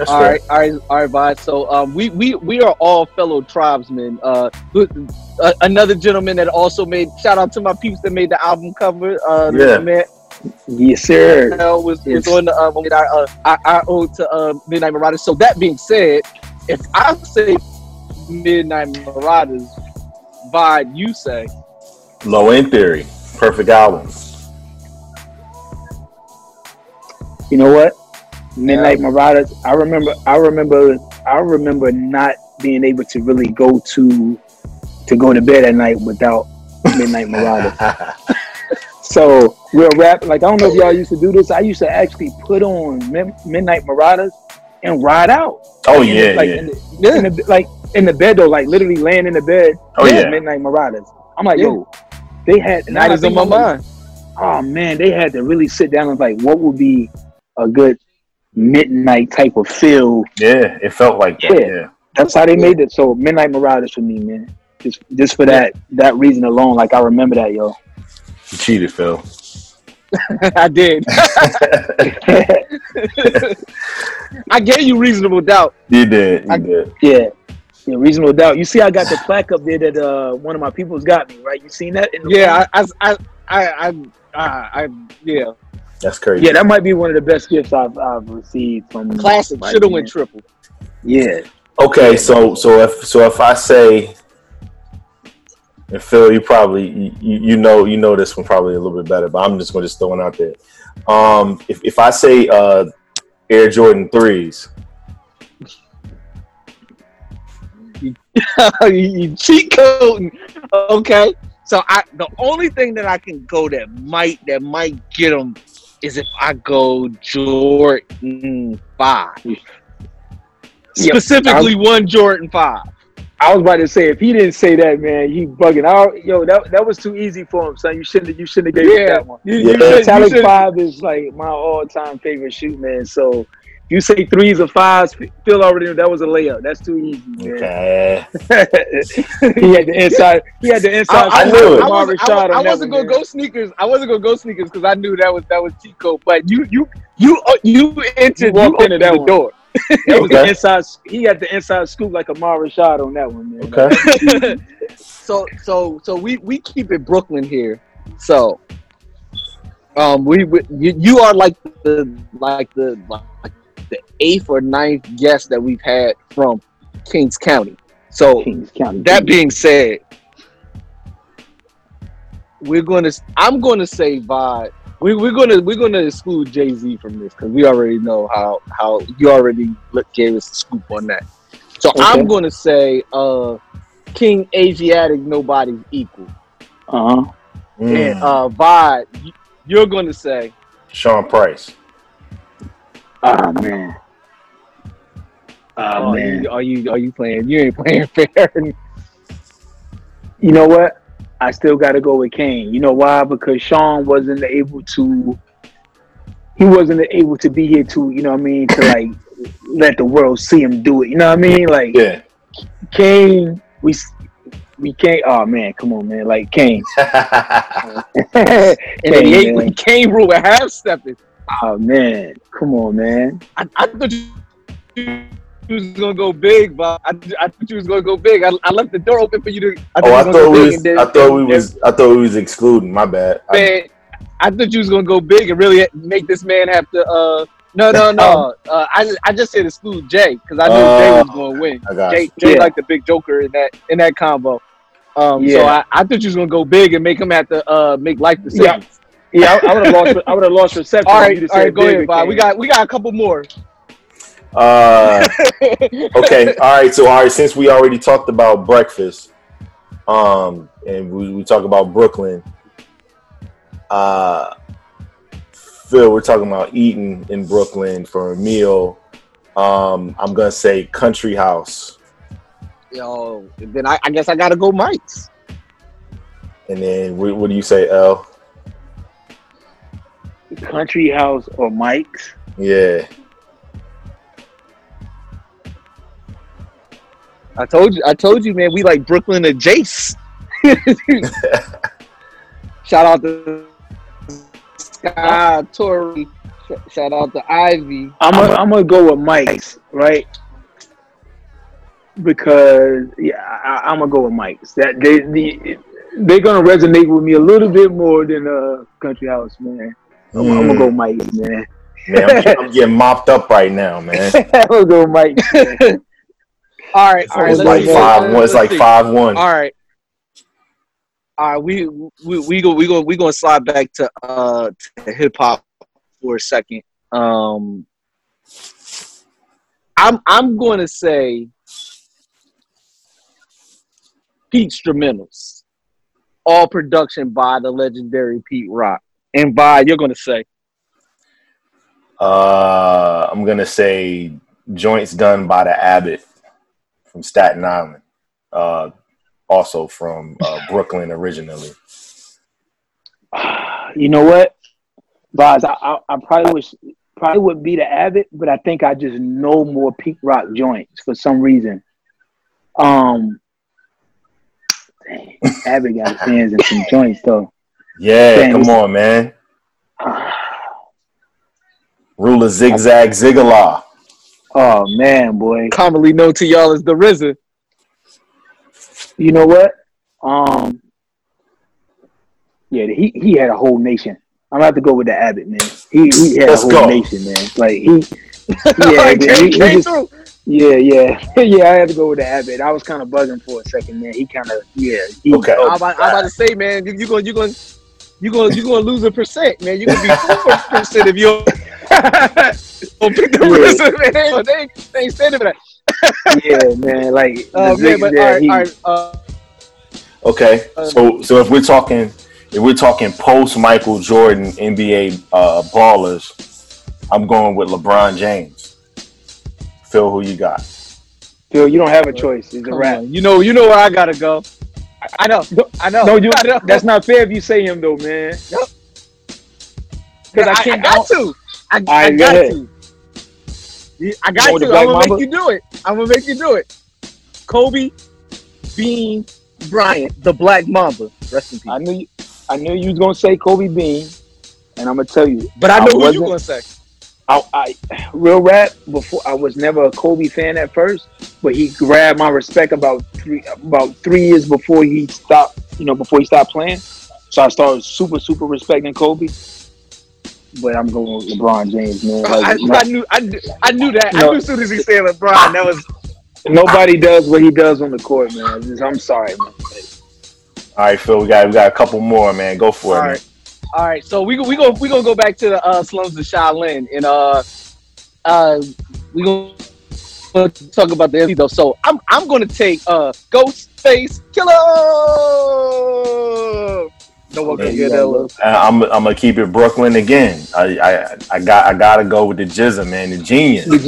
I: that's
J: All right, all right, all right, Vod. So um, we we we are all fellow tribesmen. Uh, uh, another gentleman that also made shout out to my peeps that made the album cover. Uh,
I: Yeah.
J: man,
K: Yes, sir.
J: Hell was, was on the um, that I, uh, I, I owe to uh, Midnight Marauders. So that being said, if I say Midnight Marauders, Vod, you say
I: Low End Theory, perfect album.
K: You know what? Midnight Marauders. I remember. I remember. I remember not being able to really go to to go to bed at night without Midnight Marauders. <laughs> So we'll rap. Like I don't know if y'all used to do this. I used to actually put on Mid- Midnight Marauders and ride out.
I: Oh
K: Like,
I: yeah,
K: like
I: yeah.
K: In the, in the, like in the bed though, like literally laying in the bed.
I: Oh, yeah.
K: Midnight Marauders. I'm like,
J: Yeah.
K: yo, they had now
J: night
K: I
J: is on my mind.
K: oh man, they had to really sit down and like, what would be a good midnight type of feel?
I: Yeah, it felt like that.
K: Yeah.
I: Yeah.
K: That's how they made it. So Midnight Marauders for me, man. Just just for that that reason alone, like I remember that, yo.
I: You cheated, Phil. <laughs>
J: I did. <laughs> I gave you reasonable doubt.
I: You did. You
J: I-
I: did.
K: yeah. Yeah, reasonable doubt. You see, I got the plaque up there that uh one of my people's got me, right? You seen that? In the
J: Yeah, I, I, I, I, I, I yeah.
I: That's crazy.
K: yeah, that might be one of the best gifts I've, I've received from
J: Classic. Should have went triple.
K: Yeah,
I: Okay, so so if so if I say, and Phil, you probably you, you know you know this one probably a little bit better, but I'm just going to just throw one out there. Um, if if I say uh, Air Jordan threes, <laughs>
J: you, you cheat coding. Okay. So I the only thing that I can go that might that might get them is if I go Jordan five.
K: Yep.
J: Specifically one Jordan five.
K: I was about to say if he didn't say that, man, he bugging out. Yo, that that was too easy for him, son. You shouldn't you shouldn't have gave
J: Yeah.
K: that one.
J: You,
I: Yeah.
J: you should- you
K: Metallic
J: should-
K: five is like my all time favorite shoot, man. So you say threes or fives, Phil already knew that was a layup. That's too easy, man.
I: okay, <laughs>
K: he had the inside. He had the inside.
I: I knew it.
J: I,
K: Marvin
J: wasn't, I,
K: Shot
J: wa-
K: on
J: I wasn't gonna
K: man.
J: go sneakers. I wasn't gonna go sneakers because I knew that was that was Chico. But you you you uh, you entered
K: You walked
J: you
K: into that
J: the
K: one.
J: door. <laughs>
K: That was the inside. He had the inside scoop like a Marvin Shot on that one, man.
I: okay. <laughs>
J: so so so we we keep it Brooklyn here. So Um, we, we you, you are like the like the like the eighth or ninth guest that we've had from Kings County. So
K: Kings County.
J: that being said, we're gonna. I'm gonna say vibe. We, we're gonna we're gonna exclude Jay Z from this because we already know how how you already look, gave us a scoop on that. So I'm gonna say uh King Asiatic Nobody's Equal.
K: Uh huh.
J: And uh vibe, you- you're gonna say
I: Sean Price.
K: Ah man. Ah
J: oh,
K: man.
J: you, are you are you playing? You ain't <laughs> playing fair.
K: You know what? I still got to go with Kane. You know why? Because Sean wasn't able to. He wasn't able to be here to, you know what I mean, to like let the world see him do it. You know what I mean? Like
I: Yeah.
K: Kane, we we can't. Oh man, come on, man! Like Kane. <laughs> <laughs>
J: And
K: Kane,
J: he ain't
K: man.
J: we rule with half stepping.
K: Oh man, come on, man.
J: I, I thought you you was gonna go big, but I, I thought you was gonna go big. I, I left the door open for you to. I
I: Oh, I
J: you was
I: thought we was.
J: then-
I: I thought we was. I thought we was excluding. My bad. I-
J: man, I thought you was gonna go big and really make this man have to. uh No, no, no. <laughs> uh, I I just said exclude Jay because I knew Jay was
I: Oh,
J: gonna win. Jay. Jay
K: Yeah.
J: like the big Joker in that in that combo. Um, so I, I thought you was gonna go big and make him have to uh make life decisions.
K: Yeah, I, I would have lost. I would have lost reception.
J: All
K: if
J: right,
K: you'd have
J: all right, go ahead,
K: bigger,
J: Bob. We got we got a couple more.
I: Uh, okay. All right. So, all right. Since we already talked about breakfast, um, and we, we talk about Brooklyn, uh, Phil, we're talking about eating in Brooklyn for a meal. Um, I'm gonna say Country House,
J: Yo, then I, I guess I gotta go Mike's.
I: and then what, what do you say, L?
K: Country House or Mike's.
I: Yeah.
J: I told you, I told you, man. We like Brooklyn and Jace. <laughs> Shout out to Sky Tori. Shout out to Ivy.
K: I'm gonna I'm gonna go with Mike's, right? Because yeah, I, I'm gonna go with Mike's. That they the they're gonna resonate with me a little bit more than uh Country House, man. I'm, I'm gonna go Mike's, man.
I: Man, I'm, I'm getting mopped up right now, man. <laughs>
K: I'm gonna go Mike's. man. <laughs>
J: all right, all right.
I: It's like
J: see.
I: five. One, it's like
J: see.
I: five one.
J: All right. All right, we we we go we go we gonna slide back to uh to hip hop for a second. Um, I'm I'm going to say Pete Instrumentals, all production by the legendary Pete Rock, and by you're going to say
I: Uh, I'm gonna say joints done by the Abbott from Staten Island. Uh, also from uh, Brooklyn originally. <sighs>
K: You know what, Boz? I, I I probably was probably would be the Abbott, but I think I just know more Pete Rock joints for some reason. Um, dang, Abbott got his hands in some joints though.
I: Yeah,
K: Dang,
I: come on, man. <sighs> Ruler zigzag zigala.
K: Oh man, boy.
J: commonly known to y'all as the RZA.
K: You know what? Um, yeah, he he had a whole nation. I'm gonna have to go with the Abbott man. He he had
I: Let's
K: a whole
I: go.
K: nation, man. Like he, yeah,
J: Came-
K: he, <laughs> he
J: came
K: just- yeah, yeah, <laughs> yeah. I had to go with the Abbott. I was kind of buzzing for a second, man. He kind of, yeah. He,
I: Okay.
J: I'm about, I'm about to say, man, you, you gonna you gonna you gonna you gonna lose a percent, man. You gonna be four percent if you don't <laughs> pick the
K: Yeah.
J: RZA, man. They, they ain't standing for that.
K: yeah, man. Like, <laughs>
J: Uh,
K: the
J: man, but
K: yeah,
J: all right,
K: he-
J: all right. Uh,
I: Okay,
J: Um,
I: so so if we're talking if we're talking post Michael Jordan NBA uh, ballers, I'm going with LeBron James. Phil, who you got?
K: Phil, you don't have a choice. It's a
J: come
K: rap.
J: on. You know, you know where I gotta go. I, I know, I know.
K: No, you. <laughs>
J: Know.
K: That's not fair if you say him though, man.
J: Yep.
K: Because
J: I,
K: I
J: I
K: can't.
J: I got to. I, I
K: right,
J: got to. I got
K: You
J: to. I'm gonna
K: Mamba?
J: make you do it. I'm gonna make you do it. Kobe, Bean, Bryant, the Black Mamba. Rest in peace.
K: I knew. You, I knew you was gonna say Kobe Bean, and I'm gonna tell you.
J: But I know who you gonna say.
K: I, I real rap before I was never a Kobe fan at first, but he grabbed my respect about three about three years before he stopped. You know, before he stopped playing. So I started super super respecting Kobe. but I'm going with LeBron James, man.
J: I,
K: Like,
J: I knew, I knew, I knew that. I knew as soon as he said LeBron, that was
K: nobody does what he does on the court, man. Just- I'm sorry, man.
I: All right, Phil, we got we got a couple more, man. Go for
J: All
I: it,
J: right. All right, so we we go we gonna go back to the uh, slums of Shaolin and uh uh we gonna talk about the MC though. So I'm I'm gonna take uh Ghostface Killah. No one can get that look.
I: I'm I'm gonna keep it Brooklyn again. I I, I got I gotta go with the GZA, man, the genius.
K: The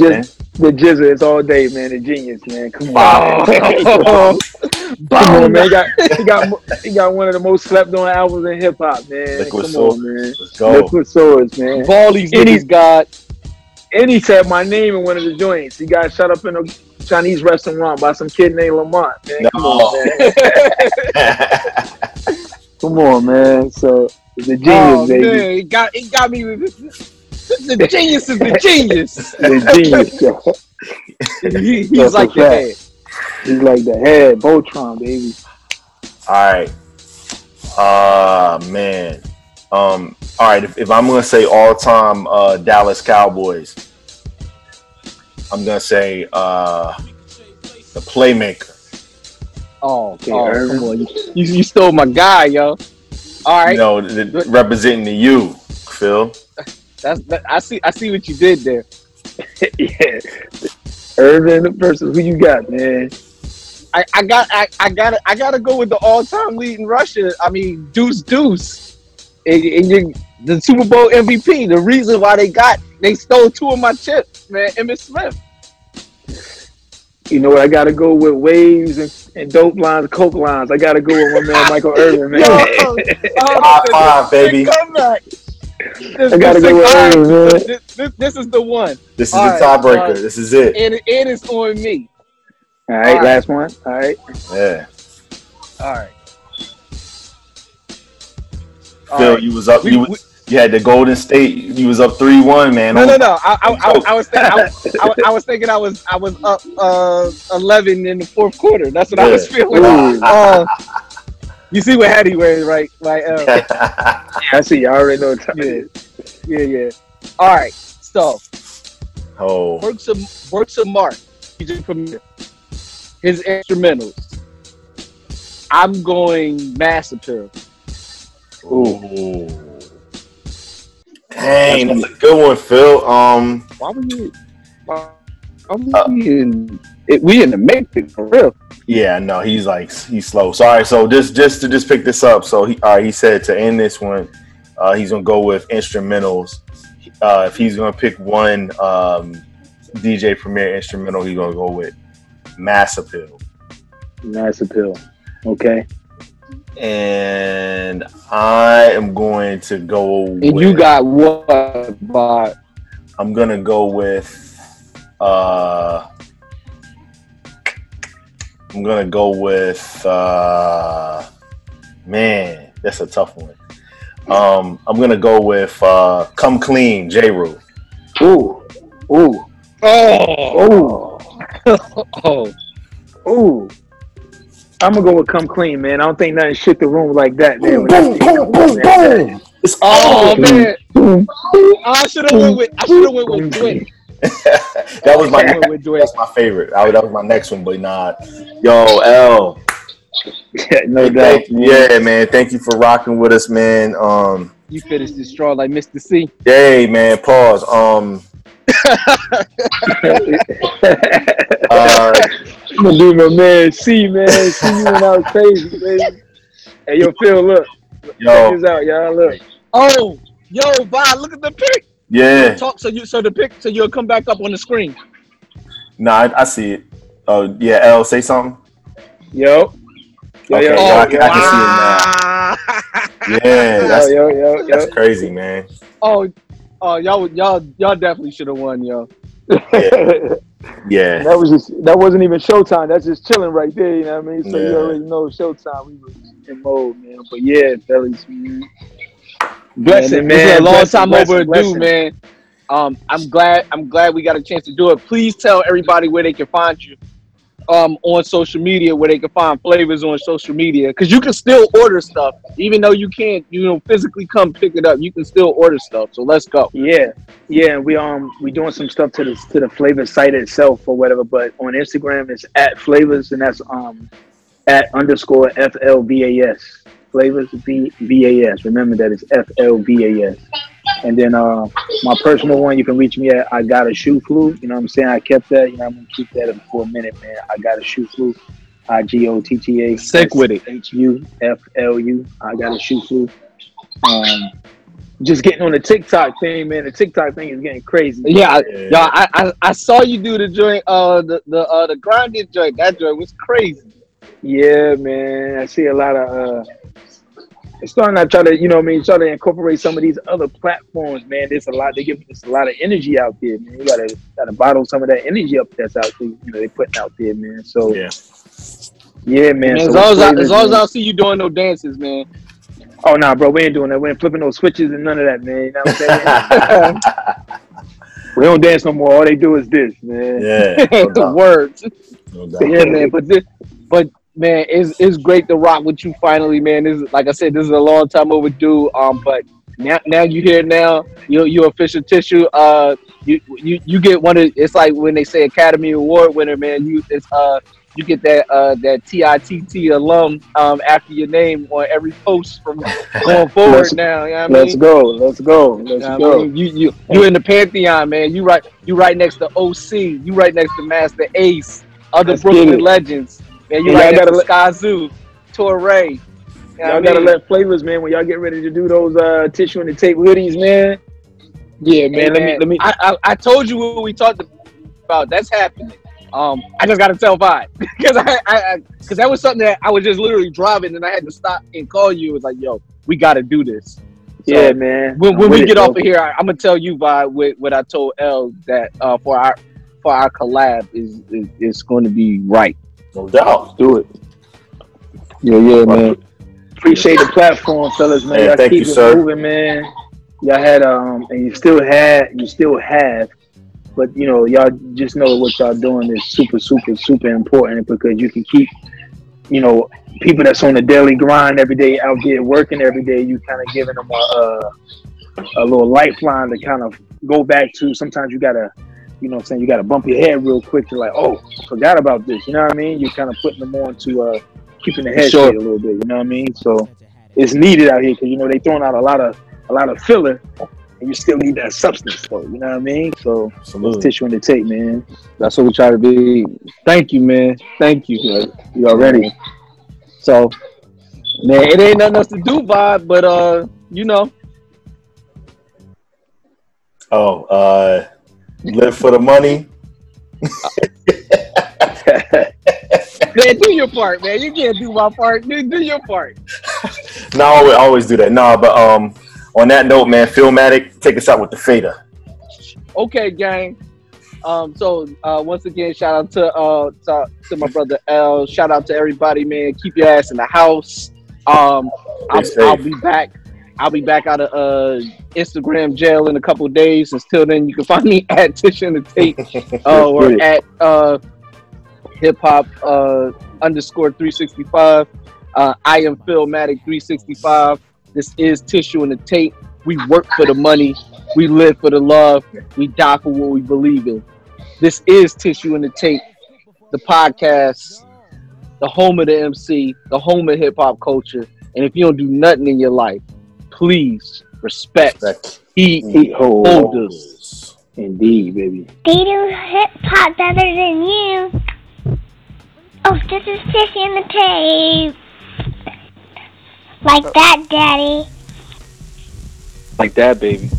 K: the GZA is all day, man. The genius, man. Come on,
J: Oh. <laughs>
K: come on, man. He got, he got he got one of the most slept on albums in hip hop, man.
I: Liquid
K: Come
I: Swords.
K: on, man.
I: Let's go.
K: Liquid Swords, man.
J: All these
K: And
J: niggas
K: he's
J: got
K: and he said my name in one of the joints. He got shut up in a Chinese restaurant by some kid named Lamont. Man, come on, man. <laughs> Come on, man. So the genius,
J: oh,
K: baby.
J: man, it got it got me. With- The genius is the genius. <laughs>
K: The genius. <laughs>
J: He- he's
K: That's
J: like the
K: fact.
J: head.
K: He's like the head, Voltron, baby.
I: All right. Uh man. Um, all right, if, if I'm gonna say all time uh Dallas Cowboys, I'm gonna say uh the playmaker.
J: Oh,
K: Okay,
J: oh
K: Irvin.
J: come on. You, you, you stole my guy, yo. All right.
I: You know, representing the U, Phil.
J: That's that, I see I see what you did there. <laughs>
K: yeah. Irvin versus who you got, man?
J: I, I got I, I got I got to go with the all-time lead in Russia. I mean, Deuce Deuce, and, and you, the Super Bowl MVP. The reason why they got they stole two of my chips, man. Emmitt Smith.
K: You know what? I got to go with waves and, and dope lines, coke lines. I got to go with my man <laughs> Michael Irvin, man.
J: Yo, <laughs>
I: High
J: oh,
I: five,
J: this-
I: baby.
J: this comeback. This,
K: I gotta
J: this
K: go with
J: is-
K: man.
J: This, this, this is the one,
I: This is
J: All
I: the
J: right,
I: tiebreaker.
J: uh,
I: this is it.
J: and it is on me.
K: All right,
J: All right.
K: last one. All right.
I: Yeah.
J: All right.
I: Phil,
J: right.
I: you was up
J: We-
I: you was, you had the Golden State, you was up three one, man.
J: No, no, no. I, I, I, I was thinking, I, I, I was thinking I was I was up uh, eleven in the fourth quarter. That's what I was feeling. Uh, you see what Hattie wearing, right? Right. Uh,
K: Yeah, I see. I already know what time it is.
J: yeah, yeah. All right. So
I: oh.
J: works of works of Mark. DJ Premier. His instrumentals. I'm going Mass Appeal.
I: Ooh. Dang, that's a good one, Phil. Um
J: Why were you? Why, why were we in? It, we in the matrix for real.
I: Yeah, no, he's like he's slow. So all right, so just just to just pick this up. So he all right, he said to end this one, uh, he's gonna go with instrumentals. Uh, if he's gonna pick one um, DJ Premier instrumental, he's gonna go with Mass Appeal.
K: Nice appeal. Okay.
I: And I am going to go.
J: And
I: with,
J: you got what? But
I: I'm gonna go with. Uh, I'm gonna go with. Uh, man, that's a tough one. Um, I'm gonna go with uh, "Come Clean" Jeru.
K: Ooh. Ooh.
J: oh,
K: Ooh. <laughs>
J: oh,
K: Ooh. I'm gonna go with come clean, man. I don't think nothing shit the room like that, man.
I: Boom, boom, boom, boom. It's
J: oh man!
K: Boom.
J: I should have went with I should have went with Dwight. <laughs>
I: that was my
J: I went with Dwight.
I: that's my favorite. I, that was my next one, but not. Yo, L.
K: Yeah, no doubt.
I: Thank you. Yeah, man. Thank you for rocking with us, man. Um,
J: You finished this straw like Mr. C.
I: hey, man. Pause. Um, uh,
K: I'm gonna do my man C, man. C, you went out crazy, baby. Hey, yo, Phil, look. Check this out, y'all. Look.
J: Oh, yo, Bob, look at the pic.
I: Yeah.
J: Talk so you so the pic so you'll come back up on the screen.
I: Nah, I, I see it. Oh, yeah. L, say something.
K: Yo. Yo,
I: Okay,
K: yo,
I: yeah,
K: yo,
I: I can- I can see it now. Yeah, that's
K: yo, yo, yo.
I: that's crazy, man.
J: Oh, oh, y'all, y'all, y'all definitely should have won, yo.
I: Yeah, yeah. <laughs>
K: That was just that wasn't even showtime. That's just chilling right there. You know what I mean? So you already know showtime. We was in mode, man. But yeah, fellas, man. Blessing, man.
J: This is a long
K: Blessing,
J: time
K: blessing,
J: overdue,
K: blessing.
J: man. Um, I'm glad. I'm glad we got a chance to do it. Please tell everybody where they can find you. um on social media where they can find flavors on social media because you can still order stuff even though you can't you know physically come pick it up you can still order stuff so let's go
K: Yeah, yeah. We um we doing some stuff to the to the flavor site itself or whatever. But on Instagram it's at flavors and that's um at underscore F L V A S flavors V V A S. Remember that it's F L V A S. And then uh my personal one you can reach me at I got a shoe flu. You know what I'm saying? I kept that. You know I'm gonna keep that for a minute, man. I got a shoe flu. I G O T T A
J: Sick with it.
K: H U F L U. I got a shoe flu. Um, just getting on the TikTok thing, man. The TikTok thing is getting crazy.
J: yeah, I, y'all, I, I I saw you do the joint uh the the uh the grinded joint that joint was crazy
K: Yeah, man. I see a lot of uh it's starting to try to, you know what I mean, try to incorporate some of these other platforms, man. There's a lot they give us a lot of energy out there, man. You gotta gotta bottle some of that energy up that's out there, you know, they putting out there, man. So
I: Yeah.
K: yeah, man.
J: Man,
K: so
J: as long as I, as long as I don't see you doing no dances man
K: Oh nah, bro, we ain't doing that. We ain't flipping no switches and none of that, man. You know what I'm saying? <laughs> we don't dance no more. All they do is this, man.
I: Yeah. No <laughs> doubt.
J: words
I: No
J: So, yeah, man. But this, but man, it's it's great to rock with you finally, man. This is like I said, this is a long time overdue. Um, but now now you here now. You you official tissue. Uh, you you you get one of. It's like when they say Academy Award winner, man. You it's uh you get that uh that TITT alum um after your name on every post from <laughs> going forward
K: Let's-
J: now. You know what I
K: Let's
J: mean?
K: go. Let's go. Let's
J: You know what I
K: go.
J: mean? You you you in the pantheon, man. You right you right next to OC. You right next to Masta Ace, other
K: Let's
J: Brooklyn legends. Man, you
K: And
J: right
K: y'all gotta
J: to Sky Zoo, Torae. You what I
K: Y'all gotta let flavors, man. When y'all get ready to do those uh tissue and the tape hoodies, man. Yeah, man.
J: Hey,
K: let me let me.
J: I, I I told you what we talked about. That's happening. Um, I just gotta tell Vibe because <laughs> I I because that was something that I was just literally driving and I had to stop and call you. It was like, yo, we gotta do this. So,
K: yeah, man.
J: when, when we
K: it,
J: get
K: bro.
J: off of here, I, I'm gonna tell you by what, what I told L that uh, for our for our collab is is, is going to be right.
I: No doubt.
K: do it. Yeah, yeah, man. Appreciate the platform, fellas, man.
I: Hey,
K: y'all
I: thank
K: keep
I: you,
K: it
I: sir.
K: moving, man. Y'all had um, and you still had, you still have, but you know, y'all just know what y'all doing is super, super, super important because you can keep, you know, people that's on the daily grind every day out there working every day. You kind of giving them a, a a little lifeline to kind of go back to. Sometimes you gotta, you know, what I'm saying you gotta bump your head real quick to like, oh, forgot about this. You know what I mean? You're kind of putting them on to uh, keeping the head
J: Sure.
K: a little bit. You know what I mean? So it's needed out here because you know they throwing out a lot of a lot of filler, and you still need that substance though. You know what I mean? So it's
I: Absolutely.
K: tissue and the tape, man.
J: That's what we try to be. Thank you, man. Thank you.
K: You already?
J: So, man, it ain't nothing else to do, Vibe, but uh, you know,
I: Oh, uh, live for the money. <laughs>
J: man, do your part, man. You can't do my part. Do, do your part. <laughs>
I: No, I always, always do that. No, but um, on that note, man, Philmatic, take us out with the fader.
J: Okay, gang. Um, so uh, once again, shout out to uh to, to my brother L. Shout out to everybody, man. Keep your ass in the house. Um, I'll, I'll be back. I'll be back out of uh Instagram jail in a couple of days. Until then, you can find me <laughs> at Tish and the Tape <laughs> uh, or at uh hip hop uh underscore three sixty five. Uh, I am Philmatic three sixty five. This is Tissue and the Tape. We work for the money. We live for the love. We die for what we believe in. This is Tissue and the Tape, the podcast, the home of the MC, the home of hip hop culture. And if you don't do nothing in your life, please respect
I: Respect.
J: heat
K: Heat hold.
J: holders.
K: Indeed, baby.
M: They do hip hop better than you. Oh, this is Tissy in the tape. Like that, Daddy.
K: Like that, baby.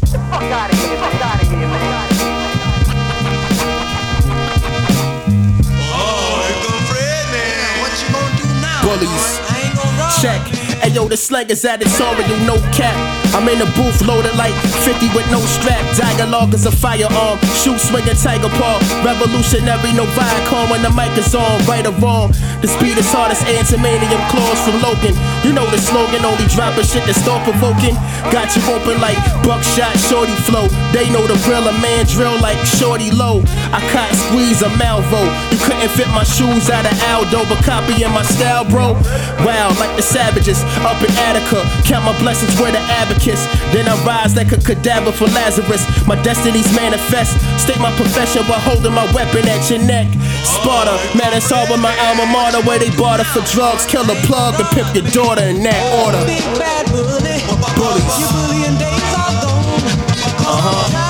F: Oh, here come Fred now. What you gonna do now?
D: Bullies.
F: I ain't gonna rob.
D: Check.
N: Ayo, the slang is at its editorial, no cap. I'm in the booth loaded like 50 with no strap. Dialogue is a firearm. Shoot swinging tiger paw. Revolutionary, no Viacom when the mic is on. Right or wrong. The speed is hardest antimanium claws from Logan. You know the slogan, only dropping shit that's thought provoking. Got you open like buckshot, shorty flow. They know the real, a man drill like shorty low. I caught squeeze a Malvo. You couldn't fit my shoes out of Aldo, but copying my style, bro. Wow, like the savages up in Attica. Count my blessings, we're the abacus. Then I rise like a cadaver for Lazarus. My destinies manifest. State my profession while holding my weapon at your neck. Sparta, man, it's all with my alma mater where they bought barter for drugs. Kill a plug and pimp your daughter in that order. Bullies. Uh-huh.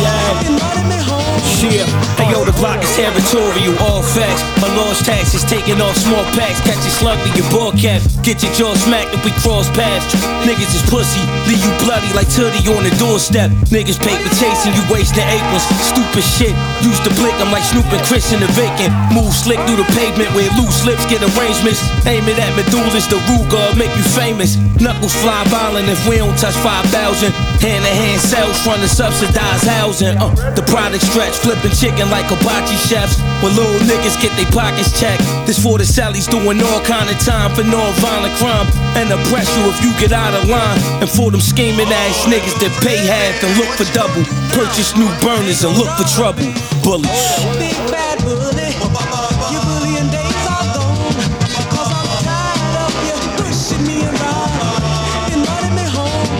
O: Yeah, hey yo, the block is territorial, all facts. My lost taxes taking off small packs. Catch you slug to your ball cap. Get your jaw smacked if we cross paths. Niggas is pussy, leave you bloody like Tootie on the doorstep. Niggas paper chasing you, wasting aprons. Stupid shit. Used to blick, I'm like Snoop and Chris in the vacant. Move slick through the pavement where loose lips get arrangements. Aim it at medullas, the Ruger, make you famous. Knuckles fly violent if we don't touch 5,000. Hand to hand sales from the subsidized housing. Uh, the product stretch, flipping chicken like hibachi chefs. When little niggas get their pockets checked. This for the Sally's doing all kind of time for non-violent crime. And oppress you if you get out of line. And for them scheming ass niggas that pay half and look for double. Purchase new burners and look for trouble. Bullies.
P: Oh, big bad bully. Your bullying days are gone. I'm tired of you pushing me around. Inviting me home.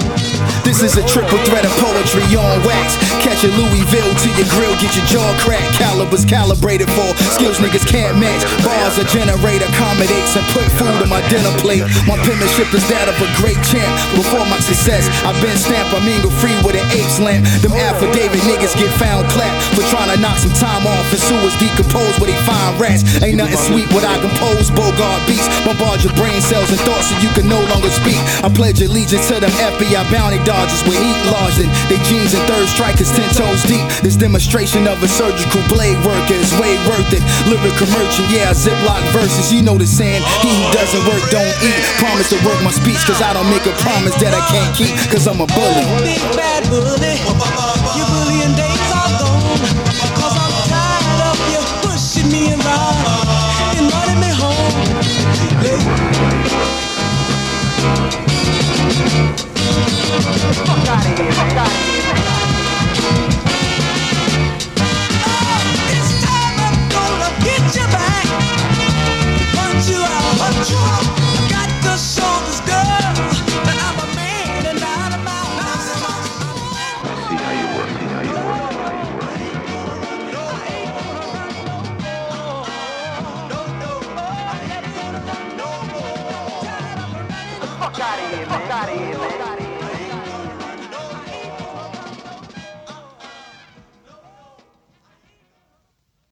N: This is a triple threat of poetry on wax. Catch a Louisville to your grill, get your jaw cracked. Calibers calibrated for skills niggas can't match. Bars a generate accommodates and put food on my dinner plate. My penmanship is that of a great champ. Before my success, I've been stamped. I'm mingle free with an apes lamp. Them affidavit niggas get found clapped for trying to knock some time off. And sewers decompose where they find rats. Ain't nothing sweet what I compose. Bogart beats, bombard your brain cells and thoughts so you can no longer speak. I pledge allegiance to them FBI bounty dodgers with heat lodged in they jeans and third strikers ten toes deep. This demonstration of a surgical blade work is way worth it. Lyrical merchant, yeah, Ziploc verses. You know the saying, he who doesn't work don't eat. Promise to work my speech, cause I don't make a promise that I can't keep, cause I'm a bully.
P: Big bad bully. Your bullying days are gone. Cause I'm tired of you pushing me around and running me home.
B: Fuck
P: out of here, fuck out of here.